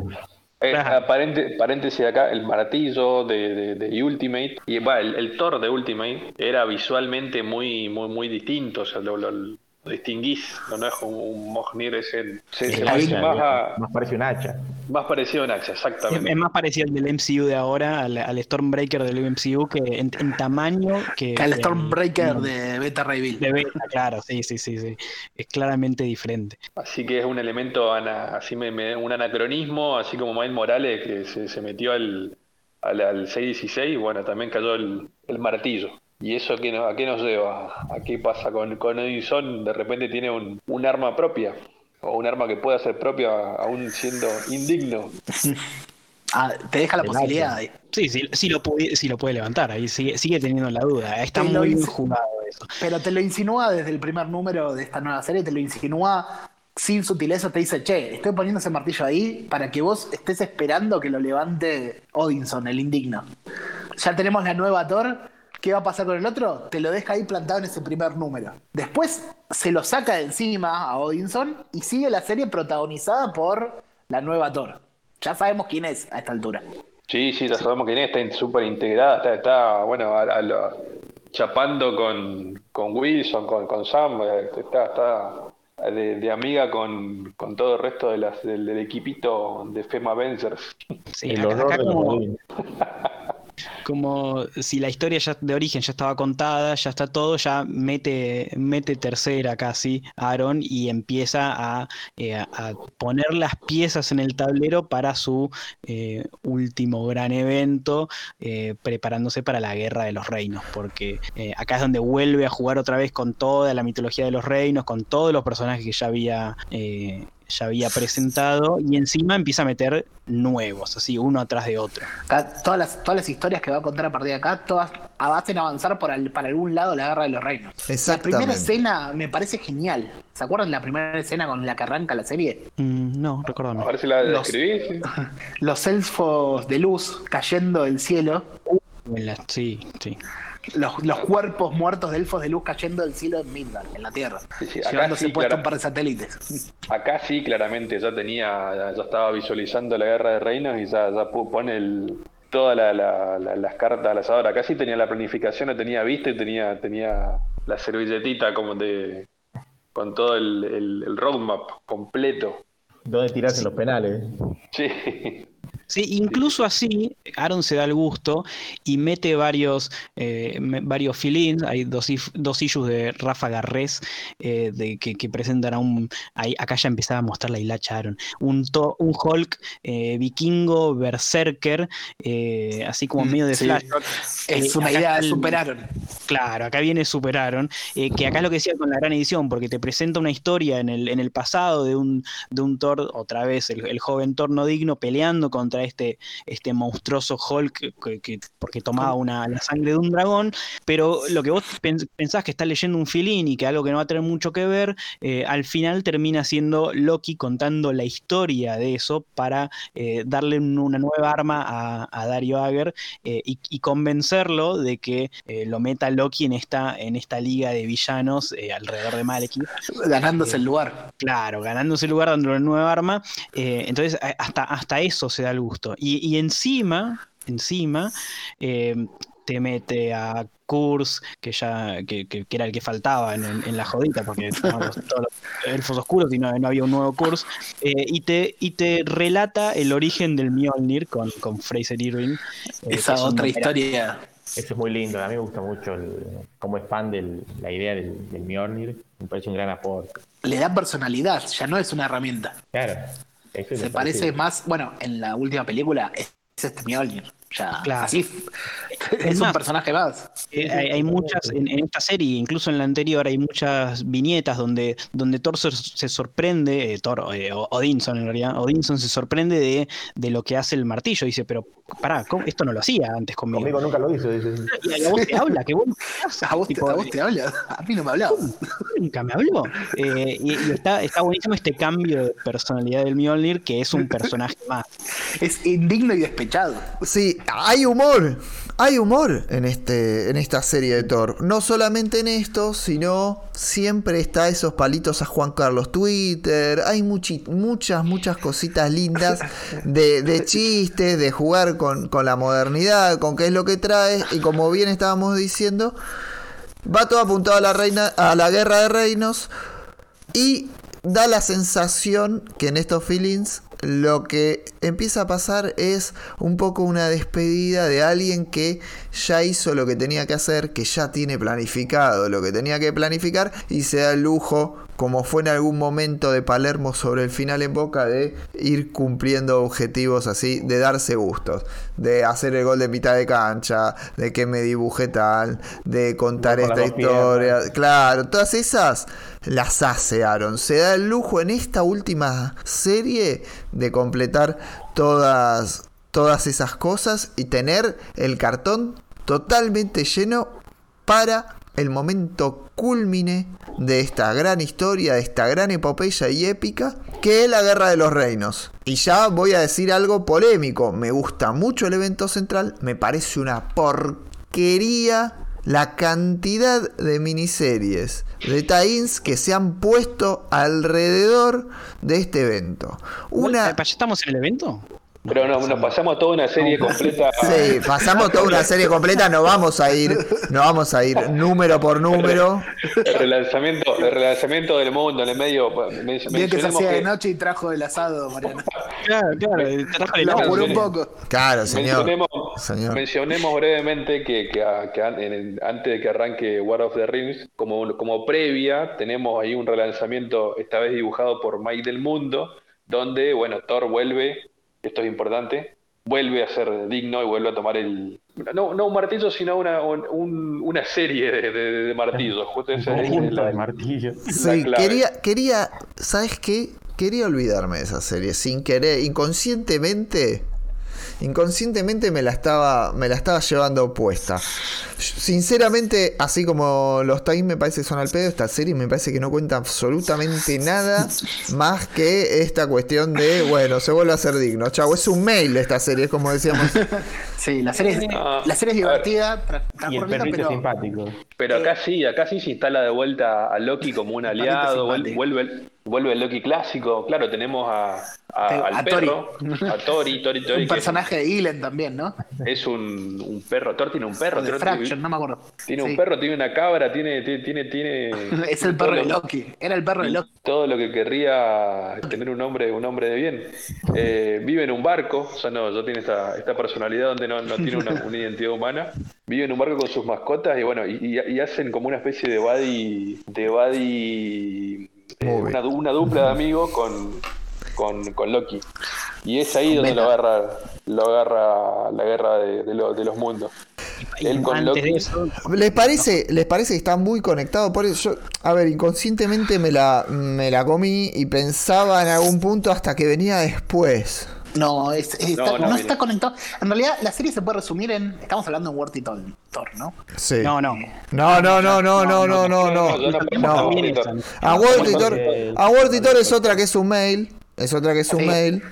Eh, aparente- paréntesis acá, el martillo de, de- de Ultimate, y va, el, el Thor de Ultimate era visualmente muy, muy, muy distinto, o sea, lo, lo- lo distinguís, no, no es como un Mojnir, ese, se, se el parece hacha, más, digamos, a- más un hacha. más parecido a un hacha, Es, exactamente. es más parecido al del MCU de ahora, al, al Stormbreaker del MCU, que en, en tamaño que... El que- Stormbreaker de Beta Ray Bill. de Beta, claro, sí, sí, sí, sí. Es claramente diferente. Así que es un elemento, ana- así me, me- un anacronismo, así como Miles Morales que se, se metió al, al, al 616, bueno, también cayó el, el martillo. ¿Y eso a qué, no- a qué nos lleva? ¿A qué pasa con, con Edison? De repente tiene un, un arma propia, o un arma que pueda ser propia aún siendo indigno. [LAUGHS] Ah, te deja la El posibilidad ahí. Sí, sí, sí lo puede, sí lo puede levantar, ahí sigue, sigue teniendo la duda. Está Te muy bien jugado eso. Pero te lo insinúa desde el primer número de esta nueva serie, te lo insinúa sin sutileza, te dice, che, estoy poniendo ese martillo ahí para que vos estés esperando que lo levante Odinson, el indigno. Ya tenemos la nueva Thor, ¿qué va a pasar con el otro? Te lo deja ahí plantado en ese primer número. Después se lo saca de encima a Odinson y sigue la serie protagonizada por la nueva Thor. Ya sabemos quién es a esta altura. Sí, sí, la sabemos que está in- súper integrada, está, está, bueno, a- a lo- chapando con, con Wilson, con, con Sam, eh, está, está de, de amiga con, con todo el resto de las, del, del equipito de FEMA Avengers. Sí, el acá, acá como. [LAUGHS] como si la historia ya de origen ya estaba contada, ya está todo, ya mete, mete tercera casi Aaron y empieza a, eh, a poner las piezas en el tablero para su eh, último gran evento, eh, preparándose para la guerra de los reinos, porque eh, acá es donde vuelve a jugar otra vez con toda la mitología de los reinos, con todos los personajes que ya había... ya había presentado y encima empieza a meter nuevos, así uno atrás de otro. Todas, las, todas las historias que va a contar a partir de acá, todas hacen avanzar por al- para algún lado la guerra de los reinos. La primera escena me parece genial. ¿Se acuerdan de la primera escena con la que arranca la serie? Mm, no, recordame. A ver si la Los- describís. [LAUGHS] Los elfos de luz cayendo del cielo, sí, sí. Los, los cuerpos muertos de elfos de luz cayendo del cielo en Midgard, en la Tierra, Sí, sí, llevándose sí, puesto un par de satélites. Acá sí, claramente, ya tenía, ya, estaba visualizando la guerra de reinos y ya, ya pone el, todas la- la- la- las cartas al asador. Acá sí tenía la planificación, la tenía vista y tenía, tenía la servilletita como de con todo el, el- el roadmap completo. ¿Dónde tirarse los penales? Sí. Sí, incluso así, Aaron se da el gusto y mete varios, eh, varios fill-ins. Hay dos, dos issues de Rafa Garrés eh, de, que, que presentan a un. ahí- acá ya empezaba a mostrar la hilacha Aaron. Un, to- un Hulk eh, vikingo, berserker, eh, así como medio de Sí. flash. Es Eh, una idea el- superaron. Claro, acá viene Superaron, que acá es lo que decía con la gran edición, porque te presenta una historia en el, en el pasado de un, de un Thor, otra vez el, el joven Thor no digno, peleando contra este, este monstruoso Hulk que, que- porque tomaba una, la sangre de un dragón, pero lo que vos pens- pensás que estás leyendo un filín y que algo que no va a tener mucho que ver, eh, al final termina siendo Loki contando la historia de eso para eh, darle un- una nueva arma a, a Dario Ager eh, y, y convencerlo de que lo meta Loki en esta, en esta liga de villanos alrededor de Malekith. [LAUGHS] Ganándose el lugar. Claro, ganándose el lugar dándole una nueva arma. entonces, hasta, hasta eso se da el gusto. Y, y encima, encima, eh, te mete a Kurz, que ya que, que- que era el que faltaba en, en- en la jodita, porque [LAUGHS] todos los elfos oscuros y no, no había un nuevo Kurz, eh, y, te, y te relata el origen del Mjolnir con, con Fraser Irving. eh, Esa otra historia. Eso es muy lindo. A mí me gusta mucho el, cómo expande el- la idea del, del Mjolnir. Me parece un gran aporte. Le da personalidad, ya no es una herramienta. Claro. Se parece más, bueno, en la última película es este Mjolnir. Ya, Claro. así [LAUGHS] es un más, personaje más. Eh, hay, hay muchas, en, en esta serie, incluso en la anterior, hay muchas viñetas donde, donde Thor se, se sorprende, eh, Thor, eh, Odinson en realidad, Odinson se sorprende de, de lo que hace el martillo. Dice, pero pará, ¿cómo? esto no lo hacía antes conmigo. Conmigo nunca lo hizo. dice. Y a vos te habla, que vos no me hablás. [LAUGHS] A vos, te, Tipo, a vos te habla, a mí no me hablaba. nunca me habló. Eh, y y está, está buenísimo este cambio de personalidad del Mjolnir, que es un personaje más. Es indigno y despechado. Sí, hay humor. Hay humor en, este, en esta serie de Thor. No solamente en esto, sino siempre está esos palitos a Juan Carlos Twitter. Hay muchi- muchas, muchas cositas lindas de, de chistes, de jugar con, con la modernidad, con qué es lo que trae. Y como bien estábamos diciendo, va todo apuntado a la, reina, a la guerra de reinos. Y da la sensación que en estos feelings lo que empieza a pasar es un poco una despedida de alguien que ya hizo lo que tenía que hacer, que ya tiene planificado lo que tenía que planificar y se da el lujo, como fue en algún momento de Palermo sobre el final en boca, de ir cumpliendo objetivos así, de darse gustos, de hacer el gol de mitad de cancha, de que me dibuje tal, de contar esta historia. Claro, todas esas las hace Aaron. Se da el lujo en esta última serie de completar todas, todas esas cosas y tener el cartón totalmente lleno para el momento culmine de esta gran historia, de esta gran epopeya y épica, que es la Guerra de los Reinos. Y ya voy a decir algo polémico, me gusta mucho el evento central, me parece una porquería la cantidad de miniseries, de tie-ins que se han puesto alrededor de este evento. Una... ¿Ya estamos en el evento? Pero no, nos pasamos toda una serie completa. [LAUGHS] Sí, pasamos toda una serie completa, no vamos a ir, no vamos a ir número por número. El relanzamiento, el relanzamiento del mundo en el medio. men- Bien que se hacía de noche y trajo el asado, Mariano. Claro, claro, te trajo el apuró un poco. Claro, señor. Mencionemos, Señor. mencionemos brevemente que, que a- que an- en el- antes de que arranque War of the Rings, como, un- como previa, tenemos ahí un relanzamiento, esta vez dibujado por Mike del Mundo, donde, bueno, Thor vuelve, esto es importante, vuelve a ser digno y vuelve a tomar el... No, no un martillo, sino una, un- un- una serie de, de- de martillos. Justo esa es la- de martillos. Sí, quería, quería, ¿sabes qué? Quería olvidarme de esa serie, sin querer, inconscientemente. Inconscientemente me la estaba, me la estaba llevando puesta. Sinceramente, así como los times me parece que son al pedo, esta serie me parece que no cuenta absolutamente nada más que esta cuestión de, bueno, se vuelve a ser digno. Chau, es un mail esta serie, como decíamos. [LAUGHS] Sí, la serie es, Ah, la serie es divertida, Y el transcurrida, perrito pero simpático. Pero acá sí, acá sí se instala de vuelta a Loki como un aliado, vuelve, vuelve el Loki clásico. Claro, tenemos a, al a Tori. perro, a Tori, Tori, [LAUGHS] Tori. Un personaje de Gillen también, ¿no? Es un, un perro. Thor tiene un perro. Thor Fraction, no me acuerdo. Tiene un perro, tiene una cabra, tiene, tiene, tiene, tiene- [LAUGHS] Es el perro de lo- Loki. Era el perro de Loki. Todo lo que querría tener un hombre, un hombre de bien. Eh, vive en un barco, o sea, no, no tiene esta, esta personalidad donde no, no tiene una, una identidad humana. Vive en un barco con sus mascotas y bueno, y, hacen como una especie de buddy, de buddy. Una, du- una dupla de amigos con, con, con Loki. Y es ahí donde lo agarra, lo agarra la guerra de, de lo- de los mundos. Él con Loki. eso, ¿Les parece, ¿Les parece que está muy conectado? Por eso, yo, a ver, inconscientemente me la, me la comí y pensaba en algún punto hasta que venía después. No, es- es- No, está- no, no, mira. está conectado. En realidad, la serie se puede resumir en. Estamos hablando en Word y Thor, Thor, ¿no? Sí. no, no. No, no, no, no, no, no, no, no. A Word Editor es otra que es un mail. Es otra que es un Sí. mail.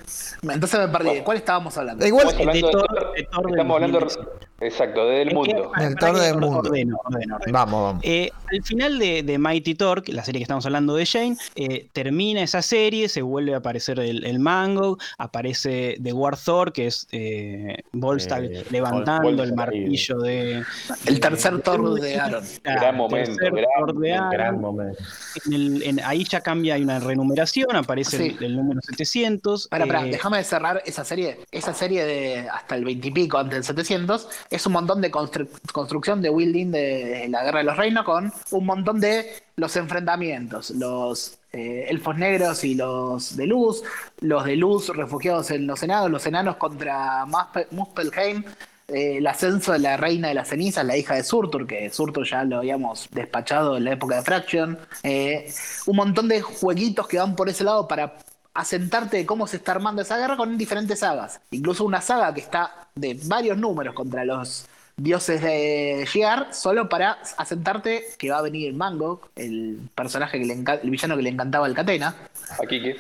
Entonces me perdí. ¿De cuál estábamos hablando? Igual, Estamos hablando de Thor- Thor, de Thor del estamos hablando 2017. Exacto, del mundo. para- El Thor que del mundo. ordeno, ordeno, ordeno. vamos, vamos. Eh, al final de, de Mighty Thor, que la serie que estamos hablando de Jane, eh, termina esa serie, se vuelve a aparecer el, el Mango, aparece The War Thor, que es eh, Volstagg Eh, levantando el martillo de... El tercer Thor de Aaron. Gran momento, tercer gran- Thor de Aaron. Gran momento. En el- en- ahí ya cambia, hay una renumeración, aparece Sí. el, el número 700. Para, para, déjame cerrar esa serie. Esa serie de hasta el 20 y pico, antes del 700, es un montón de constru- construcción de building de la Guerra de los Reinos con un montón de los enfrentamientos. Los eh, elfos negros y los de luz, los de luz refugiados en los enanos, los enanos contra Muspe- Muspelheim. eh, el ascenso de la reina de las cenizas, la hija de Surtur, que Surtur ya lo habíamos despachado en la época de Fraction. Eh, un montón de jueguitos que van por ese lado para asentarte de cómo se está armando esa guerra con diferentes sagas. Incluso una saga que está de varios números contra los dioses de Shiar, solo para asentarte que va a venir el Mango, el personaje que le el villano que le encantaba el Catena, Aquí que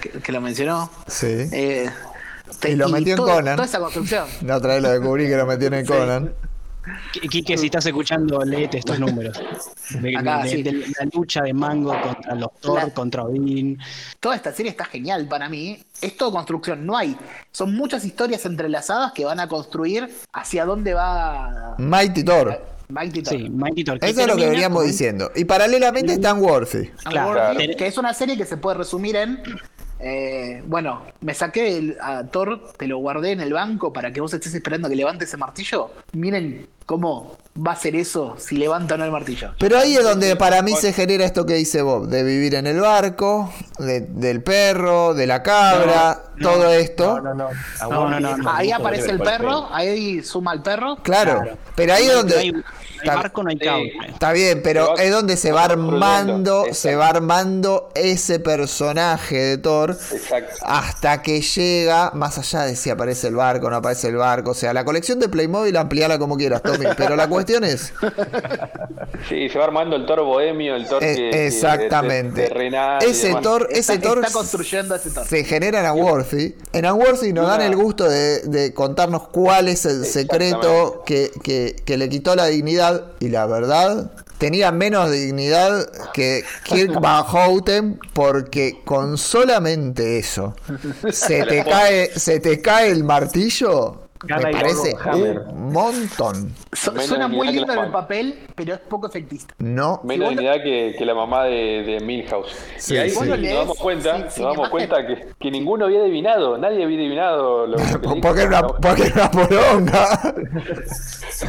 que, que lo mencionó. sí. Eh, Y lo metió en todo- Conan. Toda esa construcción. [LAUGHS] La otra vez lo descubrí que lo metieron en Conan. Quique, si estás escuchando, léete estos números. De, Acá, de- sí. de la lucha de Mango contra los Thor, La- contra Odín. Toda esta serie está genial para mí. Es todo construcción, no hay. Son muchas historias entrelazadas que van a construir hacia dónde va Mighty Thor. Mighty Thor. Sí, Mighty Thor. Eso es lo que veníamos con- diciendo. Y paralelamente están Worthy. Claro. que es una serie que se puede resumir en. Eh, bueno, me saqué el, a Thor, te lo guardé en el banco para que vos estés esperando que levante ese martillo. Miren cómo va a ser eso si levanta o no el martillo. Pero ahí es donde para mí se genera esto que dice Bob, de vivir en el barco, de- del perro, de la cabra, todo esto. No, no, no. A No, vos no, no, te- no. Ahí aparece el perro, ahí suma el perro. Claro, Claro. pero ahí es No donde... hay, Está- barco, no hay cable. Está bien, pero es donde se va armando, se va armando ese personaje de Thor Exacto. hasta que llega, más allá de si aparece el barco o no aparece el barco, o sea, la colección de Playmobil ampliala como quieras, Tommy, [LAUGHS] pero la cuestión es, Sí, se va armando el Thor bohemio, el Thor Eh, que, que- exactamente. de- ese. Thor, Está, ese Thor está construyendo ese Thor. se genera en Unworthy. En Unworthy nos dan el gusto de, de contarnos cuál es el secreto que, que- que le quitó la dignidad. Y la verdad, tenía menos dignidad que Kirk [LAUGHS] Van Houten porque con solamente eso [LAUGHS] se te cae, se te cae el martillo. Me parece un montón. Su- Menos suena muy lindo en el papel, pero es poco efectista. No. Menos Si dignidad que, que la mamá de, de Milhouse. Sí, y ahí sí. nos damos cuenta, nos damos cuenta que, que ninguno había adivinado, nadie había adivinado lo que Porque era una, porque era una poronga.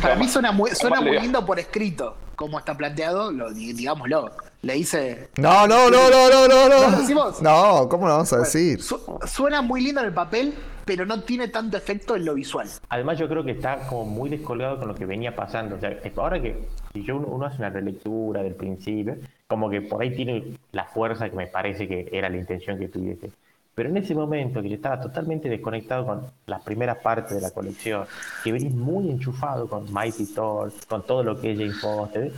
Para mí suena muy, suena muy lindo por escrito, como está planteado, lo, di- digámoslo. Le dice. No, no, no, no, no, no, ¿No lo no. decimos? No, ¿cómo lo vamos a decir? Su- suena muy lindo en el papel, pero no tiene tanto efecto en lo visual. Además, yo creo que está como muy descolgado con lo que venía pasando. O sea, ahora que si yo uno, uno hace una relectura del principio, como que por ahí tiene la fuerza que me parece que era la intención que tuviese. Pero en ese momento que yo estaba totalmente desconectado con las primeras partes de la colección, que venís muy enchufado con Mighty Thor, con todo lo que es Jane Foster,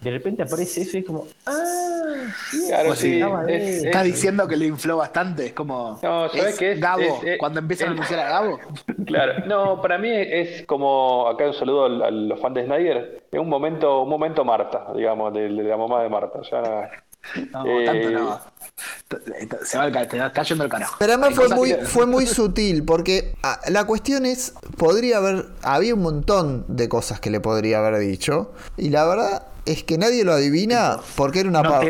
de repente aparece eso y es como, ah, sí, Claro, sí, es- Está es- diciendo que lo infló bastante, es como. No, ¿sabes es qué es? Gabo, Es- es- cuando empiezan a anunciar a Gabo. [LAUGHS] Claro, no, para mí es como, acá un saludo al- a, los fans de Snyder, es un momento, un momento Marta, digamos, de, de la mamá de Marta. O sea, No, Eh, tanto no. Se va te está yendo el carajo. Pero además fue muy, que- fue muy sutil, porque ah, la cuestión es, podría haber, había un montón de cosas que le podría haber dicho, y la verdad es que nadie lo adivina porque era una, No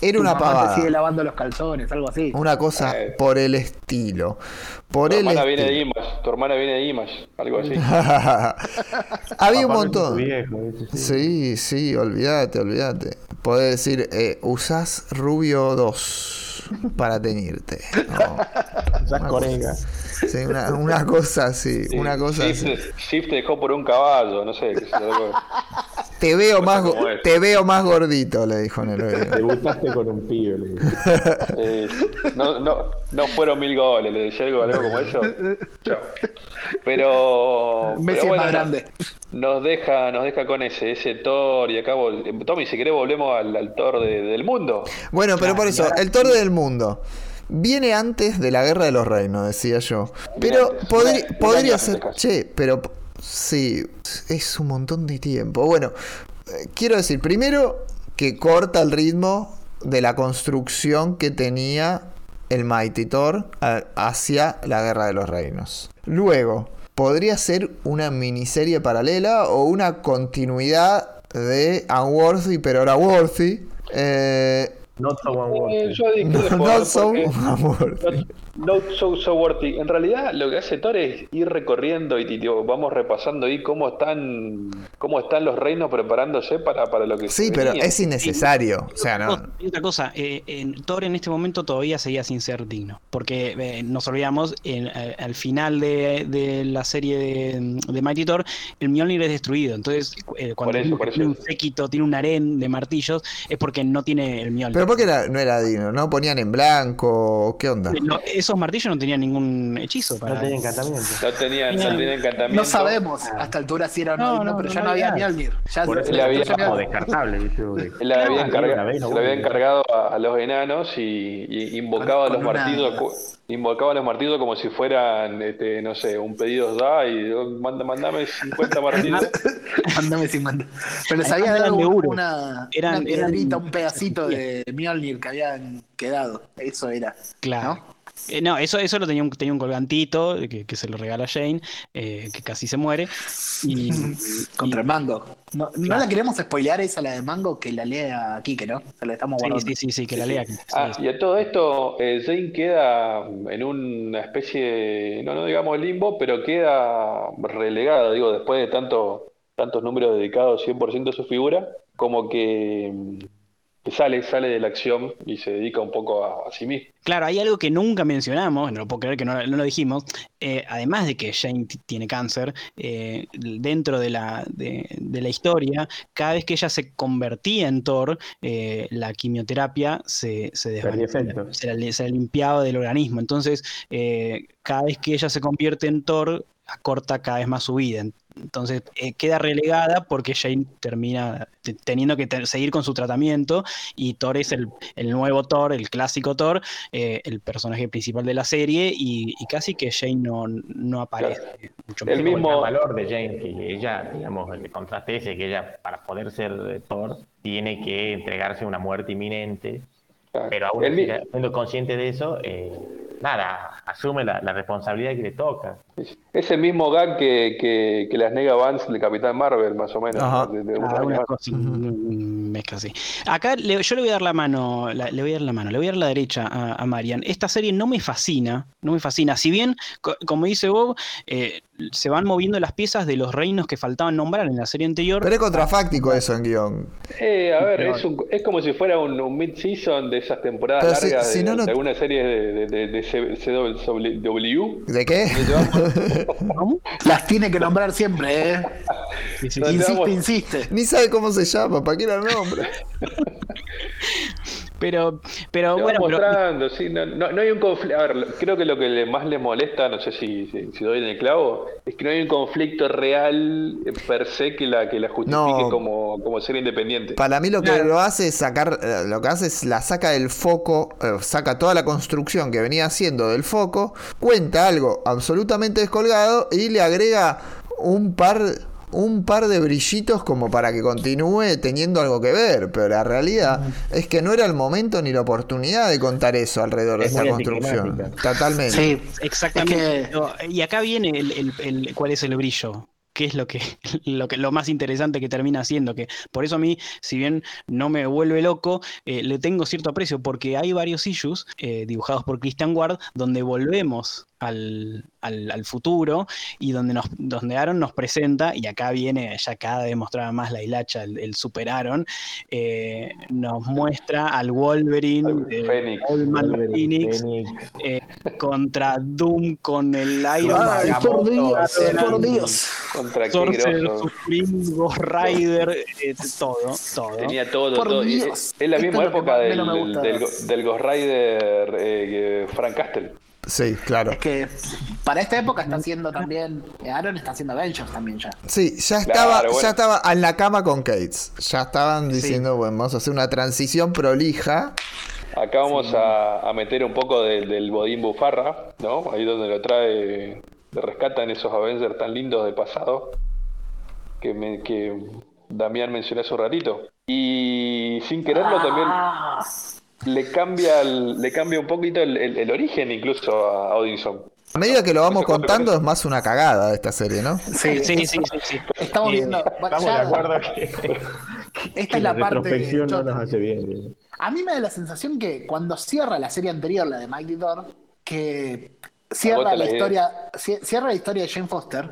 era una pavada, sigue lavando los calzones, algo así. una cosa Eh. por el estilo, por Tu el hermana viene de. Image, tu hermana viene de Image, algo así. [LAUGHS] había un montón. viejo, ese sí. Sí, sí, olvídate, olvídate. Podés decir, eh, usás rubio 2 para teñirte. [LAUGHS] No, Usás corega. cosa- sí, una, una cosa así, Sí, una cosa Shift, así. Shift te dejó por un caballo, no sé. qué sé yo, algo- Te veo más, te veo más gordito, le dijo en el oído. Debutaste con un pibe. le dije. Eh, no, no, no fueron mil goles, le decía algo, algo como eso. Chao. Pero, Messi pero bueno, más grande. Nos deja, nos deja con ese, ese Thor y acá Tommy, si querés volvemos al, al Thor de- del mundo. Bueno, pero por eso, el Thor del mundo. Viene antes de la Guerra de los Reinos, decía yo. Pero antes, podri- podría ser. Che, pero. Sí, es un montón de tiempo. Bueno, eh, quiero decir, primero que corta el ritmo de la construcción que tenía el Mighty Thor a- hacia la Guerra de los Reinos. Luego, podría ser una miniserie paralela o una continuidad de Unworthy, pero ahora Worthy. Eh, Not so one Eh, word. yo discrepo, [LAUGHS] no ¿no? so Porque- Unworthy. No so, so worthy. En realidad, lo que hace Thor es ir recorriendo y tipo, vamos repasando ahí cómo están cómo están los reinos preparándose para, para lo que Sí, se pero venía. es innecesario. O sea, no. Y otra cosa, eh, en- Thor en este momento todavía seguía sin ser digno, porque eh, nos olvidamos, en- al- al final de, de la serie de, de Mighty Thor, el Mjolnir es destruido, entonces eh, cuando Por eso, tiene por eso. un séquito, tiene un harén de martillos, es porque no tiene el Mjolnir. Pero ¿por qué era- no era digno? ¿No ponían en blanco? ¿Qué onda? No, esos martillos no tenían ningún hechizo para No tenía encantamiento. No tenían, no tenían encantamiento. No sabemos a esta altura si era o no, No, pero no ya no, había había. Mjolnir. Ya Por se- eso le había- había- como descartable. Él una vez, no se le habían vuelve. encargado a, a los enanos y, y invocaba Con- a los martillos cu- invocaba a los martillos como si fueran este, no sé un pedido da y manda, mandame 50 martillos [LAUGHS] Mándame 50. Pero les había dado de un- una, Eran- una piedrita, eran- un pedacito [LAUGHS] de Mjolnir que habían quedado. Eso era. Claro. ¿no? Eh, no, eso, eso lo tenía un, tenía un colgantito que, que se lo regala Jane, eh, que casi se muere. Y, [LAUGHS] Contra y- el mango. No, no Claro. la queremos spoilear esa, la de mango, que la lea Kike, ¿no? Se la estamos Sí, guardando. sí, sí, sí, que la lea. Sí, Ah, sí. y a todo esto, eh, Jane queda en una especie de, no, no digamos limbo, pero queda relegada, digo, después de tanto, tantos números dedicados 100% a su figura, como que, que sale, sale de la acción y se dedica un poco a, a sí mismo. Claro, hay algo que nunca mencionamos, no lo puedo creer que no, no lo dijimos, eh, además de que Jane tiene cáncer, eh, dentro de la, de, de la historia, cada vez que ella se convertía en Thor, eh, la quimioterapia se, se desvanecía, se la, se la limpiaba del organismo. Entonces, eh, cada vez que ella se convierte en Thor, acorta cada vez más su vida. Entonces eh, queda relegada porque Jane termina te- teniendo que te- seguir con su tratamiento y Thor es el, el nuevo Thor, el clásico Thor, eh, el personaje principal de la serie y, y casi que Jane no, no aparece. mucho El más. mismo- el valor de Jane, que ella, digamos, el contraste ese, que ella, para poder ser eh, Thor, tiene que entregarse a una muerte inminente, Claro. pero aún siendo consciente de eso, eh, nada, asume la, la responsabilidad que le toca. Es el mismo gag que, que, que las Nega Vans del Capitán Marvel, más o menos. Ajá. de- de Ah, una cosa, mezcla así. Acá le- yo le voy a dar la mano, la- le voy a dar la mano, le voy a dar la derecha a, a Marian. Esta serie no me fascina, no me fascina. Si bien, co- como dice Bob, eh, se van moviendo las piezas de los reinos que faltaban nombrar en la serie anterior. Pero es contrafáctico eso en guion. Eh, a ver, es, un- es como si fuera un, un mid-season de esas temporadas Pero largas si de, no, no- de alguna serie de, de, de, de C- CW. ¿De qué? [LAUGHS] Las tiene que nombrar siempre, ¿eh? Sí, sí. Insiste, insiste. Ni sabe cómo se llama, ¿para qué era el nombre? [LAUGHS] Pero, pero bueno, van pero- mostrando, sí, no, no, no hay un conflicto. A ver, creo que lo que le- más le molesta, no sé si, si, si doy en el clavo, es que no hay un conflicto real eh, per se que la, que la justifique No. como, como ser independiente. Para mí lo que lo hace es sacar, eh, lo que hace es la saca del foco, eh, saca toda la construcción que venía haciendo del foco, cuenta algo absolutamente descolgado y le agrega un par, un par de brillitos como para que continúe teniendo algo que ver, pero la realidad es que no era el momento ni la oportunidad de contar eso alrededor de Es esta construcción. Totalmente. Sí, Exactamente. Es que- No, Y acá viene el, el- el- cuál es el brillo. ¿Qué es lo que, [LAUGHS] lo que lo más interesante que termina haciendo? Que por eso a mí, si bien no me vuelve loco, eh, le tengo cierto aprecio, porque hay varios issues eh, dibujados por Christian Ward donde volvemos al, al- al futuro y donde nos, donde Aaron nos presenta, y acá viene, ya cada vez mostraba más la hilacha, el, el super Aaron, eh, nos muestra al Wolverine, de Fénix. Old Man Wolverine, Phoenix, Fénix. eh, contra Doom con el Iron Ay, Man, por Dios, por Dios. Contra Sorcerer. Supreme, Ghost Rider, eh, todo, todo. Tenía todo, Por todo. Es la misma época del- del Ghost Rider eh, Frank Castle. Sí, claro. Es que para esta época está haciendo también. Aaron está haciendo Avengers también ya. Sí, ya estaba, Claro, bueno. ya estaba en la cama con Cates. Ya estaban diciendo, bueno, vamos a hacer una transición prolija. Acá vamos a, a meter un poco del, del Bodín Bufarra, ¿no? Ahí donde lo trae, le rescatan esos Avengers tan lindos del pasado que, me- que Damián mencionó hace un ratito. Y sin quererlo también le cambia, el- le cambia un poquito el, el- el origen incluso a Odinson. A medida que lo vamos contando es más una cagada esta serie, ¿no? [LAUGHS] Sí, Sí, sí, sí, sí. Estamos viendo. Estamos ya- de acuerdo que, [LAUGHS] Esta que es la parte. retrospección no nos hace bien. A mí me da la sensación que cuando cierra la serie anterior, la de Mighty Thor, que cierra la la historia, cie- cierra la historia de Jane Foster.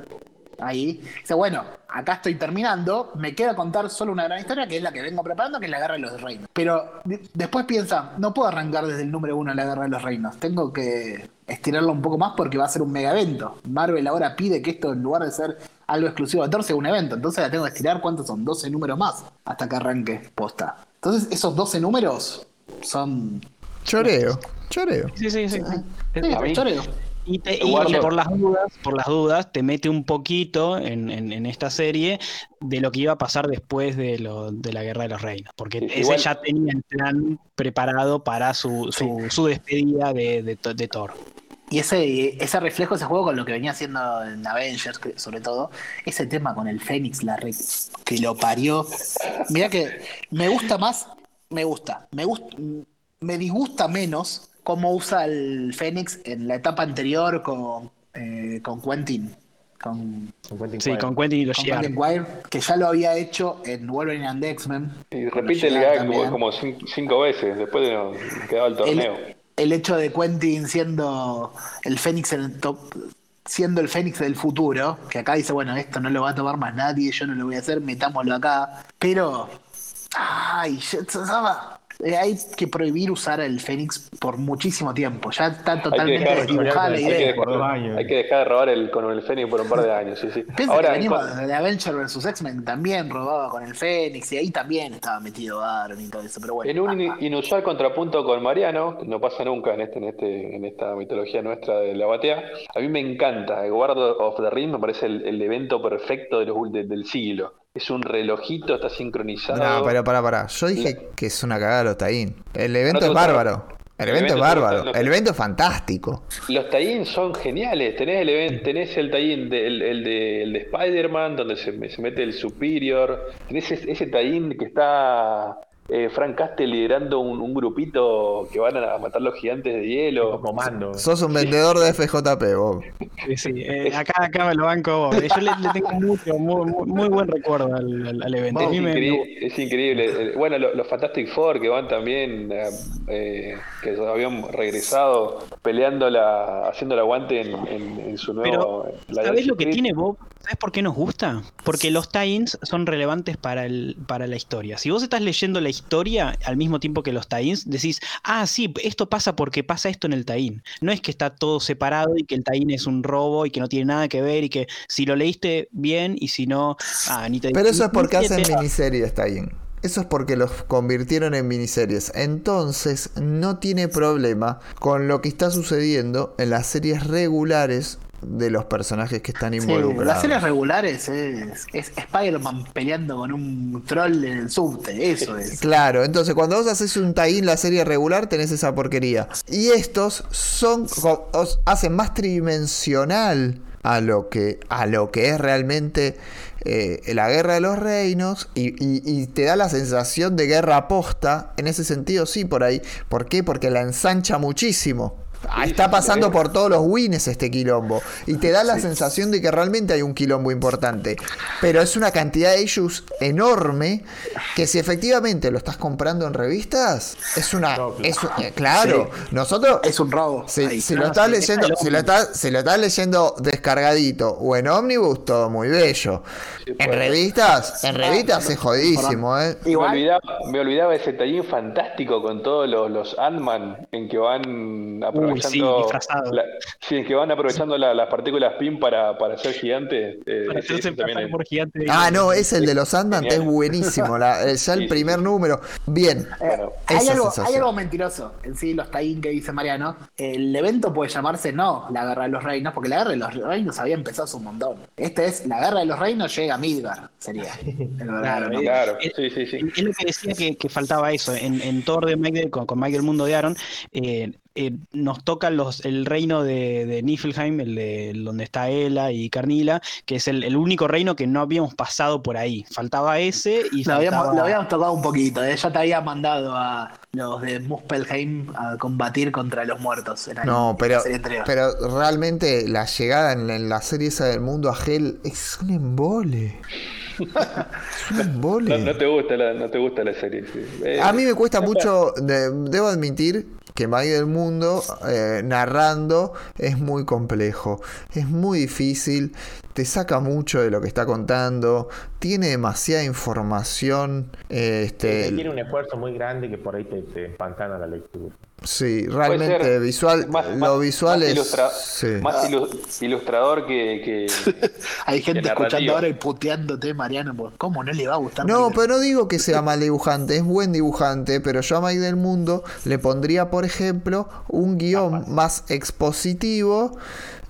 Ahí dice, bueno, acá estoy terminando, me queda contar solo una gran historia que es la que vengo preparando, que es la Guerra de los Reinos. Pero de- después piensa, no puedo arrancar desde el número uno de la Guerra de los Reinos, tengo que estirarlo un poco más porque va a ser un mega evento. Marvel ahora pide que esto, en lugar de ser algo exclusivo de Thor, sea un evento, entonces la tengo que estirar, ¿cuántos son? 12 números más hasta que arranque posta. Entonces esos 12 números son... Choreo, choreo. Sí, sí, sí. Sí, A choreo. Y, te- y Guardo. por las dudas, por las dudas, te mete un poquito en, en- en esta serie de lo que iba a pasar después de, lo, de la Guerra de los Reinos. Porque Sí, ese igual- ya tenía el plan preparado para su, su, su despedida de, de, de Thor. Y ese, ese reflejo, ese juego con lo que venía haciendo en Avengers, que- sobre todo, ese tema con el Fénix, la re- que lo parió. Mira que me gusta más, me gusta, me gusta, me disgusta menos cómo usa el Fénix en la etapa anterior con, eh, con Quentin. Con, Con Quentin Sí, Quire. con Quentin y los con Quentin Quire, que ya lo había hecho en Wolverine and X-Men. Y repite el gag como, cinco veces después de quedaba el torneo. el, el hecho de Quentin siendo el Fénix en el top, siendo el Fénix del futuro, que acá dice, bueno, esto no lo va a tomar más nadie, yo no lo voy a hacer, metámoslo acá. Pero, ay, eh, hay que prohibir usar el Fénix por muchísimo tiempo. Ya está totalmente dejar- desdibujada la Hay que, idea. por dos dejar, años. hay que dejar de robar el, con el Fénix por un par de años, sí, sí. Piensa Ahora, [LAUGHS] que venimos con- de Avenger vs X-Men, también robaba con el Fénix, y ahí también estaba metido Aaron y todo eso, pero bueno. en un in- inusual contrapunto con Mariano, que no pasa nunca en este, en este, en esta mitología nuestra de la batea, a mí me encanta. El Guard of the Ring me parece el, el evento perfecto de los de- del siglo. Es un relojito, está sincronizado. No, pero para, para. Yo dije que es una cagada los Taín. El evento es bárbaro. El El evento es evento bárbaro. El evento es fantástico. Los tie son geniales. Tenés el, event- tenés el tie-in de, el, el de, de Spider-Man, donde se, se mete el Superior. Tenés ese, ese que está eh, Frank Castle liderando un, un grupito que van a matar los gigantes de hielo. Comando. Sos un vendedor de FJP, vos. Sí, sí, eh, acá, acá me lo banco. vos. Yo le, le tengo mucho, muy, muy- muy buen recuerdo al, al- al evento. A Es, me- increíble, es increíble. Eh, Bueno, lo- los Fantastic Four que van también, eh, eh, que habían regresado peleando la, haciendo el aguante en, en- en su nuevo. la ¿Sabés lo que tiene Bob? ¿Sabes por qué nos gusta? Porque los tie-ins son relevantes para, el, para la historia. Si vos estás leyendo la historia al mismo tiempo que los tie-ins, decís, ah, sí, esto pasa porque pasa esto en el tie-in. No es que está todo separado y que el tie-in es un robo y que no tiene nada que ver y que si lo leíste bien y si no, ah, ni te Pero eso es porque hacen miniseries, Taín. Eso es porque los convirtieron en miniseries. Entonces, no tiene problema con lo que está sucediendo en las series regulares de los personajes que están Sí, involucrados. las series regulares es, es Spider-Man peleando con un troll en el subte, eso es. Claro, entonces cuando vos haces un tie la serie regular tenés esa porquería. Y estos son hacen más tridimensional a lo que a lo que es realmente eh, la guerra de los reinos y, y- y te da la sensación de guerra posta. En ese sentido, sí, por ahí. ¿Por qué? Porque la ensancha muchísimo. Ah, Está pasando por todos los wins este quilombo. Y te da la sensación de que realmente hay un quilombo importante. Pero es una cantidad de issues enorme que si efectivamente lo estás comprando en revistas, es una. es un- eh, claro, nosotros. Es un robo. Si, ahí. si lo estás leyendo, si lo estás, si lo estás leyendo descargadito o en ómnibus, todo muy bello. En revistas, en revistas es jodidísimo, eh. Me Igual, olvidaba, me olvidaba ese tallín fantástico con todos los, los Ant-Man en que van aprovechando. la- sí, en que van aprovechando la- las partículas PIN para, para ser gigantes. eh, Para también por gigante. Ah, no, es el de los Sandman, es buenísimo. la- eh, ya el primer sí. número. Bien. Bueno, hay algo, hay algo mentiroso en sí, los tie que dice Mariano. El evento puede llamarse no la guerra de los reinos, porque la guerra de los reinos había empezado hace un montón. Este es la guerra de los reinos llega a Midgar, sería. [LAUGHS] Claro, Eh, sí, sí, sí. Es lo que decía que, que faltaba eso. En, en Thor de Mike, con, con Mike el mundo de Aaron, eh, eh, nos toca los, el reino de, de Niflheim, el de donde está Ela y Carnila, que es el, el único reino que no habíamos pasado por ahí. Faltaba ese y Lo habíamos, lo habíamos tocado un poquito, ¿eh? ya te había mandado a los de Muspelheim a combatir contra los muertos. en No, pero, pero realmente la llegada en, en la serie esa del mundo a Hell es un embole. Es un embole. No, no te gusta la, no te gusta la serie. sí. Eh, A mí me cuesta mucho, de- debo admitir que Maggie del Mundo eh, narrando es muy complejo, es muy difícil, te saca mucho de lo que está contando, tiene demasiada información, eh, este, Tiene un esfuerzo muy grande que por ahí te, te empantana la lectura. Sí, realmente visual, más- lo más- visual más es, ilustra- sí. más ilu- ilustrador que, que- [LAUGHS] Hay gente escuchando ahora y puteándote, Mariano, pues, ¿cómo no le va a gustar? No, pero no digo que sea mal dibujante, es buen dibujante, pero yo a Mike del Mundo le pondría, por ejemplo, un guion más expositivo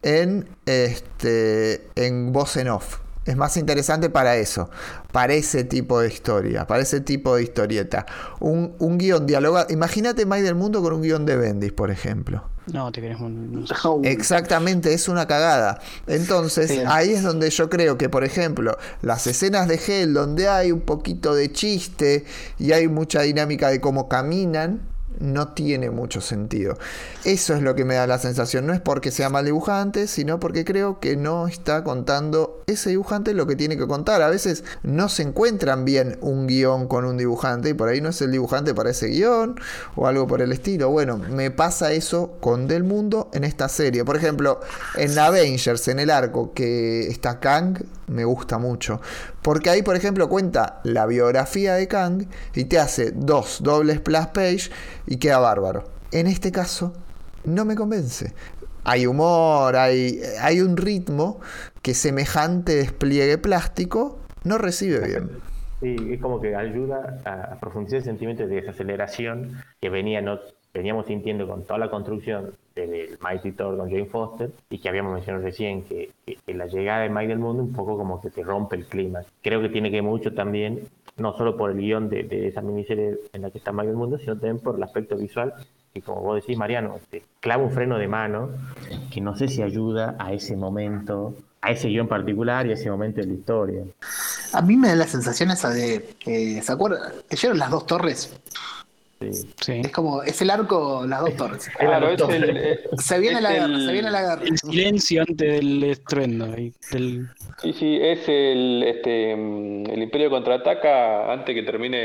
en este en voz en off. Es más interesante para eso, para ese tipo de historia, para ese tipo de historieta. Un, un guion dialogado. Imagínate Mike del Mundo con un guion de Bendis, por ejemplo. No, te querés. sé. [LAUGHS] Uh, Exactamente, es una cagada. Entonces, Sí. ahí es donde yo creo que, por ejemplo, las escenas de Hell, donde hay un poquito de chiste y hay mucha dinámica de cómo caminan, no tiene mucho sentido. Eso es lo que me da la sensación. No es porque sea mal dibujante, sino porque creo que no está contando ese dibujante lo que tiene que contar. A veces no se encuentran bien un guion con un dibujante y por ahí no es el dibujante para ese guion o algo por el estilo. Bueno, me pasa eso con Del Mundo en esta serie. Por ejemplo, en Avengers, en el arco que está Kang, me gusta mucho. Porque ahí, por ejemplo, cuenta la biografía de Kang y te hace dos dobles plus page y queda bárbaro. En este caso, no me convence. Hay humor, hay, hay un ritmo que semejante despliegue plástico no recibe bien. Sí, es como que ayuda a profundizar el sentimiento de desaceleración que venía no, veníamos sintiendo con toda la construcción del Mighty Thor con Jane Foster y que habíamos mencionado recién que, que- que la llegada de Mike del Mundo un poco como que te rompe el clima. Creo que tiene que mucho también, no solo por el guion de, esa miniserie en la que está Mike del Mundo, sino también por el aspecto visual y como vos decís, Mariano, este, clava un freno de mano que no sé si ayuda a ese momento, a ese guion particular y a ese momento de la historia. A mí me da la sensación esa de. eh, ¿Se acuerdan? ¿Leyeron las dos torres? Sí. Sí. Es como. Es el arco, las dos torres. [LAUGHS] Claro, es el, eh, Se viene es la guerra, el- se viene la guerra. El silencio antes del estruendo. del- Sí, sí, es el, este, mm, el Imperio contraataca antes que termine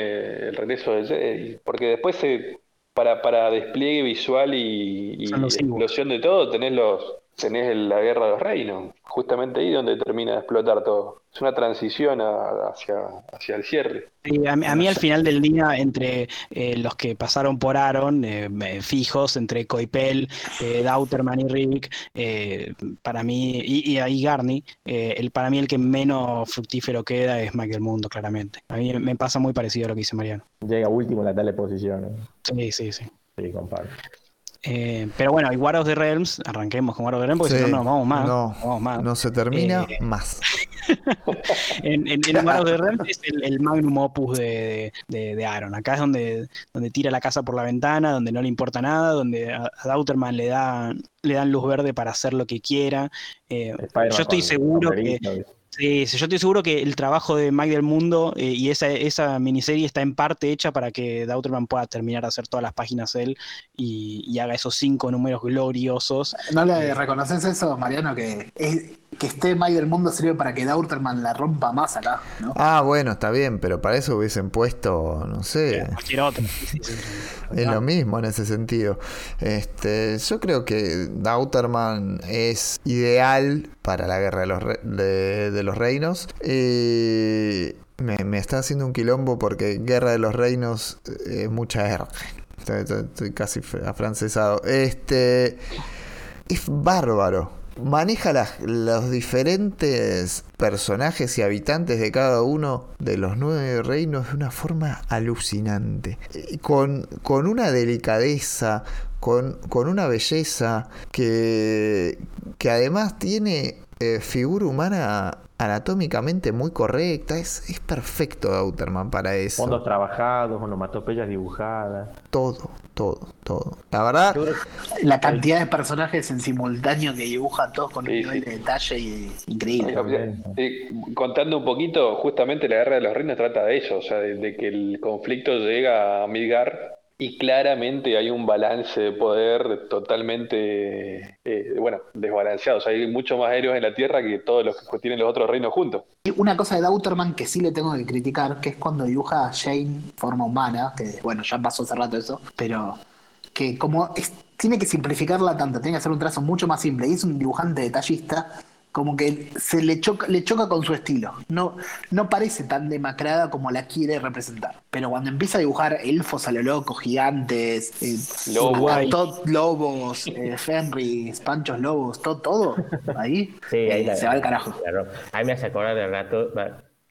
el regreso de Jedi, porque después se, para, para despliegue visual y, y explosión de todo tenés los tenés la guerra de los reinos, justamente ahí donde termina de explotar todo. Es una transición a- hacia, hacia el cierre. Sí, a, mí- a mí al final del día, entre eh, los que pasaron por Aaron, eh, fijos, entre Coipel, eh, Dauterman y Rick, eh, para mí, y, y ahí Garni, eh, el, para mí el que menos fructífero queda es Mike del Mundo, claramente. A mí me pasa muy parecido a lo que dice Mariano. Llega último en la tal posición. Sí, sí, sí. Sí, compadre. Eh, pero bueno, y War of the Realms, arranquemos con War of the Realms, porque Sí. si no, no vamos más. No, vamos más. no se termina Eh, más. [LAUGHS] en, en, en War of the Realms es el, el magnum opus de, de- de Aaron. Acá es donde, donde tira la casa por la ventana, donde no le importa nada, donde a, a Dauterman le, da, le dan luz verde para hacer lo que quiera. Eh, yo estoy seguro que, Sí, sí, yo estoy seguro que el trabajo de Mike del Mundo eh, y esa, esa miniserie está en parte hecha para que Dauterman pueda terminar de hacer todas las páginas él y, y haga esos cinco números gloriosos. ¿No le reconoces eso, Mariano? Que, es- que esté Mike del mundo sirve para que Dauterman la rompa más acá, ¿no? Ah, bueno, está bien, pero para eso hubiesen puesto, no sé, Cualquier otro. Es lo mismo en ese sentido. Este, yo creo que Dauterman es ideal para la guerra de los, re- de, de los reinos. Eh, me, me está haciendo un quilombo porque Guerra de los Reinos eh, es mucha R. Estoy, estoy- estoy casi fr- afrancesado. Este es bárbaro. Maneja las- los diferentes personajes y habitantes de cada uno de los nueve reinos de una forma alucinante. Con, con una delicadeza, con, con una belleza que, que además tiene eh, figura humana anatómicamente muy correcta. Es, es perfecto Dauterman para eso. Fondos trabajados, onomatopeyas dibujadas. Todo, todo, todo. La verdad... La cantidad de personajes en simultáneo que dibuja todos con un Sí, nivel sí. de detalle y- increíble. Contando un poquito, justamente la Guerra de los Reinos trata de eso, o sea, de, de que el conflicto llega a Midgar y claramente hay un balance de poder totalmente, eh, bueno, desbalanceado. O sea, hay muchos más héroes en la Tierra que todos los que tienen los otros reinos juntos. Una cosa de Dauterman que sí le tengo que criticar, que es cuando dibuja a Jane forma humana, que bueno, ya pasó hace rato eso, pero que como es- tiene que simplificarla tanto, tiene que hacer un trazo mucho más simple, y es un dibujante detallista, como que se le choca, le choca con su estilo. No, no parece tan demacrada como la quiere representar. Pero cuando empieza a dibujar elfos a lo loco, gigantes, eh, Lobos. eh, Fenris, panchos lobos, todo, todo, ahí, Sí, ahí eh, la- se va al carajo. A mí me hace acordar de rato,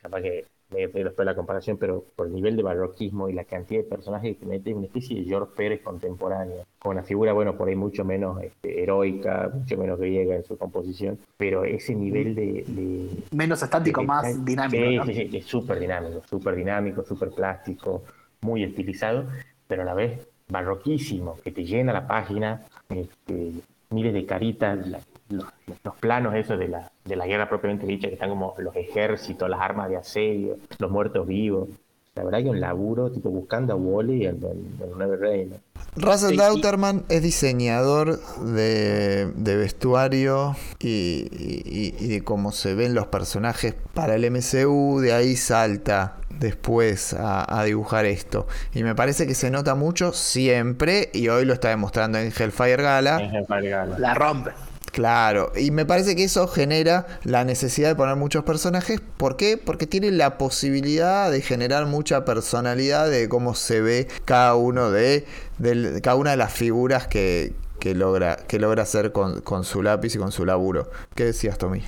capaz que me me después la comparación, pero por el nivel de barroquismo y la cantidad de personajes que mete, una especie de George Pérez contemporáneo, con una figura, bueno, por ahí mucho menos este, heroica, mucho menos griega en su composición, pero ese nivel de... de- Menos estático, de- más dinámico. Sí, ¿no? es súper dinámico, súper dinámico, súper plástico, muy estilizado, pero a la vez barroquísimo, que te llena la página, este, miles de caritas, la- los, los planos esos de la, de la guerra propiamente dicha, que están como los ejércitos, las armas de asedio, los muertos vivos. La verdad que un laburo, tipo buscando a Wally en el Nueve Reinos. Russell Sí, y- Dauterman es diseñador de, de vestuario y, y- y de cómo se ven los personajes para el MCU, de ahí salta después a, a dibujar esto. Y me parece que se nota mucho siempre, y hoy lo está demostrando en Hellfire Gala. En Hellfire Gala. La rompe. Claro, y me parece que eso genera la necesidad de poner muchos personajes. ¿Por qué? Porque tiene la posibilidad de generar mucha personalidad de cómo se ve cada uno de, del- cada una de las figuras que, que logra, que logra hacer con, con su lápiz y con su laburo. ¿Qué decías, Tommy?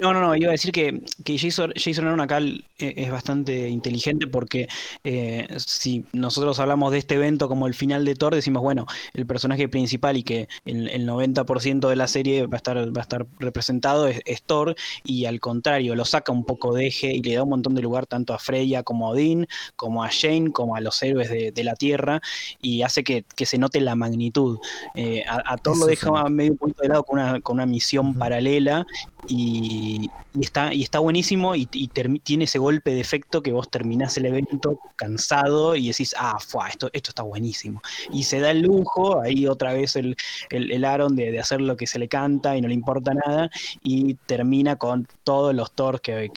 No, no, no, iba a decir que, que Jason, Jason Aaron acá eh, es bastante inteligente porque eh, si nosotros hablamos de este evento como el final de Thor, decimos, bueno, el personaje principal y que el, el 90% de la serie va a estar, va a estar representado es, es Thor, y al contrario, lo saca un poco de eje y le da un montón de lugar tanto a Freya como a Odín, como a Jane, como a los héroes de, de la Tierra, y hace que, que se note la magnitud. Eh, a, a Thor lo deja sí. medio un poquito de lado con una, con una misión paralela y, y está, y está buenísimo y, y tiene ese golpe de efecto que vos terminás el evento cansado y decís, ah, fuá, esto, esto está buenísimo. Y se da el lujo, ahí otra vez el, el, el Aaron de, hacer lo que se le canta y no le importa nada y termina con todos los Thor que,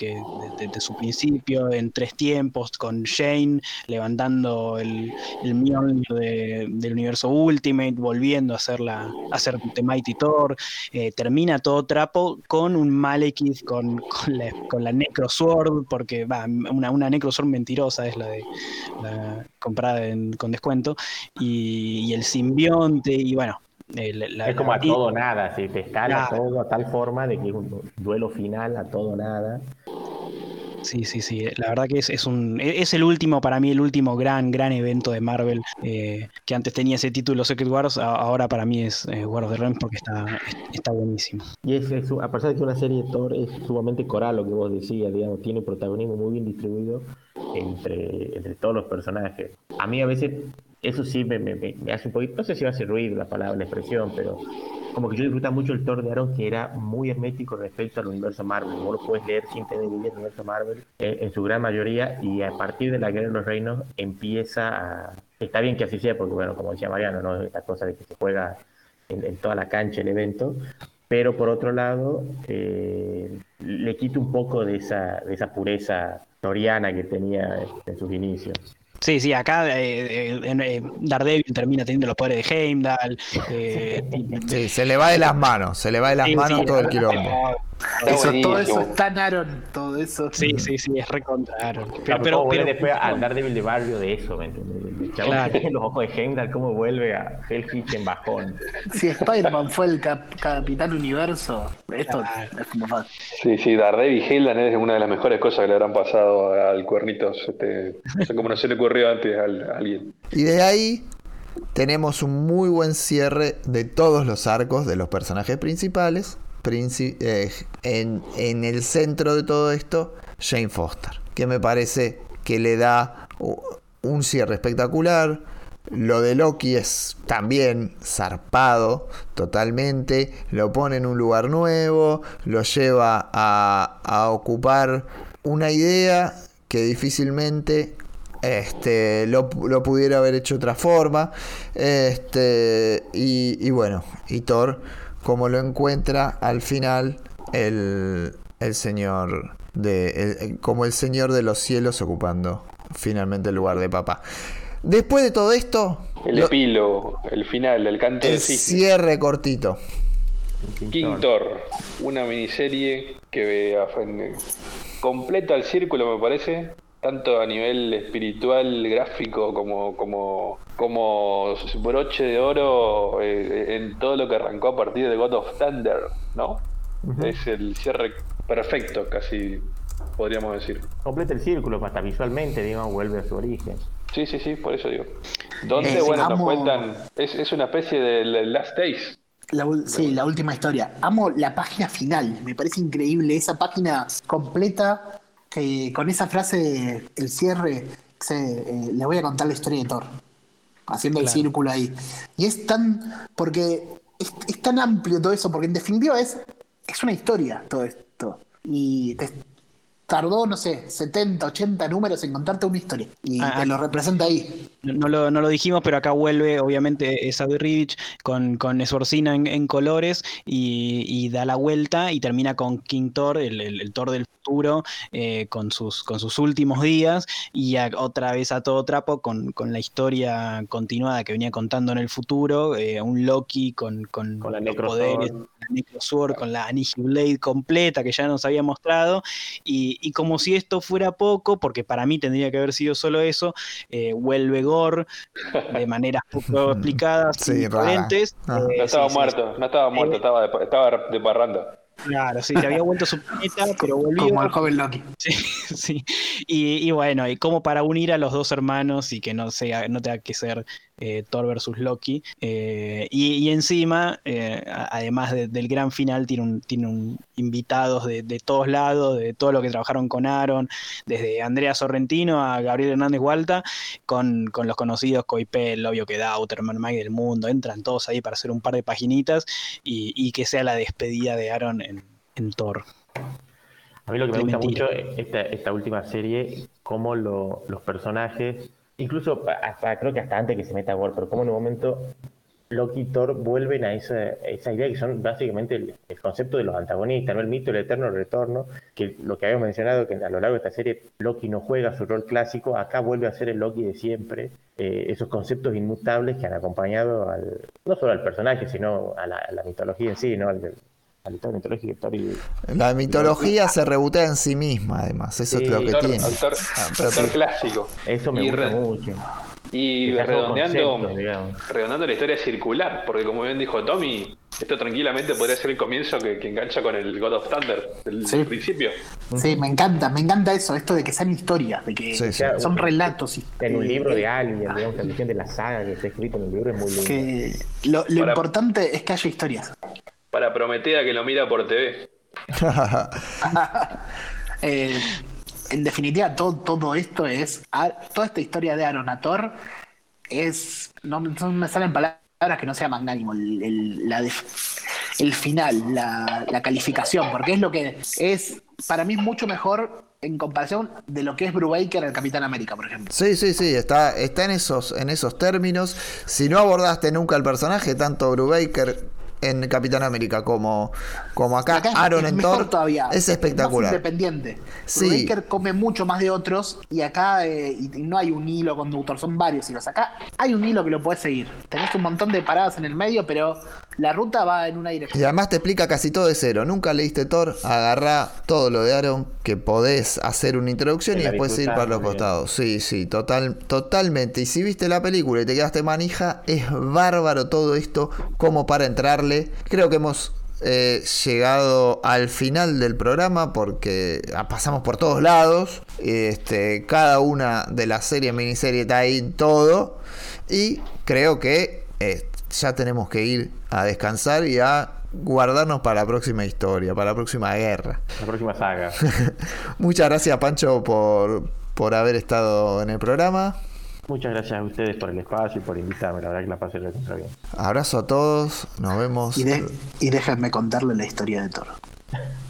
su principio, en tres tiempos, con Shane levantando el, el del universo Ultimate, volviendo a hacer, la, hacer The Mighty Thor, eh, termina todo trapo con un Con, con la, con la Necrosword, porque va, una, una Necrosword mentirosa es la de la comprada en- con descuento, y, y el simbionte, y bueno. eh, la- Es como a todo nada, si te escala Claro. todo a tal forma de que es un duelo final a todo nada. Sí, sí, sí. La verdad que es, es un e, es el último, para mí, el último gran, gran evento de Marvel. eh, que antes tenía ese título Secret Wars, ahora para mí es eh, War of the Realms porque está, está buenísimo. Y es, es- a pesar de que una serie de Thor es sumamente coral, lo que vos decías, digamos, tiene protagonismo muy bien distribuido entre, entre todos los personajes. A mí a veces eso sí me, hace un poquito, no sé si va a hacer ruido la palabra, la expresión, pero como que yo disfruto mucho el Thor de Aaron que era muy hermético respecto al universo Marvel. Vos lo puedes leer sin tener del universo Marvel eh, en su gran mayoría y a partir de la Guerra de los Reinos empieza a... Está bien que así sea porque, bueno, como decía Mariano, ¿no? Esta cosa de que se juega en, toda la cancha el evento, pero por otro lado eh, le quita un poco de esa, de esa pureza toriana que tenía en sus inicios. Sí, sí, acá eh, eh, eh, Daredevil termina teniendo los poderes de Heimdall. [LAUGHS] eh, Sí, se le va de las manos, se le va de las sí, manos sí, todo el quilombo. Está Eso, todo eso está en Aaron, todo eso. Sí, sí, sí, es recontra Aaron. Pero, Pero, pero, ¿cómo vuelve pero- después al Daredevil de barrio de eso, ¿me entiendes? Claro. los ojos de Heimdall, cómo vuelve a Hell Kitchen bajón. Si Spider-Man fue el cap- Capitán Universo, esto Claro. es como fácil. Sí, sí, Daredevil y Heyland es una de las mejores cosas que le habrán pasado al Cuernitos. Este, no sé cómo no se le ocurrió antes al- a alguien. Y de ahí tenemos un muy buen cierre de todos los arcos de los personajes principales. Eh, en, en el centro de todo esto, Jane Foster, que me parece que le da un cierre espectacular. Lo de Loki es también zarpado totalmente, lo pone en un lugar nuevo, lo lleva a, a ocupar una idea que difícilmente este, lo, lo pudiera haber hecho de otra forma. Este, y, y bueno, y Thor, como lo encuentra al final el, el señor de, el- como el señor de los cielos ocupando finalmente el lugar de papá. Después de todo esto, El lo- epílogo, el final, el canto el del cisne. cierre cortito. King Thor, una miniserie que completa el círculo, me parece, tanto a nivel espiritual, gráfico, como, como, como broche de oro eh, en todo lo que arrancó a partir de God of Thunder, ¿no? Es el cierre perfecto, casi podríamos decir. Completa el círculo, hasta visualmente, digamos, vuelve a su origen. Sí, sí, sí, por eso digo. Donde, Eh, bueno, nos cuentan, es, es una especie de Last Days. La, sí, la última historia. Amo la página final. Me parece increíble esa página completa que con esa frase, el cierre, se, eh, les voy a contar la historia de Thor. Haciendo el círculo ahí. Y es tan. Porque es, es tan amplio todo eso, porque en definitiva es, es una historia todo esto. Y te tardó, no sé, 70, 80 números en contarte una historia. Y Ah, te lo representa ahí. No, lo, no lo dijimos, pero acá vuelve, obviamente, Sabi Rivich con, con Esforcina en, en colores y, y da la vuelta y termina con King Thor, el, el- el Thor del futuro, eh, con, sus, con sus últimos días y a- otra vez a todo trapo con, con la historia continuada que venía contando en el futuro, eh, un Loki con, con, Con la los poderes, la Necrosword, con la Blade completa que ya nos había mostrado y, y como si esto fuera poco, porque para mí tendría que haber sido solo eso, eh, vuelve Gore de maneras poco [LAUGHS] explicadas Sí. Ah. Eh, No estaba sí, sí, muerto, no estaba muerto, Eh, estaba de, estaba de parranda. Claro, sí, se había vuelto su planeta, [LAUGHS] pero volvió. Como el joven Loki. [LAUGHS] Sí, sí. Y, y bueno, y como para unir a los dos hermanos y que no sea, no tenga que ser eh, Thor versus Loki. Eh, y, y encima, eh, además de- del gran final, tiene un, tiene un invitados de, de todos lados, de todo lo que trabajaron con Aaron, desde Andrea Sorrentino a Gabriel Hernández Hualta, con, con los conocidos Coipel, obvio que Dauterman, Mike del Mundo, entran todos ahí para hacer un par de paginitas y, y que sea la despedida de Aaron en, en Thor. A mí lo que me gusta mucho es esta, esta última serie, cómo lo- los personajes, incluso hasta- creo que hasta antes que se meta Gore, pero cómo en un momento Loki y Thor vuelven a esa, esa idea que son básicamente el, el concepto de los antagonistas, ¿no? el mito del eterno retorno, que lo que habíamos mencionado, que a lo largo de esta serie Loki no juega su rol clásico, acá vuelve a ser el Loki de siempre, eh, esos conceptos inmutables que han acompañado al, no solo al personaje, sino a la, mitología en sí, ¿no? Al y, La mitología se rebotea en sí misma, además. Eso Sí, es lo que tiene. actor- Ah, clásico. Eso me Y gusta re- mucho. Y redondeando, concepto, redondeando la historia circular, porque como bien dijo Tommy, esto tranquilamente podría ser el comienzo que, que engancha con el God of Thunder, el Sí. principio. Sí, me encanta, me encanta eso, esto de que sean historias, de que Sí, sí. son relatos. y- En un libro de alguien, digamos, la visión de la saga que está escrito en el libro es muy lindo. que lo, lo Para- importante es que haya historias. Para Prometea que lo mira por TV. [LAUGHS] Eh, en definitiva, todo, todo esto es. Toda esta historia de Aaron a Thor es. No, no me salen palabras que no sea magnánimo. El, el- la el final, la, la calificación, porque es lo que es. Para mí es mucho mejor en comparación de lo que es Brubaker al Capitán América, por ejemplo. Sí, sí, sí, está, está en, esos, en esos términos. Si no abordaste nunca el personaje, tanto Brubaker en Capitán América como, como acá, Acá es- Aaron es en Thor, todavía. es espectacular. independiente. Sí. Brubaker come mucho más de otros y acá eh, y no hay un hilo conductor, son varios hilos. Acá hay un hilo que lo puedes seguir. Tenés un montón de paradas en el medio, pero la ruta va en una Y dirección. además te explica casi todo de cero. Nunca leíste Thor, agarrá todo lo de Aaron, que podés hacer una introducción y después ir para los costados. Sí, sí, total, totalmente. Y si viste la película y te quedaste manija, es bárbaro todo esto como para entrarle. Creo que hemos eh, llegado al final del programa porque ah, pasamos por todos lados. Este, cada una de las series, miniseries está ahí todo. Y creo que eh, ya tenemos que ir a descansar y a guardarnos para la próxima historia, para la próxima guerra. La próxima saga. [LAUGHS] Muchas gracias, Pancho, por, por haber estado en el programa. Muchas gracias a ustedes por el espacio y por invitarme. La verdad que la pasé recontra bien. Abrazo a todos, nos vemos. Y, de- y déjenme contarle la historia de Thor. [LAUGHS]